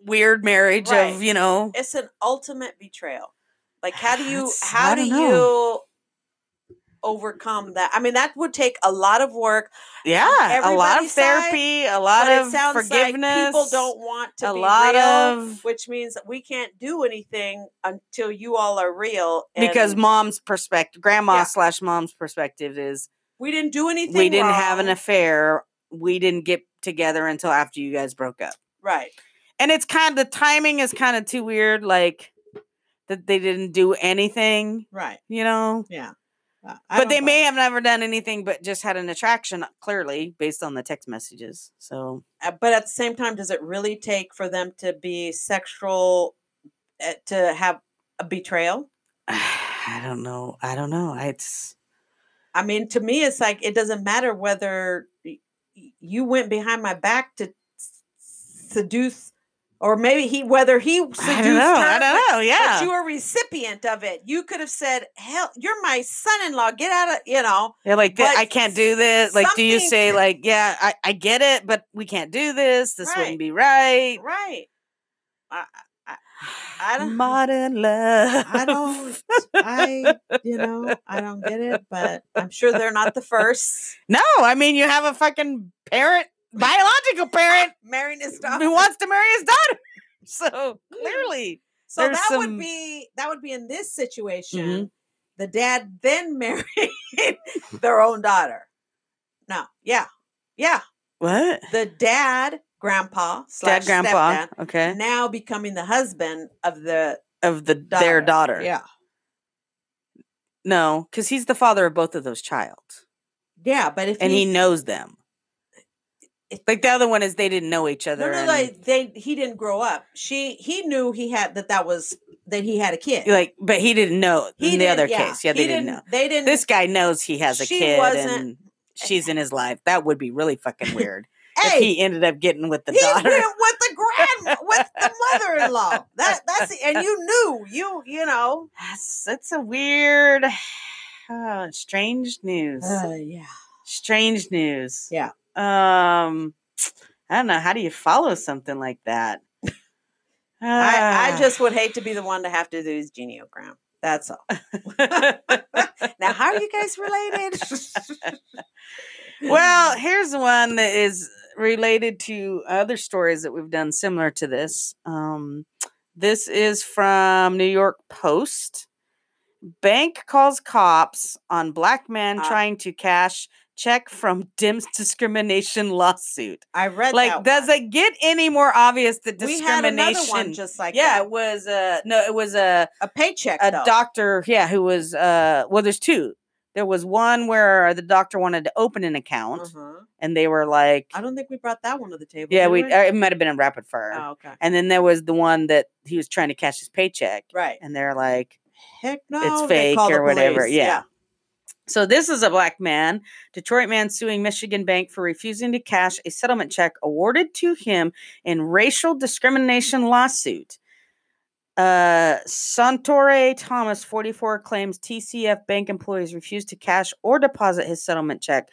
weird marriage Right. of you know it's an ultimate betrayal. Like how do *sighs* you That's- how do know. Overcome that? I mean, that would take a lot of work. yeah a lot of everybody's side, therapy a lot of it forgiveness like people don't want to a be lot real, of which means that we can't do anything until you all are real. because mom's perspective grandma Yeah. slash mom's perspective is we didn't do anything. we didn't have an affair we didn't get together until after you guys broke up right. and it's kind of the timing is kind of too weird like that they didn't do anything Right. you know Yeah. But they know. may have never done anything but just had an attraction clearly based on the text messages so Uh, but at the same time, does it really take for them to be sexual uh, to have a betrayal? *sighs* i don't know i don't know it's I mean, to me, it's like it doesn't matter whether you went behind my back to seduce, or maybe he whether he seduced i don't know her. i but- don't know yeah you were a recipient of it. You could have said, "Hell, you're my son-in-law. Get out of you know." Yeah, like But I can't do this. Like, do you say like, yeah, I, I get it, but we can't do this. This Right. wouldn't be right. Right. I, I, I don't. *sighs* Modern love. I don't. *laughs* I you know I don't get it, but I'm sure they're not the first no, I mean you have a fucking parent, biological parent marrying his *laughs* daughter. who wants to marry his daughter. *laughs* So *laughs* clearly, So that some- would be that would be in this situation. Mhm. The dad then married their own daughter. No, yeah, yeah. what? The dad, grandpa, slash Dad, grandpa. stepdad, Okay, now becoming the husband of the of the their daughter. Yeah, No, because he's the father of both of those child, yeah. But if and he knows them. Like the other one is they didn't know each other. no, and- like they he didn't grow up. She he knew he had that that was that he had a kid. like, but he didn't know He in the didn't- other yeah, case. Yeah, they didn't know. They didn't. this guy knows he has a kid wasn't- and she's in his life. That would be really fucking *laughs* weird hey, if he ended up getting with the he daughter. went with the grand *laughs* with the mother-in-law. That that's the, and you knew you you know. That's that's a weird, *sighs* uh, strange news. Uh, yeah. strange news. Yeah. Um, I don't know. How do you follow something like that? I, I Ah. just would hate to be the one to have to do his geniogram. That's all. *laughs* now, how are you guys related? well, here's one that is related to other stories that we've done similar to this. Um, this is from New York Post. Bank calls cops on black man Uh, trying to cash check from Dim's *laughs* discrimination lawsuit. I read Like, that does one. it get any more obvious that We had discrimination? one just like yeah, that. it was uh no, it was a a paycheck. a though. doctor, yeah, who was uh well, there's two. There was one where the doctor wanted to open an account, Uh-huh. and they were like, I don't think we brought that one to the table. "Yeah, we." uh, It might have been in rapid fire. Oh, okay. And then there was the one that he was trying to cash his paycheck, Right. and they're like, Heck no. they fake or whatever, police. yeah. So this is a black man, Detroit man suing Michigan Bank for refusing to cash a settlement check awarded to him in racial discrimination lawsuit. Uh, Sauntore Thomas, 44, claims TCF bank employees refused to cash or deposit his settlement check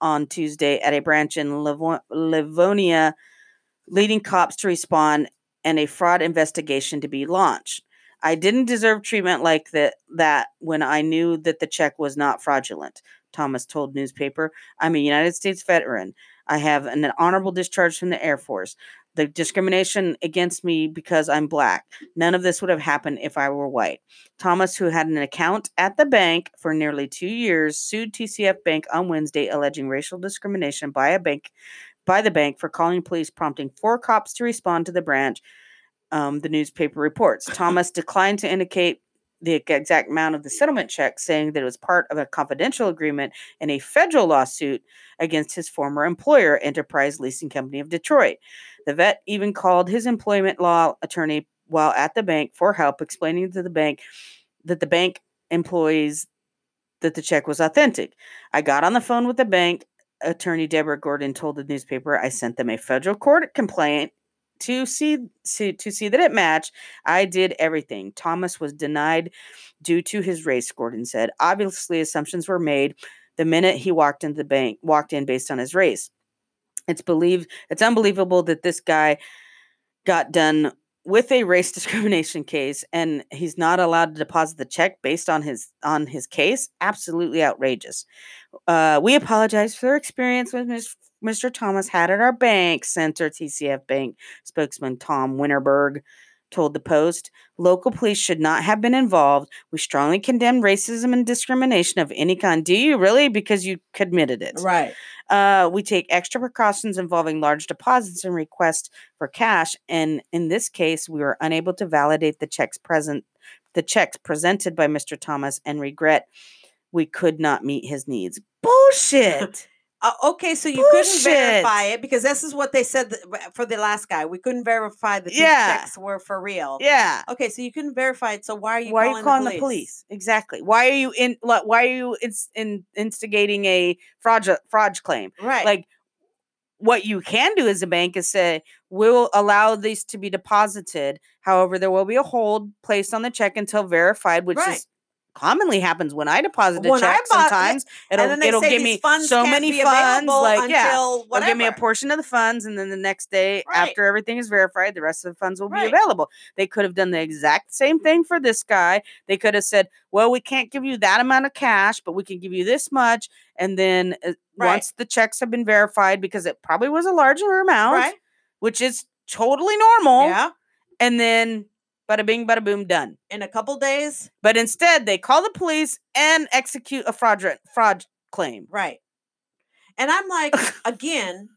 on Tuesday at a branch in Livo- Livonia, leading cops to respond and a fraud investigation to be launched. I didn't deserve treatment like that that when I knew that the check was not fraudulent, Thomas told newspaper. I'm a United States veteran. I have an honorable discharge from the Air Force. The discrimination against me because I'm black. None of this would have happened if I were white. Thomas, who had an account at the bank for nearly two years, sued TCF Bank on Wednesday, alleging racial discrimination by a bank by the bank for calling police, prompting four cops to respond to the branch um, the newspaper reports. Thomas declined to indicate the exact amount of the settlement check, saying that it was part of a confidential agreement in a federal lawsuit against his former employer, Enterprise Leasing Company of Detroit. The vet even called his employment law attorney while at the bank for help, explaining to the bank that the bank employees that the check was authentic. I got on the phone with the bank. Attorney Deborah Gordon told the newspaper I sent them a federal court complaint to see, to see that it matched. I did everything. Thomas was denied due to his race, Gordon said. Obviously, assumptions were made the minute he walked into the bank, walked in based on his race. It's believed it's unbelievable that this guy got done with a race *laughs* discrimination case and he's not allowed to deposit the check based on his on his case absolutely outrageous uh, we apologize for their experience with Ms. mr thomas had at our bank center tcf bank spokesman tom winterberg told the post local police should not have been involved we strongly condemn racism and discrimination of any kind do you really because you committed it Right. uh, we take extra precautions involving large deposits and requests for cash. And in this case, we were unable to validate the checks present, the checks presented by Mr. Thomas, and regret we could not meet his needs. Bullshit. Uh, okay, so you couldn't verify it because this is what they said th- for the last guy. We couldn't verify that these checks were for real. yeah. Okay, so you couldn't verify it. So why are you why are calling, you calling the, the police? police? Exactly. Why are you in? like, Why are you ins- in, instigating a fraud fraud claim? Right. like what you can do as a bank is say we'll allow these to be deposited however there will be a hold placed on the check until verified which Right. is commonly happens when i deposit a When check bought- sometimes it'll, it'll give me so many funds like yeah they'll give me a portion of the funds and then the next day Right. after everything is verified the rest of the funds will Right. be available they could have done the exact same thing for this guy they could have said well we can't give you that amount of cash but we can give you this much and then uh, Right. once the checks have been verified because it probably was a larger amount which is totally normal Yeah. and then bada bing bada boom done In a couple days. but instead they call the police and execute a fraudulent fraud claim Right. And I'm like, *laughs* again,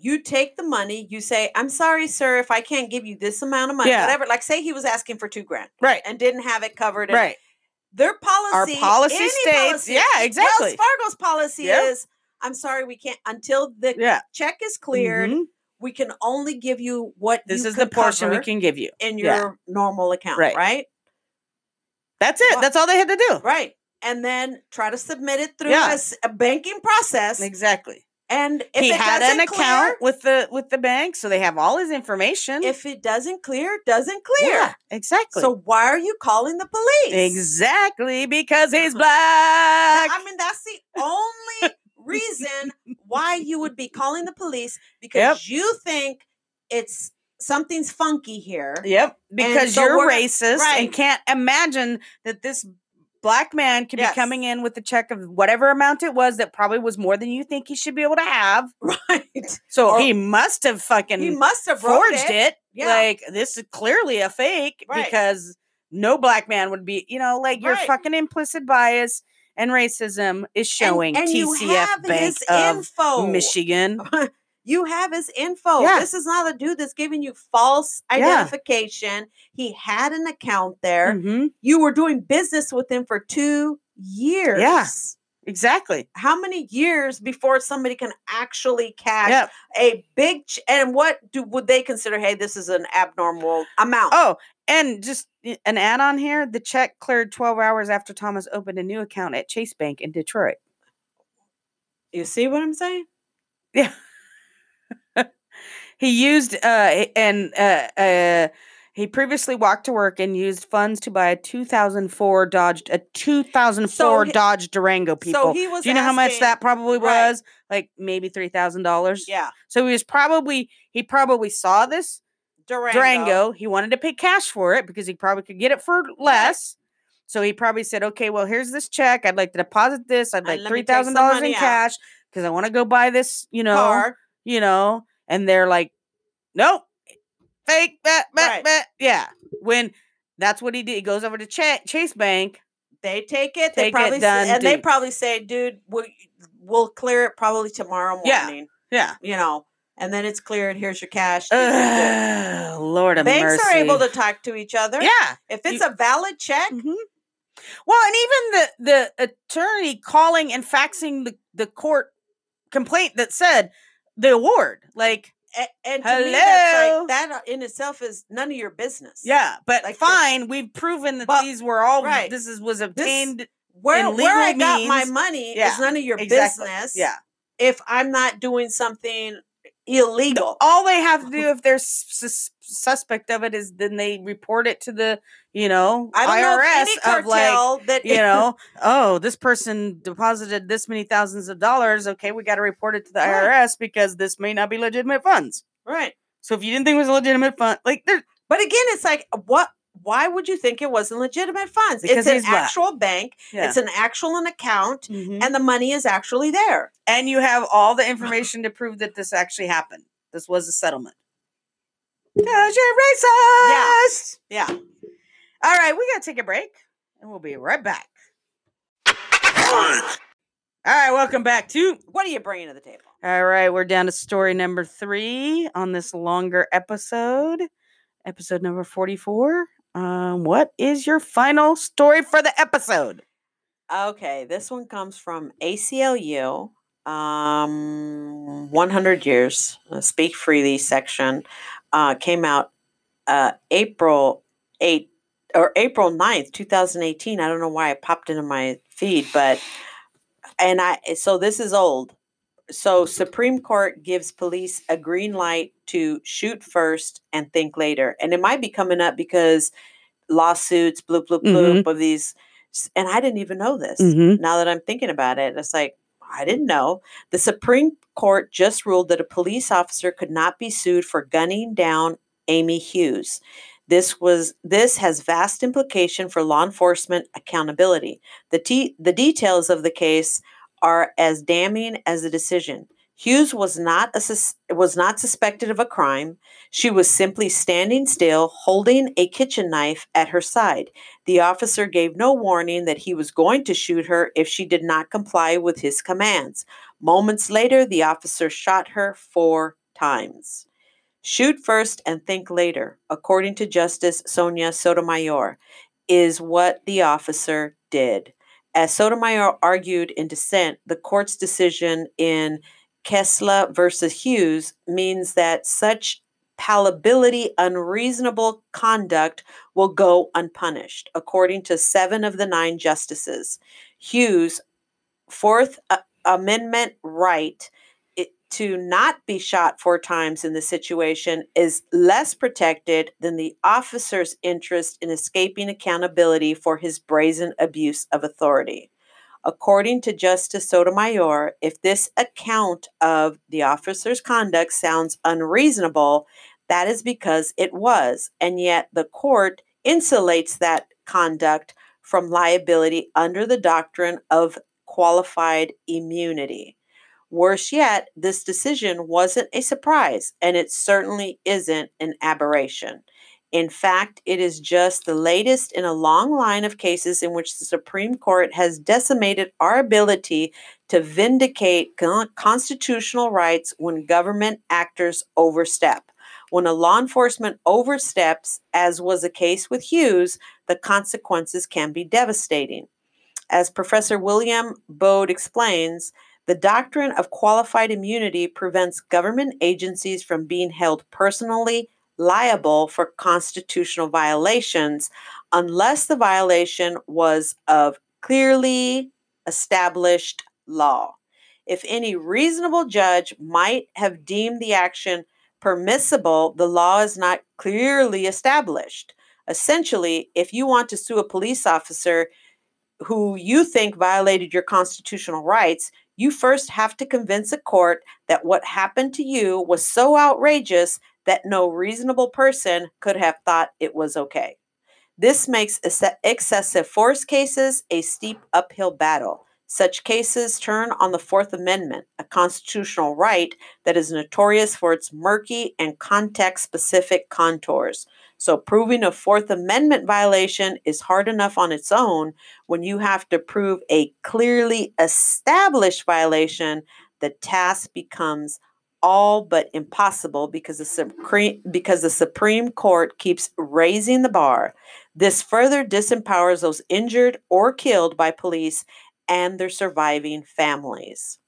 you take the money, you say, I'm sorry, sir, if I can't give you this amount of money, Yeah. whatever. Like, say he was asking for two grand right and didn't have it covered. and right Their policy, our policy states- policy, yeah, exactly. Wells. Fargo's policy Yep. is, I'm sorry, we can't until the yeah check is cleared. Mhm. We can only give you what this is the portion we can give you in yeah. your normal account, Right. right? that's it Wha- that's all they had to do Right. And then try to submit it through Yeah. a a, banking process. exactly And if he it had an account clear, with the with the bank so they have all his information if it doesn't clear, doesn't clear. yeah exactly So why are you calling the police? exactly because he's *laughs* black I mean, that's the *laughs* only reason why you would be calling the police because Yep. you think it's something's funky here. Yep, because so you're racist right. and can't imagine that this black man could Yes. be coming in with a check of whatever amount it was that probably was more than you think he should be able to have. *laughs* Right. So Or- he must have fucking He must have forged it. Yeah. Like this is clearly a fake Right. because no black man would be, you know, like your Right. fucking implicit bias and racism is showing and you TCF have Bank his of info. Michigan. *laughs* You have his info. Yeah. This is not a dude that's giving you false Yeah. identification. He had an account there. Mhm, You were doing business with him for two years. Yes. Exactly. How many years before somebody can actually cash Yep. a big ch- and what do would they consider? Hey, this is an abnormal amount. Oh, and just an add on here the check cleared 12 hours after Thomas opened a new account at Chase Bank in Detroit. You see what I'm saying? Yeah. *laughs* he used, uh, and, uh, uh, he previously walked to work and used funds to buy a 2004 Dodge, a 2004 he- Dodge Durango. People, So he was. do you know how much that probably Right. was? Like maybe three thousand dollars. Yeah, So he was probably he probably saw this Durango. Durango. He wanted to pay cash for it because he probably could get it for less. So he probably said, "Okay, well, here's this check. I'd like to deposit this. I'd like three thousand dollars in out." cash because I want to go buy this. You know, Car. you know." And they're like, "Nope, fake, bet, bet, Right. bet." Yeah. When that's what he did. He goes over to Cha- Chase Bank. They take it. They Take it, probably done, say, and they dude. probably say, "Dude, we'll, we'll clear it probably tomorrow Yeah. morning." Yeah. You know, and then it's cleared. Here's your cash. Ugh, Lord of Banks mercy. are able to talk to each other. Yeah. If it's a valid check, Mhm. Well, and even the the attorney calling and faxing the the court complaint that said the award, like, a- and to me, Hello? like that uh, in itself is none of your business. yeah, but Like the- fine, we've proven that these were all right. this is was obtained. Where in where I legal got my money Yeah, is none of your exactly. business. Yeah, If I'm not doing something illegal. all they have to do *laughs* if they're sus- suspect of it is then they report it to the you know I don't know IRS any of like that you *laughs* know, oh, this person deposited this many thousands of dollars. Okay, we got to report it to the Right. IRS because this may not be legitimate funds. right. So if you didn't think it was a legitimate fund, like there, But again, it's like what why would you think it wasn't legitimate funds? Because it's an black. actual bank. yeah. It's an actual an account Mhm. and the money is actually there. and you have all the *laughs* information to prove that this actually happened. This was a settlement. Cause you're racist. Yeah. All right, we gotta take a break, and we'll be right back. All right, welcome back to. What are you bringing to the table? All right, we're down to story number three on this longer episode, episode number forty-four. Um, what is your final story for the episode? Okay, this one comes from ACLU, um, 100 Years, uh, Speak Freely section, uh, came out uh, April 8 or April 9th, 2018. I don't know why it popped into my feed, but, and I, so this is old. So Supreme Court gives police a green light to shoot first and think later. And it might be coming up because lawsuits, bloop, bloop, bloop of these. And I didn't even know this Mm-hmm. now that I'm thinking about it, it's like, I didn't know. The Supreme Court just ruled that a police officer could not be sued for gunning down Amy Hughes. This was this has vast implication for law enforcement accountability. The te- the details of the case are as damning as the decision. Hughes was not sus- was not suspected of a crime. She was simply standing still, holding a kitchen knife at her side. The officer gave no warning that he was going to shoot her if she did not comply with his commands. Moments later, the officer shot her four times. Shoot first and think later, according to Justice Sonia Sotomayor, is what the officer did. As Sotomayor argued in dissent, the court's decision in Kisela versus Hughes means that such palpability unreasonable conduct will go unpunished, according to seven of the nine justices. Hughes' Fourth Amendment right to not be shot four times in the situation is less protected than the officer's interest in escaping accountability for his brazen abuse of authority. According to Justice Sotomayor, if this account of the officer's conduct sounds unreasonable, that is because it was, and yet the court insulates that conduct from liability under the doctrine of qualified immunity. Worse yet, this decision wasn't a surprise, and it certainly isn't an aberration. In fact, it is just the latest in a long line of cases in which the Supreme Court has decimated our ability to vindicate constitutional rights when government actors overstep. When a law enforcement oversteps, as was the case with Hughes, the consequences can be devastating. As Professor William Baude explains, the doctrine of qualified immunity prevents government agencies from being held personally liable for constitutional violations unless the violation was of clearly established law. If any reasonable judge might have deemed the action permissible, the law is not clearly established. Essentially, if you want to sue a police officer who you think violated your constitutional rights, you first have to convince a court that what happened to you was so outrageous that no reasonable person could have thought it was okay. This makes ex- excessive force cases a steep uphill battle. Such cases turn on the Fourth Amendment, a constitutional right that is notorious for its murky and context specific contours. So, proving a Fourth Amendment violation is hard enough on its own. When you have to prove a clearly established violation, the task becomes all but impossible because the Supreme because the Supreme Court keeps raising the bar. This further disempowers those injured or killed by police and their surviving families.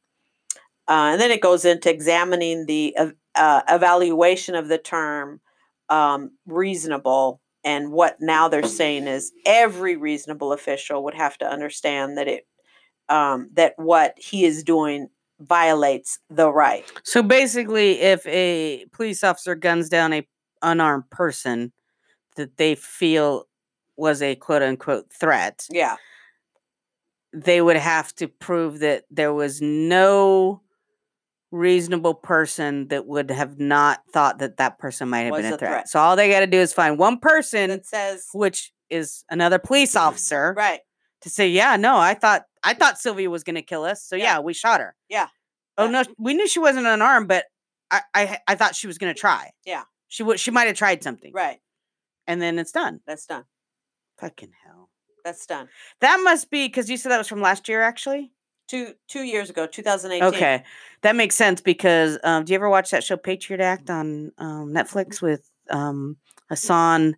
Uh, and then it goes into examining the uh, evaluation of the term um, reasonable and what now they're saying is every reasonable official would have to understand that it um, that what he is doing violates the right. So basically, if a police officer guns down a unarmed person that they feel was a quote unquote threat, Yeah. they would have to prove that there was no reasonable person that would have not thought that that person might have Was been a a threat. threat. So all they got to do is find one person, That says which is another police officer, right. to say, "Yeah, no, I thought I thought Sylvia was going to kill us, so Yeah. yeah, we shot her." Yeah. Oh Yeah. no, we knew she wasn't unarmed, but I I, I thought she was going to try. Yeah. she would. She might have tried something, Right. and then it's done. That's done. Fucking hell. That's done. That must be because you said that was from last year, actually. Two two years ago, 2018. Okay, that makes sense because um, do you ever watch that show Patriot Act on um, Netflix with um, Hasan?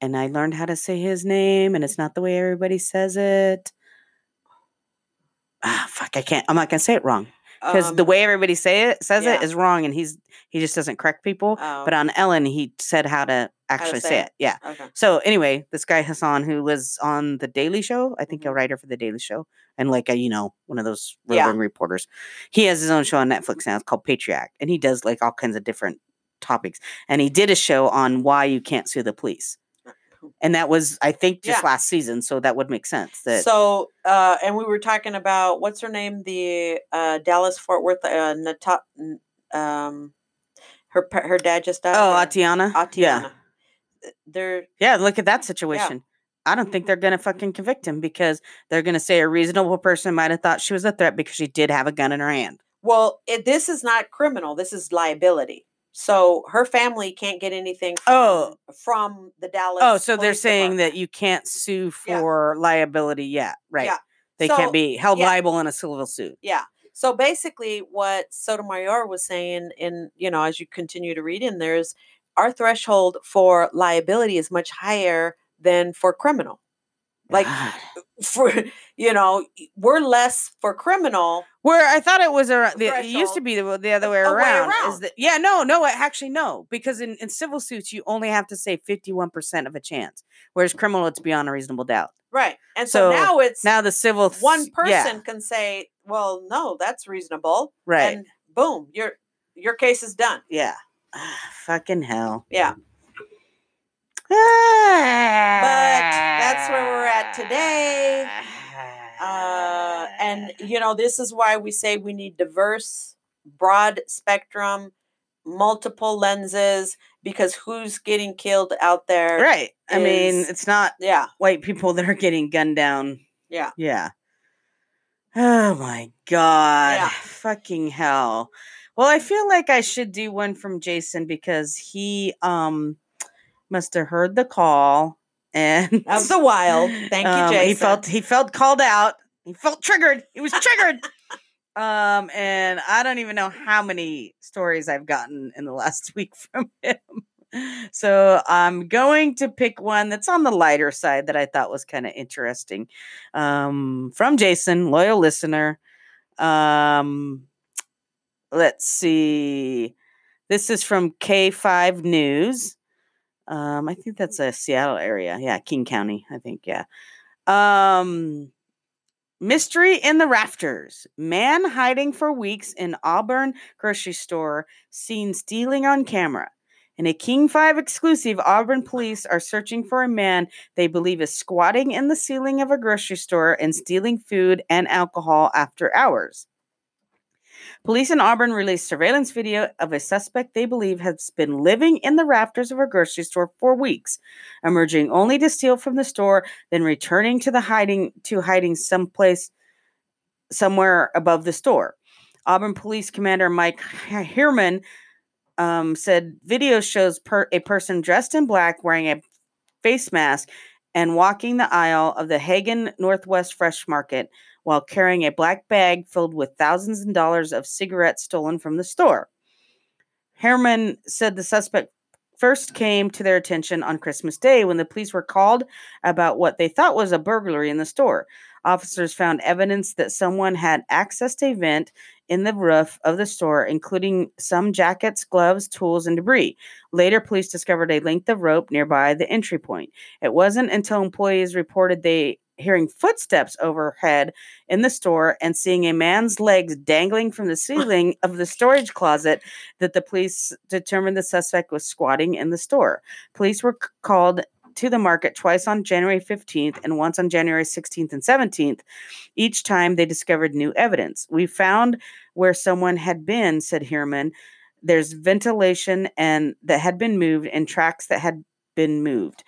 And I learned how to say his name, and it's not the way everybody says it. Ah, fuck! I can't. I'm not gonna say it wrong because the Um, way everybody say it says yeah. it is wrong, and he's he just doesn't correct people. oh, But on Ellen, he said how to actually say say, it. it. Yeah. okay. So anyway, this guy Hasan, who was on the Daily Show, I think a Mhm. writer for the Daily Show, and like a you know one of those Yeah. reporters, he has his own show on Netflix now. It's called Patriot, and he does like all kinds of different topics. And he did a show on why you can't sue the police, *laughs* and that was I think just Yeah. last season, so that would make sense. That So, uh, and we were talking about what's her name, the uh, Dallas Fort Worth, uh, Nata- um, her her dad just died. oh, Atiana, yeah, Atiana. Uh, They're yeah. Look at that situation. I don't think they're gonna fucking convict him because they're gonna say a reasonable person might have thought she was a threat because she did have a gun in her hand. well, it, this is not criminal. This is liability. So her family can't get anything from, Oh. from the oh, Dallas. Oh, so they're saying Department. that you can't sue Yeah. for liability yet, right? Yeah. They So, can't be held yeah. liable in a civil suit. Yeah. So basically, what Sotomayor was saying, in you know, as you continue to read in there, is our threshold for liability is much higher than for criminal. Like God. for *laughs* you know, we're less for criminal. Where I thought it was around, the, it used to be the, the other way A way around. Is that yeah? No, no, actually no, because in, in civil suits you only have to say fifty one percent of a chance, whereas criminal it's beyond a reasonable doubt. Right. And so, So, now it's Now the civil th- one person yeah, can say, well, no, that's reasonable. right? And boom, your your case is done. yeah, Ah, *sighs* fucking hell. Yeah. *sighs* But that's where we're at today. *sighs* *laughs* Uh, and you know, this is why we say we need diverse, broad spectrum, multiple lenses, because who's getting killed out there? right. I mean, it's not Yeah. white people that are getting gunned down. Yeah. Yeah. Oh my god. Yeah. Fucking hell. Well, I feel like I should do one from Jason because he um must have heard the call and Of the wild. Thank you, um, Jason. He felt he felt called out. He felt triggered. He was triggered. *laughs* um, and I don't even know how many stories I've gotten in the last *laughs* week from him. So I'm going to pick one that's on the lighter side that I thought was kind of interesting. Um, from Jason, loyal listener. Um, let's see. This is from K5 News. Um, I think that's a Seattle area. Yeah, King County, I think. Yeah. Um, mystery in the rafters. Man hiding for weeks in Auburn grocery store seen stealing on camera. In a King 5 exclusive, Auburn police are searching for a man they believe is squatting in the ceiling of a grocery store and stealing food and alcohol after hours. Police in Auburn released surveillance video of a suspect they believe has been living in the rafters of a grocery store for weeks, emerging only to steal from the store, then returning to the hiding to hiding someplace somewhere above the store. Auburn Police Commander Mike Herman um, said video shows per- a person dressed in black wearing a face mask and walking the aisle of the Haggen Northwest Fresh Market while carrying a black bag filled with thousands of dollars of cigarettes stolen from the store. Herman said the suspect first came to their attention on Christmas Day when the police were called about what they thought was a burglary in the store. Officers found evidence that someone had accessed a vent in the roof of the store, including some jackets, gloves, tools, and debris. Later, police discovered a length of rope nearby the entry point. It wasn't until employees reported they hearing footsteps overhead in the store and seeing a man's legs dangling from the *laughs* ceiling of the storage closet that the police determined the suspect was squatting in the store. Police were called to the market twice on January 15th and once on January 16th and 17th. Each time they discovered new evidence. We found where someone had been, said Heerman. There's ventilation and that had been moved and tracks that had been moved.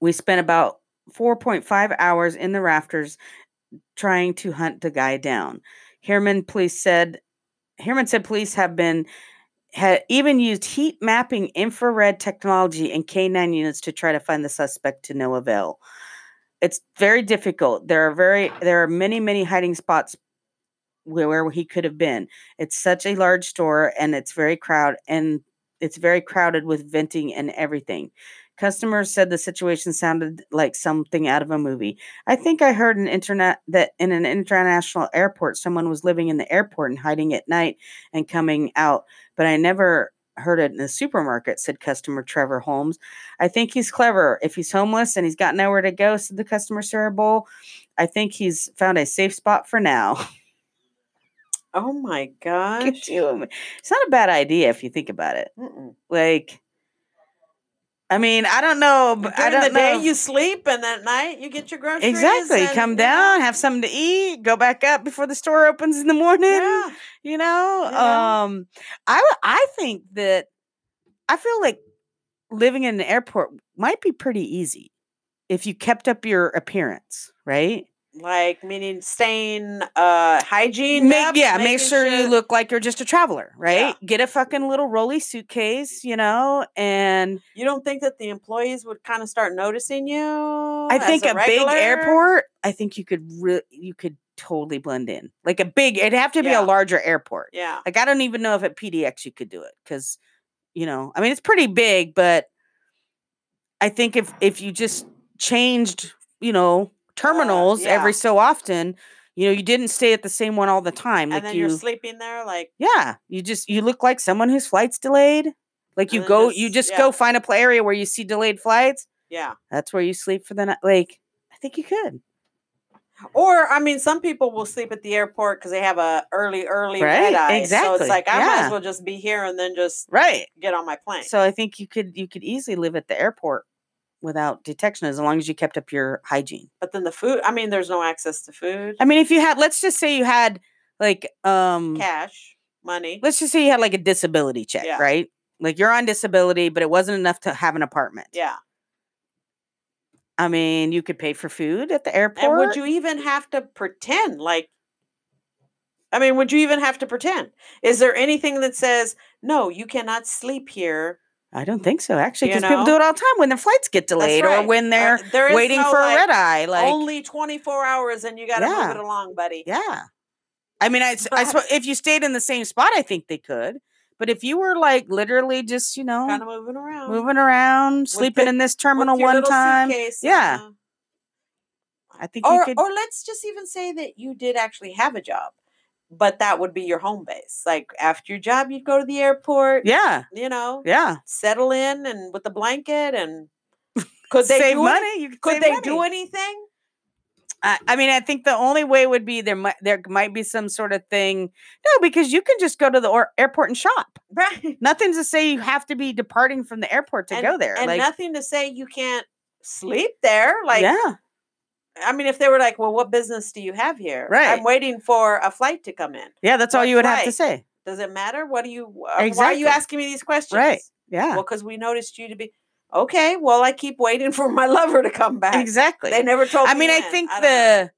We spent about 4.5 hours in the rafters trying to hunt the guy down. Heerman police said Heerman said police have been had even used heat mapping infrared technology and K9 units to try to find the suspect to no avail. It's very difficult. There are very there are many many hiding spots where, he could have been. It's such a large store and it's very crowded and it's very crowded with venting and everything. Customers said the situation sounded like something out of a movie. I think I heard an internet that in an international airport someone was living in the airport and hiding at night and coming out, but I never heard it in the supermarket, said customer Trevor Holmes. I think he's clever. If he's homeless and he's got nowhere to go, said the customer Sarah Bull, I think he's found a safe spot for now. Oh my *laughs* gosh. It's not a bad idea if you think about it. Mm-mm. Like, I mean, I don't know. but I During don't the day you sleep, and at night you get your groceries. Exactly. and, Come you know, down, have something to eat, go back up before the store opens in the morning. Yeah. *laughs* You know? Know? Um I I think that I feel like living in an airport might be pretty easy if you kept up your appearance, right? Like meaning staying uh hygiene. Make, up, yeah, make sure you look like you're just a traveler, right? Get a fucking little rolly suitcase, you know, and You don't think that the employees would kind of start noticing you? I think a, big airport, I think you could re- you could totally blend in. Like a big, it'd have to be Yeah. a larger airport. Yeah. Like I don't even know if at PDX you could do it because, you know, I mean it's pretty big, but I think if if you just changed, you know, terminals yeah. every so often, you know, you didn't stay at the same one all the time. Like and then you, are sleeping there, like yeah, you just you look like someone whose flight's delayed. Like you go, just- you just yeah. go find a play area where you see delayed flights. yeah. That's where you sleep for the night. Like I think you could. Or I mean, some people will sleep at the airport because they have a early, early red Right, eye. So it's like I might as well just be here and then just Right. get on my plane. So I think you could you could easily live at the airport without detection as long as you kept up your hygiene. but then the food. I mean, there's no access to food, I mean, if you had let's just say you had like um cash, money. let's just say you had like a disability check, Yeah. right? Like you're on disability, but it wasn't enough to have an apartment. Yeah. I mean, you could pay for food at the airport. And would you even have to pretend like? I mean, would you even have to pretend? Is there anything that says no? You cannot sleep here. I don't think so, actually, because people do it all the time when their flights get delayed or when Uh, they're there is waiting no, for a like, red eye. Like, Only 24 hours, and you got to Yeah. move it along, buddy. Yeah. I mean, I, I swear, if you stayed in the same spot, I think they could. But if you were like literally just, you know, Kind of moving around. moving around, sleeping the- in this terminal one time, suitcase, yeah. uh, I think you Or, or let's just even say that you did actually have a job, but that would be your home base. Like after your job, you'd go to the airport. yeah, You know, yeah. settle in and with the blanket and could they save do any- money. you could they money. do anything? I, I mean, I think the only way would be there might there might be some sort of thing. No, because you can just go to the or- airport and shop. *laughs* Right. Nothing to say you have to be departing from the airport to and, go there. and like, nothing to say you can't sleep there. Like, yeah, I mean, if they were like, "Well, what business do you have here?" Right. I'm waiting for a flight to come in. yeah. That's all you would have to say. Does it matter? What do you? Uh, Why are you asking me these questions? Right. Yeah, Well, because we noticed you to be okay. Well, I keep waiting for my *laughs* lover to come back. exactly. They never told I me. mean, I think know. the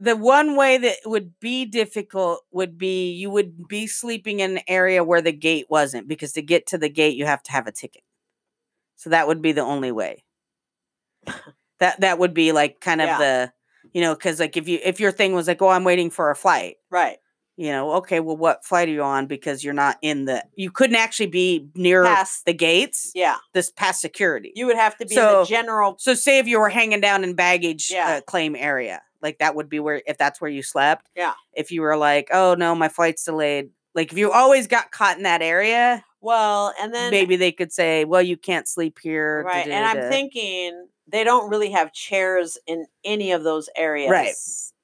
the one way that would be difficult would be you would be sleeping in an area where the gate wasn't because to get to the gate you have to have a ticket. So that would be the only way. *laughs* that that would be like kind of Yeah. the you know cuz like if you if your thing was like oh I'm waiting for a flight, right you know, okay, well what flight are you on because you're not in the you couldn't actually be near past. the gates Yeah, this past security. you would have to be in So- the general. So say if you were hanging down in baggage Yeah. uh, claim area, like that would be where if that's where you slept. Yeah. If you were like, oh no, my flight's delayed. Like if you always got caught in that area, Well, and then maybe they could say, well, you can't sleep here. right, and I'm da-da-da-da." thinking they don't really have chairs in any of those areas. Right.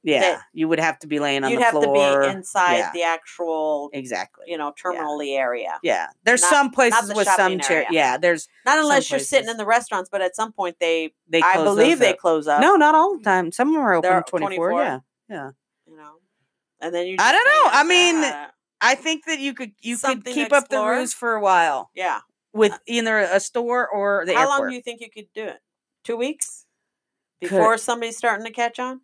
Yeah, that you would have to be laying on the floor. you'd have to be inside Yeah, the actual, exactly. you know, terminally area. Yeah, there's not- some places with some shopping chair. Yeah, there's Not unless you're sitting in the restaurants, but at some point they, they. I believe they up. close up. No, not all the time. Some of them are open 24. 24? Yeah, yeah. you know, and then you. I don't know. I mean, uh, I think that you could you Something could keep up the ruse for a while yeah. with either a store or the How airport. long do you think you could do it? Two weeks Could- before somebody's starting to catch on.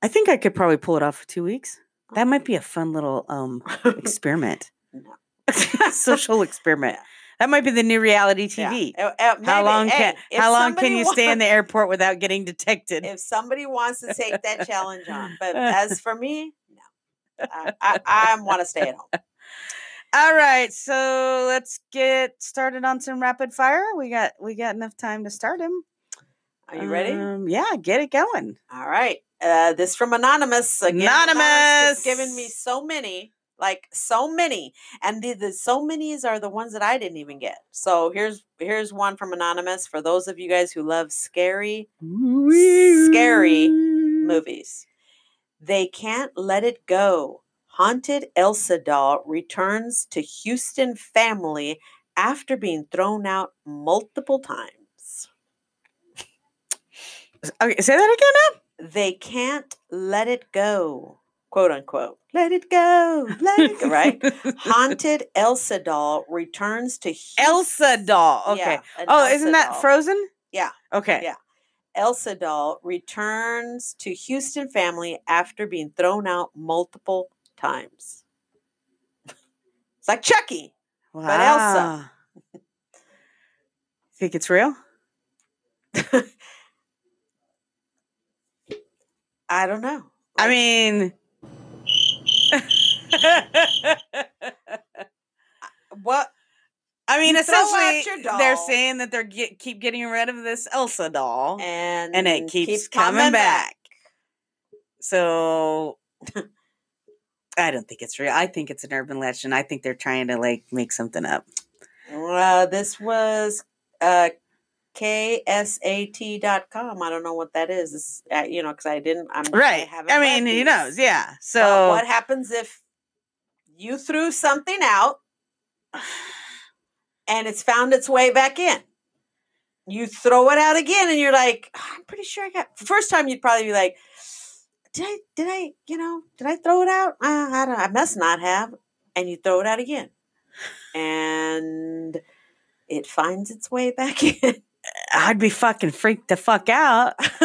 I think I could probably pull it off for two weeks. That might be a fun little um *laughs* experiment, *laughs* social experiment. *laughs* That might be the new reality Yeah. TV. Uh, uh, How long can if how long can you stay in the airport without getting detected? If somebody wants to take that challenge on, but as for me, no, I, I, I want to stay at home. All right, so let's get started on some rapid fire. We got we got enough time to start him. Are you ready? Um, yeah, get it going. All right. Uh, this from anonymous. Again, Anonymous. is giving me so many, like so many, and the, the so many's are the ones that I didn't even get. So here's here's one from anonymous for those of you guys who love scary Scary movies. They can't let it go. Haunted Elsa doll returns to Houston family after being thrown out multiple times. Okay, say that again. now. They can't let it go, quote unquote. Let it go, let it go, *laughs* right? Haunted Elsa doll returns to Houston. Elsa doll. Okay. Yeah, oh, Elsa isn't that doll. Frozen? Yeah. Okay. Yeah. Elsa doll returns to Houston family after being thrown out multiple times. it's like Chucky. Wow. But Elsa. Think it's real? *laughs* I don't know. I mean, *laughs* what? I mean, essentially, they're saying that they're get, keep getting rid of this Elsa doll, And and it keeps, coming, back. So, *laughs* I don't think it's real. I think it's an urban legend. I think they're trying to like make something up. Uh, this was uh, ksat.com. I don't know what that is. This, uh, you know, because I didn't. I'm, Right. I read mean, he knows. Yeah. But So, what happens if you threw something out *sighs* and it's found its way back in? You throw it out again, and you're like, "Ah, I'm pretty sure I got. First time, you'd probably be like, Did I? Did I? You know? Did I throw it out? Uh, I don't. I must not have. And you throw it out again, and it finds its way back *laughs* in. I'd be fucking freaked the fuck out. *laughs*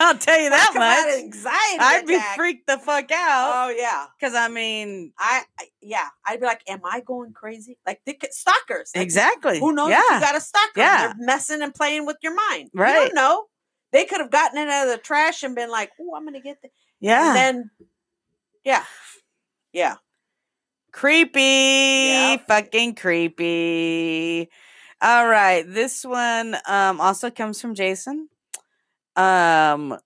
I'll tell you that much. Anxiety. I'd be attack. freaked the fuck out. Oh yeah. Because, I mean, I, I yeah, I'd be like, "Am I going crazy?" Like the c- stalkers. Like, exactly. Who knows? Yeah. if You got a stalker. Yeah. They're messing and playing with your mind. Right. You don't know. They could have gotten it out of the trash and been like, "Oh, I'm gonna get this." yeah. And then, yeah, yeah. creepy. Yep. Fucking creepy. All right. This one um, also comes from Jason. Um,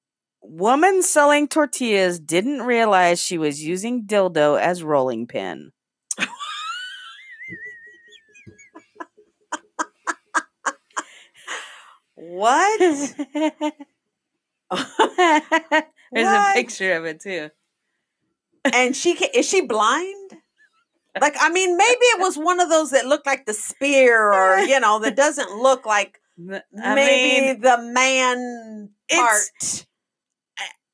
woman selling tortillas didn't realize she was using dildo as rolling pin. What? *laughs* There's a picture of it too. and she is she blind? Like, I mean, maybe it was one of those that looked like the spear, or *laughs* you know, that doesn't look like I maybe mean, the man part.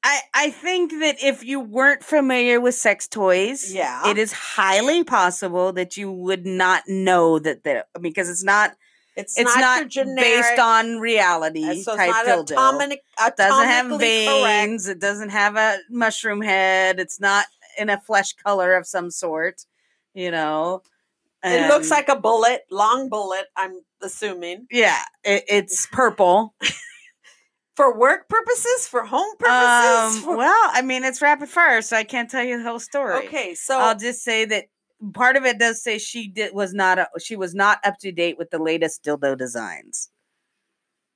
I, I think that if you weren't familiar with sex toys, Yeah. it is highly possible that you would not know that there because it's not It's, it's not, not, based on reality uh, so type not dildo. atomic, doesn't have veins. It doesn't have a mushroom head. It's not in a flesh color of some sort. You know, It looks like a bullet, long bullet. I'm assuming yeah, it, it's purple. *laughs* for work purposes, for home purposes. Um, for- well, I mean, it's rapid fire, so I can't tell you the whole story. okay, so I'll just say that part of it does say she did was not a, she was not up to date with the latest dildo designs.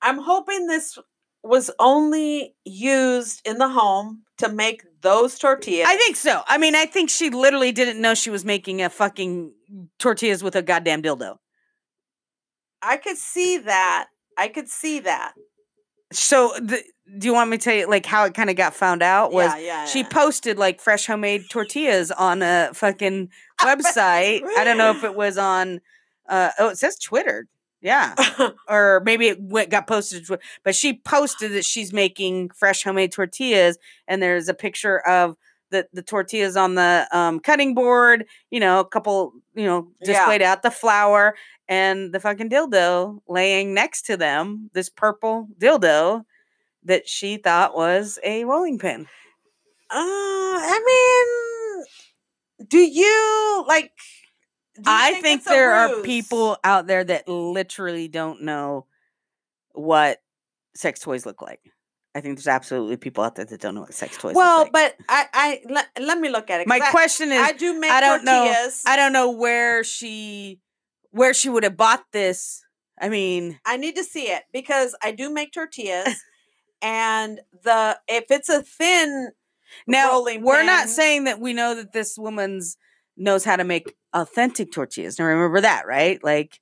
I'm hoping this was only used in the home to make those tortillas. I think so. I mean, I think she literally didn't know she was making a fucking tortillas with a goddamn dildo. I could see that. I could see that. So the do you want me to tell you like how it kind of got found out? Was yeah, yeah, she yeah. posted like fresh homemade tortillas on a fucking *laughs* website. I don't know if it was *laughs* on. Uh, oh, it says Twitter. Yeah, *laughs* or maybe it went, got posted, but she posted that she's making fresh homemade tortillas, and there's a picture of the the tortillas on the um, cutting board. You know, a couple, you know, Yeah. displayed out the flour and the fucking dildo laying next to them. This purple dildo that she thought was a rolling pin. Uh, I mean, do you like? I think, a there are people out there that literally don't know what sex toys look like. I think there's absolutely people out there that don't know what sex toys Well, look like. Well, but I, I let, let me look at it. my I, question is I do make I don't know- tortillas. I don't know where she where she would have bought this. I mean, I need to see it because I do make *laughs* tortillas, and the if it's a thin now we're not saying that we know that this woman's knows how to make authentic tortillas. Now remember that, right? Like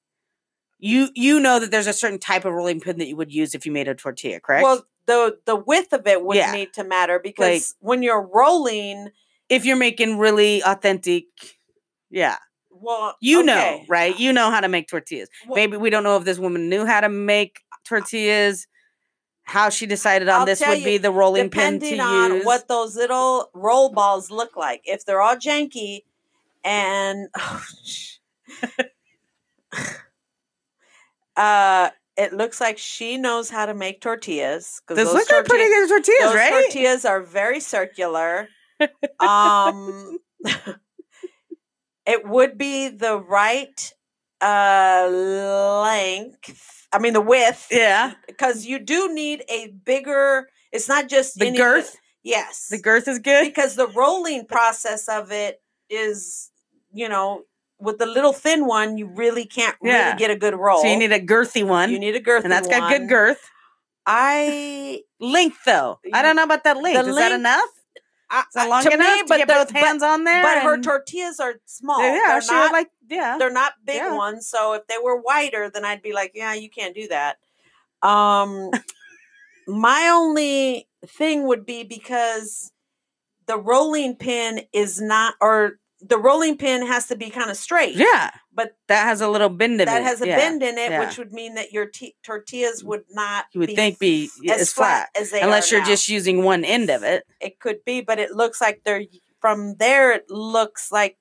you you know that there's a certain type of rolling pin that you would use if you made a tortilla, correct? well the the width of it would Yeah. need to matter because when you're rolling, if you're making really authentic, yeah, well, you know, right? You know how to make tortillas. well, Maybe we don't know if this woman knew how to make tortillas. How she decided on I'll this would you, be the rolling pin to depending on use. what those little roll balls look like. If they're all janky and *laughs* uh it looks like she knows how to make tortillas. Those look like pretty good tortillas, those right? tortillas are very circular. um *laughs* it would be the right uh length. I mean the width. yeah, Because you do need a bigger it's not just the any- girth. Yes. The girth is good. because the rolling process of it is, you know, with the little thin one, you really can't Yeah. really get a good roll. So you need a girthy one, you need a girthy one. and that's got good girth. I, Length though, I don't know about that length. The is that enough? I Is that long to enough me, to but get the- both but- hands on there? But her tortillas are small. Yeah, they're she not. like yeah. they're not big Yeah. ones. So if they were wider, then I'd be like, yeah, you can't do that. Um, *laughs* my only thing would be because the rolling pin is not, or the rolling pin has to be kind of straight. Yeah, but that has a little bend in that it. That has a yeah. bend in it, yeah. which would mean that your t- tortillas would not. You would think be f- as flat, as they unless you're now. just using one end of it. It could be, but it looks like they're from there. It looks like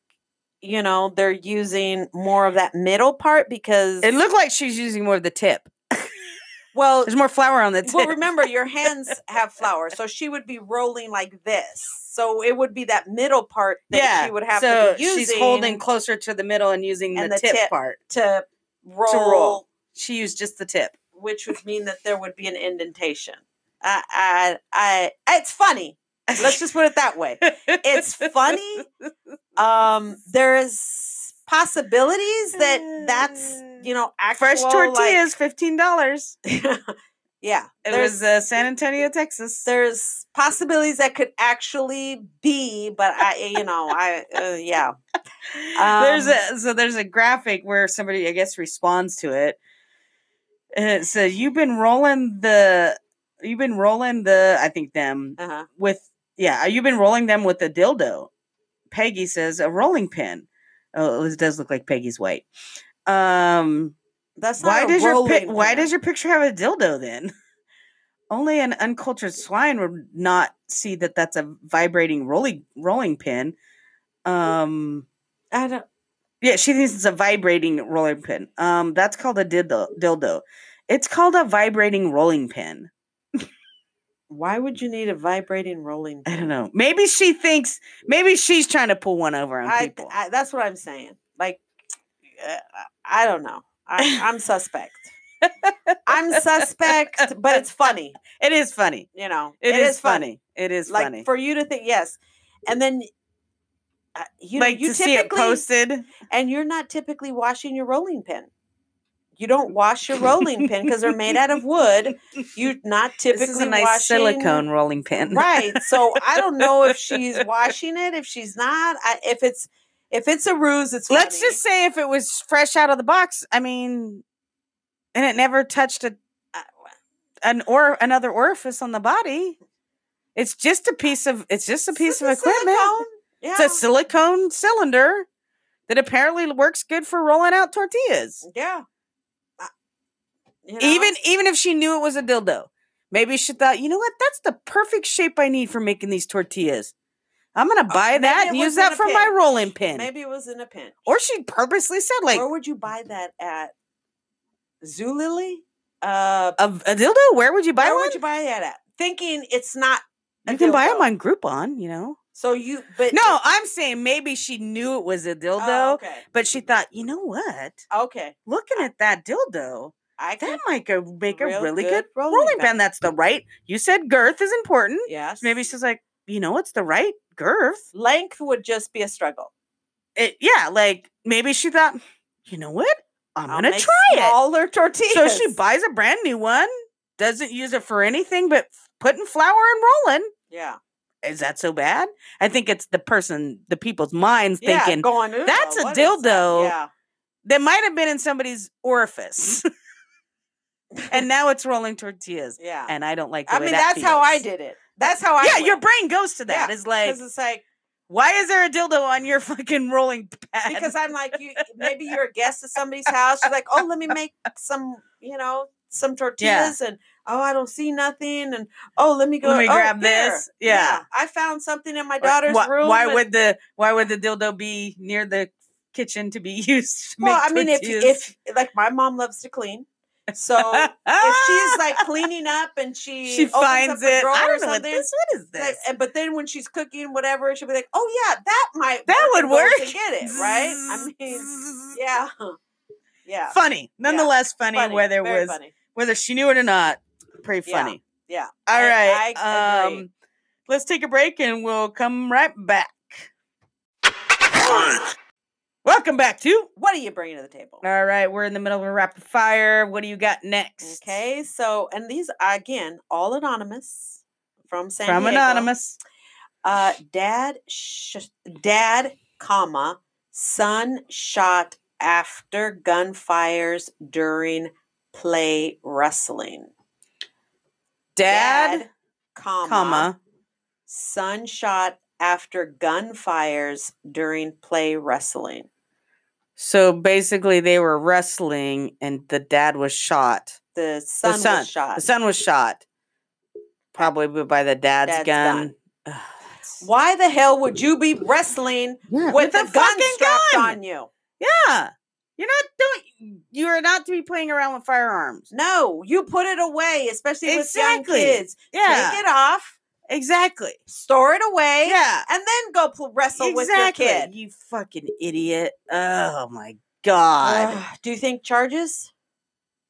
you know they're using more of that middle part because It looked like she's using more of the tip. well. There's more flour on the tip. Well, remember your *laughs* hands have flour, so she would be rolling like this. So it would be that middle part that yeah, she would have so to be using she's holding closer to the middle and using and the, the tip, tip. part. to roll, roll. She used just the tip. which would mean that there would be an indentation. I, I, I, it's funny. Let's just put it that way. It's funny. Um, there's possibilities that that's you know actual fresh tortillas, fifteen dollars. *laughs* Yeah, It there's was uh, San Antonio, Texas. there's possibilities that could actually be, but I you know I uh, yeah. there's Um, a so there's a graphic where somebody I guess responds to it, and it says you've been rolling the you've been rolling the I think them Uh-huh. with yeah you've been rolling them with a dildo. Peggy says a rolling pin. Oh, it does look like Peggy's white. Um, That's not why a does your rolling why does your picture have a dildo then? *laughs* Only an uncultured swine would not see that that's a vibrating rolling rolling pin. Um, I don't yeah, she thinks it's a vibrating rolling pin. Um, that's called a dildo. Dildo. It's called a vibrating rolling pin. *laughs* why would you need a vibrating rolling I don't know. Maybe she thinks. Maybe she's trying to pull one over on I, people. I that's what I'm saying. Like uh, I don't know. I, I'm suspect. *laughs* I'm suspect, but it's funny. it is funny. You know, it is, funny. It is Like funny. for you to think yes, and then uh, you like you to see it posted. and you're not typically washing your rolling pin. You don't wash your rolling pin because they're made out of wood. You're not typically *laughs* This is a nice washing, silicone rolling pin. right? So I don't know if *laughs* she's washing it, if she's not. I, if it's if it's a ruse, it's Let's just say if it was fresh out of the box. I mean, and it never touched a. An or another orifice on the body. It's just a piece of it's just a piece of a equipment. silicone. Yeah. It's a silicone cylinder that apparently works good for rolling out tortillas. yeah. You know? Even even if she knew it was a dildo, maybe she thought, you know what, that's the perfect shape I need for making these tortillas. I'm gonna buy Uh, that and use that for my rolling pin. maybe it was in a pin. Or she purposely said like Where would you buy that at? Zulily? Uh, a, a dildo. Where would you buy where one? would you buy that at? Thinking it's not. You can buy them on Groupon, you know. So you, but No, I'm saying maybe she knew it was a dildo, Oh, okay, but she thought, you know what? okay. Looking at that dildo, I that might go make a really good good, rolling pin. That's the right. You said girth is important. Yes. Maybe she's like, you know, it's the right girth. length would just be a struggle. It, yeah, like maybe she thought, you know what? I'm I'll gonna try it. Smaller tortillas. So she buys a brand new one, doesn't use it for anything but putting flour and rolling. Yeah. Is that so bad? I think it's the person, the people's minds Yeah. thinking going. "Ew, "That's a is that?" dildo. Yeah. that might have been in somebody's orifice, mm-hmm. *laughs* and now it's rolling tortillas. Yeah. And I don't like. I mean, that that's how I did it. That's how I. Yeah, went. your brain goes to that. Yeah, It's like, because it's like why is there a dildo on your fucking rolling pad? because I'm like you. *laughs* Maybe you're a guest at somebody's house. You're like, oh, let me make some. You know, some tortillas, and oh, I don't see nothing, and oh, let me go. Let me oh, grab here. this. Yeah. I found something in my daughter's why, room. Why and- would the why would the dildo be near the kitchen to be *laughs* used? To Well, I mean, if if like my mom loves to clean, so if she's *laughs* like cleaning up and she she opens finds a it. I don't know what this. What is this? and- but then when she's cooking whatever, she'll be like, "Oh yeah, that might That would work. and get it right." I *laughs* mean, yeah, yeah, funny, nonetheless funny, funny, whether it very was funny. whether she knew it or not. Pretty funny. yeah. All I- right. I um, let's take a break and we'll come right back. Welcome back to. What are you bringing to the table? All right, we're in the middle of a rapid fire. What do you got next? Okay, so and these are, again all anonymous from San From Diego. anonymous. Uh, dad, sh- dad, comma, son shot after gunfires during play wrestling. Dad, comma, comma, son shot after gunfires during play wrestling. So basically, they were wrestling, and the dad was shot. The son, the son, was shot. the son was shot, probably by the dad's, Dad's gun. gun. *sighs* Why the hell would you be wrestling Yeah, with, a a gun fucking strapped gun. on you? Yeah, you're not doing. You are not to be playing around with firearms. No, you put it away, especially with young kids. Yeah, Take it off, exactly. store it away, Yeah, and then go pl- wrestle exactly. with your kid. You fucking idiot. Oh my god. Ugh, do you think charges?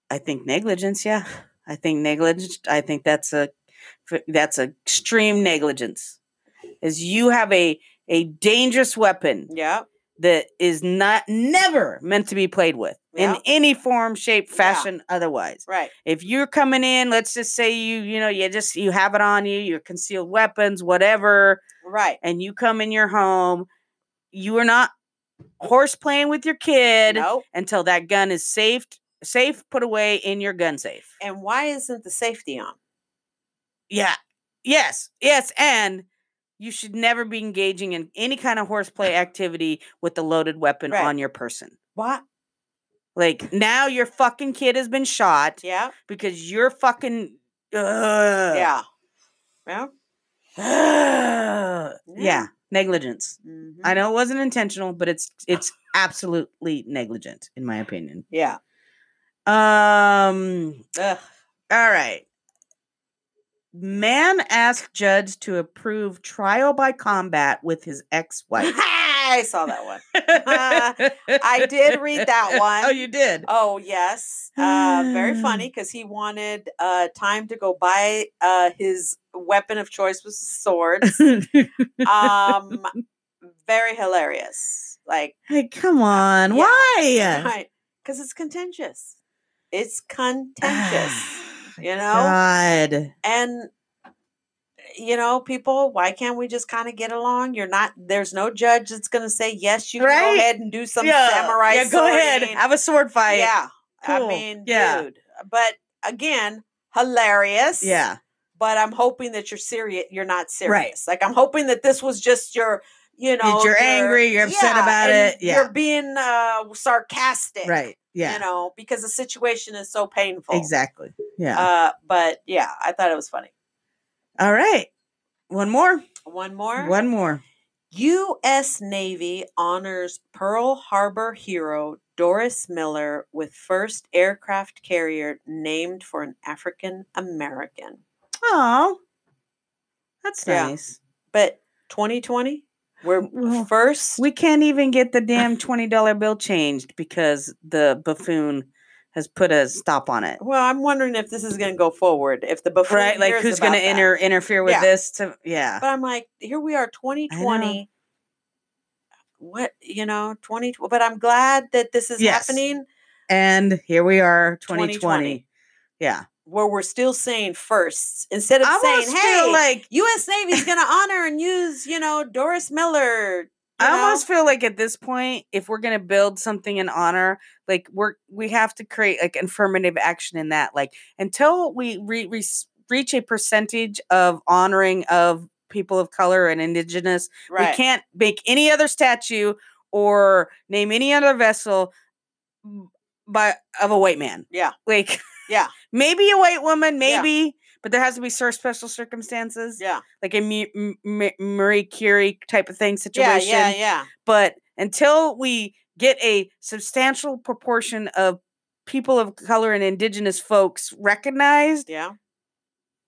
I think negligence. Yeah, I think negligence. I think that's a that's a extreme negligence. Is you have a a dangerous weapon Yeah. That is not never meant to be played with Yeah. in any form, shape, Yeah. fashion, otherwise. Right. If you're coming in, let's just say you you know you just you have it on you, your concealed weapons, whatever, Right. and you come in your home, you are not horse playing with your kid No. until that gun is safe safe put away in your gun safe. And why isn't the safety on? Yeah. Yes. Yes. And you should never be engaging in any kind of horseplay activity with a loaded weapon Right. on your person. What? Like now your fucking kid has been shot Yeah. because you're fucking Ugh. Yeah. Yeah. *sighs* yeah. Yeah. Negligence. Mhm. I know it wasn't intentional, but it's it's *sighs* absolutely negligent in my opinion. Yeah. Um Ugh. all right. Man asked judge to approve trial by combat with his ex-wife. *laughs* I saw that one. I did read *laughs* that Oh, one. you did. Oh yes, uh, very *sighs* funny because he wanted uh, time to go buy uh, his weapon of choice was swords. Um, very hilarious. Like, hey, come on. yeah. Why? Because it's contentious. It's contentious, you know. God. and you know, people, why can't we just kind of get along? You're not. There's no judge that's going to say yes. You can Right? go ahead and do some yeah. samurai. Yeah, go ahead. Have a sword fight. Yeah. I mean, Yeah. dude. But again, hilarious. Yeah. but I'm hoping that you're serious. You're not serious. Like I'm hoping that this was just your, you know, you're angry, you're upset about it, yeah. you're being uh, sarcastic, Right. Yeah. You know, because the situation is so painful. exactly. Yeah. Uh, but yeah, I thought it was funny. All right. One more. One more. One more. U.S. Navy honors Pearl Harbor hero Doris Miller with first aircraft carrier named for an African American. Oh. That's Yeah. nice. But 2020, we're Well, first. We can't even get the damn twenty dollar bill changed because the buffoon has put a stop on it. well, I'm wondering if this is going to go forward. If the before Right? Like who's gonna inter- interfere with Yeah. this to yeah. But I'm like, here we are, 2020. What you know, 20. But I'm glad that this is Yes. happening And here we are, 2020. 2020. Yeah. where we're still saying firsts instead of I saying, "Hey, like U.S. Navy's going *laughs* to honor and use, you know, Doris Miller." You I know? almost feel like at this point, if we're gonna build something in honor, like we're we have to create like affirmative action in that. Like until we re- re- reach a percentage of honoring of people of color and indigenous, right. we can't make any other statue or name any other vessel by of a white man. Yeah. Like Yeah. *laughs* maybe a white woman, Yeah. But there has to be cer- special circumstances, Yeah. like a M- M- Marie Curie type of thing situation Yeah. Yeah. yeah. but until we get a substantial proportion of people of color and indigenous folks recognized, Yeah.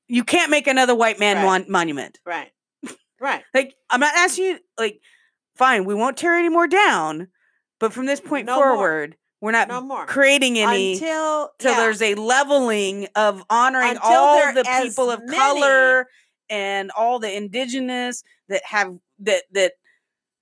you can't make another white man Right. mon- monument. Right. *laughs* Right. Like, I'm not asking you, like, fine, we won't tear any more down, but from this point No more. We're not No more. creating any Until till yeah. there's a leveling of honoring Until all the people of many- color and all the indigenous that have that that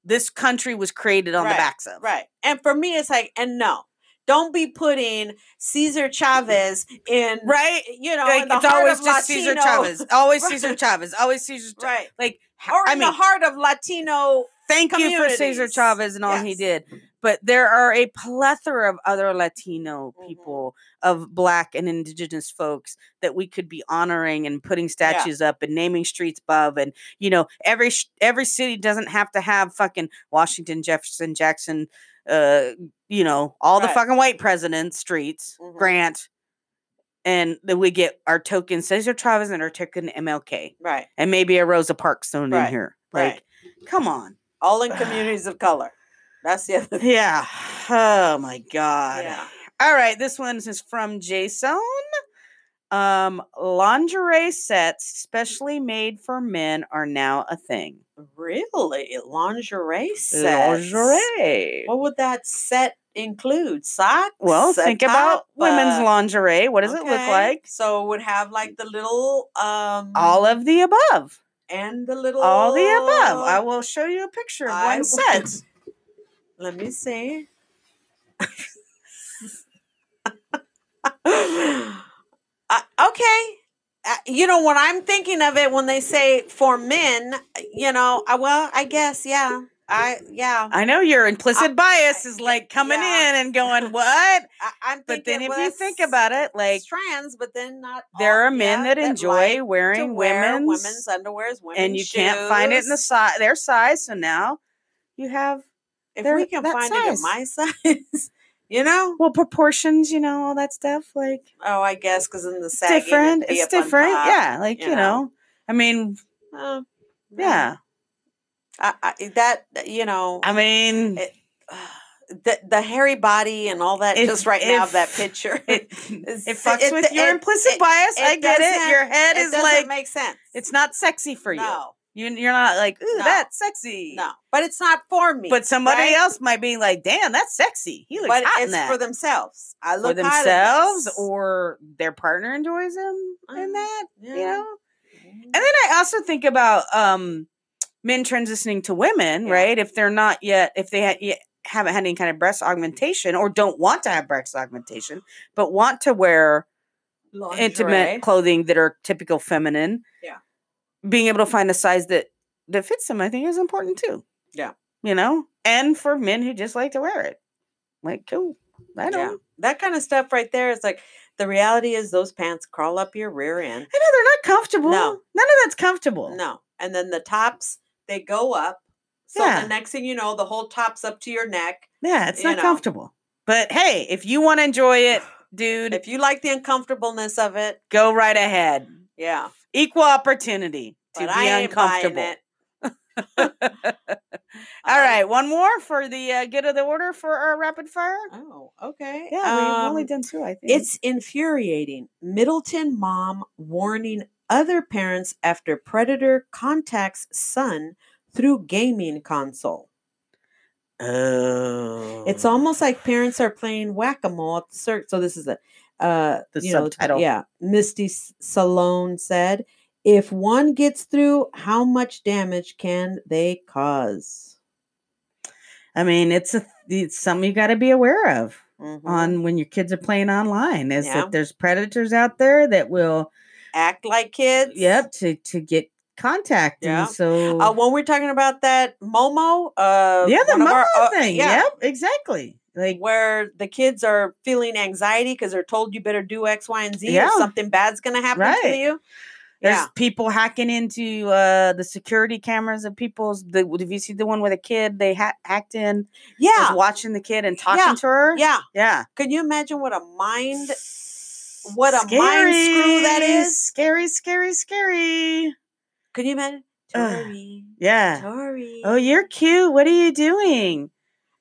this country was created on Right, the backs of. Right. And for me, it's like, and no, don't be putting Cesar Chavez in, Right? you know, Like, it's heart always of just Cesar Latino- Chavez. Always *laughs* Cesar Right. Chavez. Always Cesar Chavez. Right. Like, Or I in mean, the heart of Latino. thank you for Cesar. Chavez and all he did. But there are a plethora of other Latino Mhm. people, of Black and Indigenous folks that we could be honoring and putting statues up and naming streets above. And you know, every every city doesn't have to have fucking Washington, Jefferson, Jackson, uh, you know, all the fucking white presidents' streets, Mhm. Grant, and then we get our token Cesar Chavez and our token MLK, Right. and maybe a Rosa Parks thrown in Right, here. right. Like, come on. All in *sighs* communities of color. That's the *laughs* other thing. Yeah. Oh my god. Yeah. All right, this one is from Jason. Um, lingerie sets, specially made for men, are now a thing. Really? Lingerie sets? Lingerie. What would that set include? Socks? Well, think about top, women's uh, lingerie. What does it look like? So it would have like the little um All of the above. and the little All the above. I will show you a picture of I one *laughs* will- set. Let me see. uh, okay. Uh, you know, when I'm thinking of it, when they say for men, you know, well, I guess, yeah. I, yeah. I know your implicit bias is like coming yeah. in and going, What? *laughs* I, I'm But then if you think about it, like trans, but then not. there all- are men yeah, that enjoy like wearing wear women's, women's underwears, women's and you can't find it in the shoes. size their size. So now you have If they're we can find it in my *laughs* size, you know. well proportions, you know, all that stuff. Like Oh, I guess because in the sagging, different. It's different. top. Yeah, like you know. know. I mean, Oh, yeah. I, I, eh, that you know, I mean, it, *sighs* the the hairy body and all that. If- just right now of that picture, *laughs* it *laughs* it fucks it- with your it- implicit it- bias. I get it. Your head it is doesn't like make sense. it's not sexy for you. no, You you're not like ooh No. that's sexy. no, but it's not for me. But somebody right? else might be like, damn, that's sexy. He looks But hot in it's that. for themselves. I for look in themselves or their partner enjoys them in Uh, that. yeah. You know. And then I also think about um, men transitioning to women, Yeah. right? If they're not yet, if they ha- yet haven't had any kind of breast augmentation or don't want to have breast augmentation, but want to wear Lingerie. intimate clothing that are typical feminine, Yeah. Being able to find a size that that fits them, I think, is important too. Yeah. you know, and for men who just like to wear it, like cool. I don't. Yeah. That kind of stuff right there is like The reality is those pants crawl up your rear end. I know they're not comfortable. No. None of that's comfortable. No. And then the tops, they go up. So Yeah. the next thing you know, the whole top's up to your neck. Yeah, it's not know. comfortable. But hey, if you want to enjoy it, *sighs* dude, If you like the uncomfortableness of it, go right ahead. yeah. Equal opportunity to But be uncomfortable. it. *laughs* All right, one more for the uh, good of the order for our rapid fire. Oh, okay. Yeah, we've only Um, done two, I think. It's infuriating. Middleton mom warning other parents after predator contacts son through gaming console. oh, It's almost like parents are playing whack-a-mole at the search. So this is a uh The you know, yeah. Misty Salone said, if one gets through, how much damage can they cause? I mean, it's a it's something you got to be aware of Mhm. on when your kids are playing online. Is Yeah. that there's predators out there that will, act like kids. yep, to to get contact. Yeah. So Uh, when we're talking about that Momo, uh, yeah, the Momo our- uh, thing. yeah, Yep, exactly. Like where the kids are feeling anxiety because they're told you better do X, Y, and Z, Yeah. or something bad's going to happen to you. There's Yeah. people hacking into uh, the security cameras of people's. The, have you seen the one with a kid? They ha- hacked in, Yeah, was watching the kid and talking Yeah. to her. yeah. yeah. Can you imagine what a mind? What a mind screw that is? Scary. Scary, scary, scary. Can you imagine? Tori, Yeah. Tori. Oh, you're cute. What are you doing?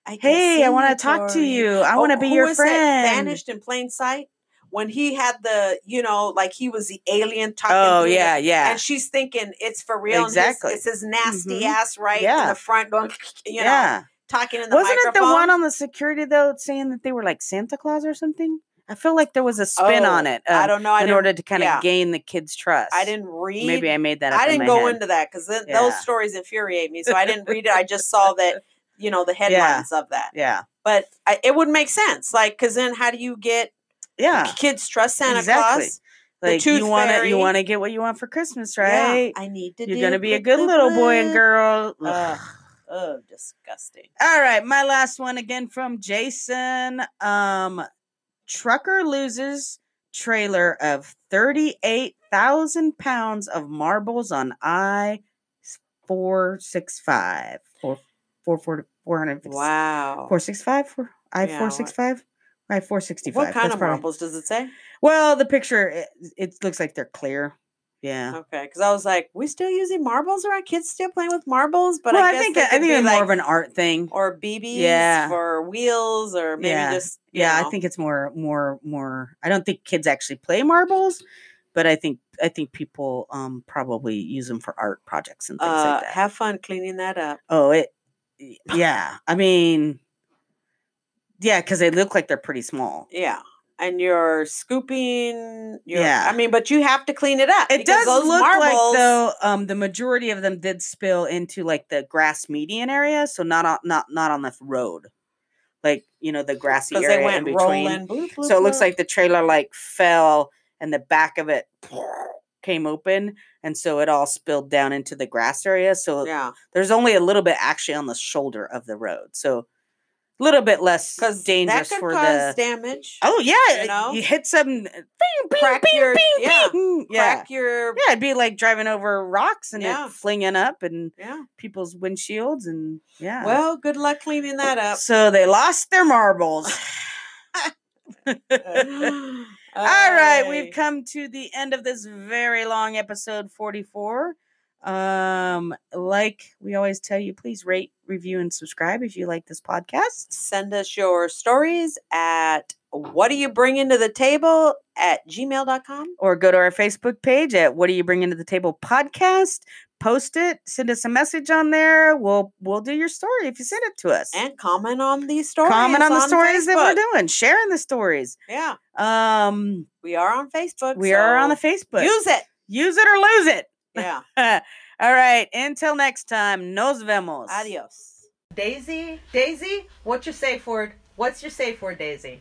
I Hey, I want to talk to you. I want to Oh, be your friend. Vanished in plain sight when he had the, you know, like he was the alien talking. Oh yeah, yeah. and she's thinking it's for real. Exactly. And his, it's his nasty Mhm. ass right in the front going, *laughs* you know, yeah. talking in the Wasn't it the one on the security though saying that they were like Santa Claus or something? I feel like there was a spin on Oh, it. I um, don't know. I in order to kind of yeah. gain the kids' trust. I didn't read. Maybe I made that up. I didn't go head. into that because Yeah. those stories infuriate me. So I didn't read it. I just saw that, *laughs* you know, the headlines of that. Yeah, But I, it would make sense, like, because then how do you get yeah. kids trust Santa Exactly. Claus? Like you want to, you want to get what you want for Christmas, Yeah, right? I need to. You're gonna be a good little boy and girl. Ugh. Ugh, oh, disgusting. All right, my last one again from Jason. Um, trucker loses trailer of thirty-eight thousand pounds of marbles on I four six five four four four hundred Wow. four six five four I Yeah, four six five I four sixty five. What kind of marbles does it say? Well, the picture it, it looks like they're clear. Yeah. Okay, because I was like, we still using marbles? Are our kids still playing with marbles? But well, I, I, think I think it's more of an art thing. or BBs Yeah. for wheels, or maybe Yeah. just yeah, know. I think it's more more more. I don't think kids actually play marbles, but I think I think people um probably use them for art projects and things uh, like that. have fun cleaning that up. oh, it. Yeah, I mean, yeah, because they look like they're pretty small. Yeah. And you're scooping. You're, Yeah. I mean, but you have to clean it up. It does look marbles, like though um the majority of them did spill into like the grass median area, so not on not not on the road, like you know the grassy area they went in between. rolling. bloop, bloop, So it looks bloop. like the trailer like fell and the back of it came open and so it all spilled down into the grass area. So yeah, there's only a little bit actually on the shoulder of the road. So a little bit less dangerous could for cause the damage. Oh yeah, you know? you hit some uh, bing, bing, Crack bing, your- bing, yeah, bing. yeah. Crack your Yeah, it'd be like driving over rocks and Yeah. it flinging up and yeah. people's windshields and yeah. Well, good luck cleaning that up. so they lost their marbles. *laughs* Uh, All right, we've come to the end of this very long episode 44. Um, like we always tell you, please rate, review, and subscribe if you like this podcast. send us your stories at what do you bring into the table at gmail.com Or go to our Facebook page at What Do You Bring Into the Table podcast. Post it, send us a message on there. We'll we'll do your story if you send it to us. and comment on these stories. Comment on the stories that we're doing, sharing the stories. Yeah, Um, we are on Facebook. we are on the Facebook. Use it. Use it or lose it. Yeah. *laughs* All right. Until next time, nos vemos. Adios. Daisy, Daisy, what's your safe word? What's your safe word, Daisy?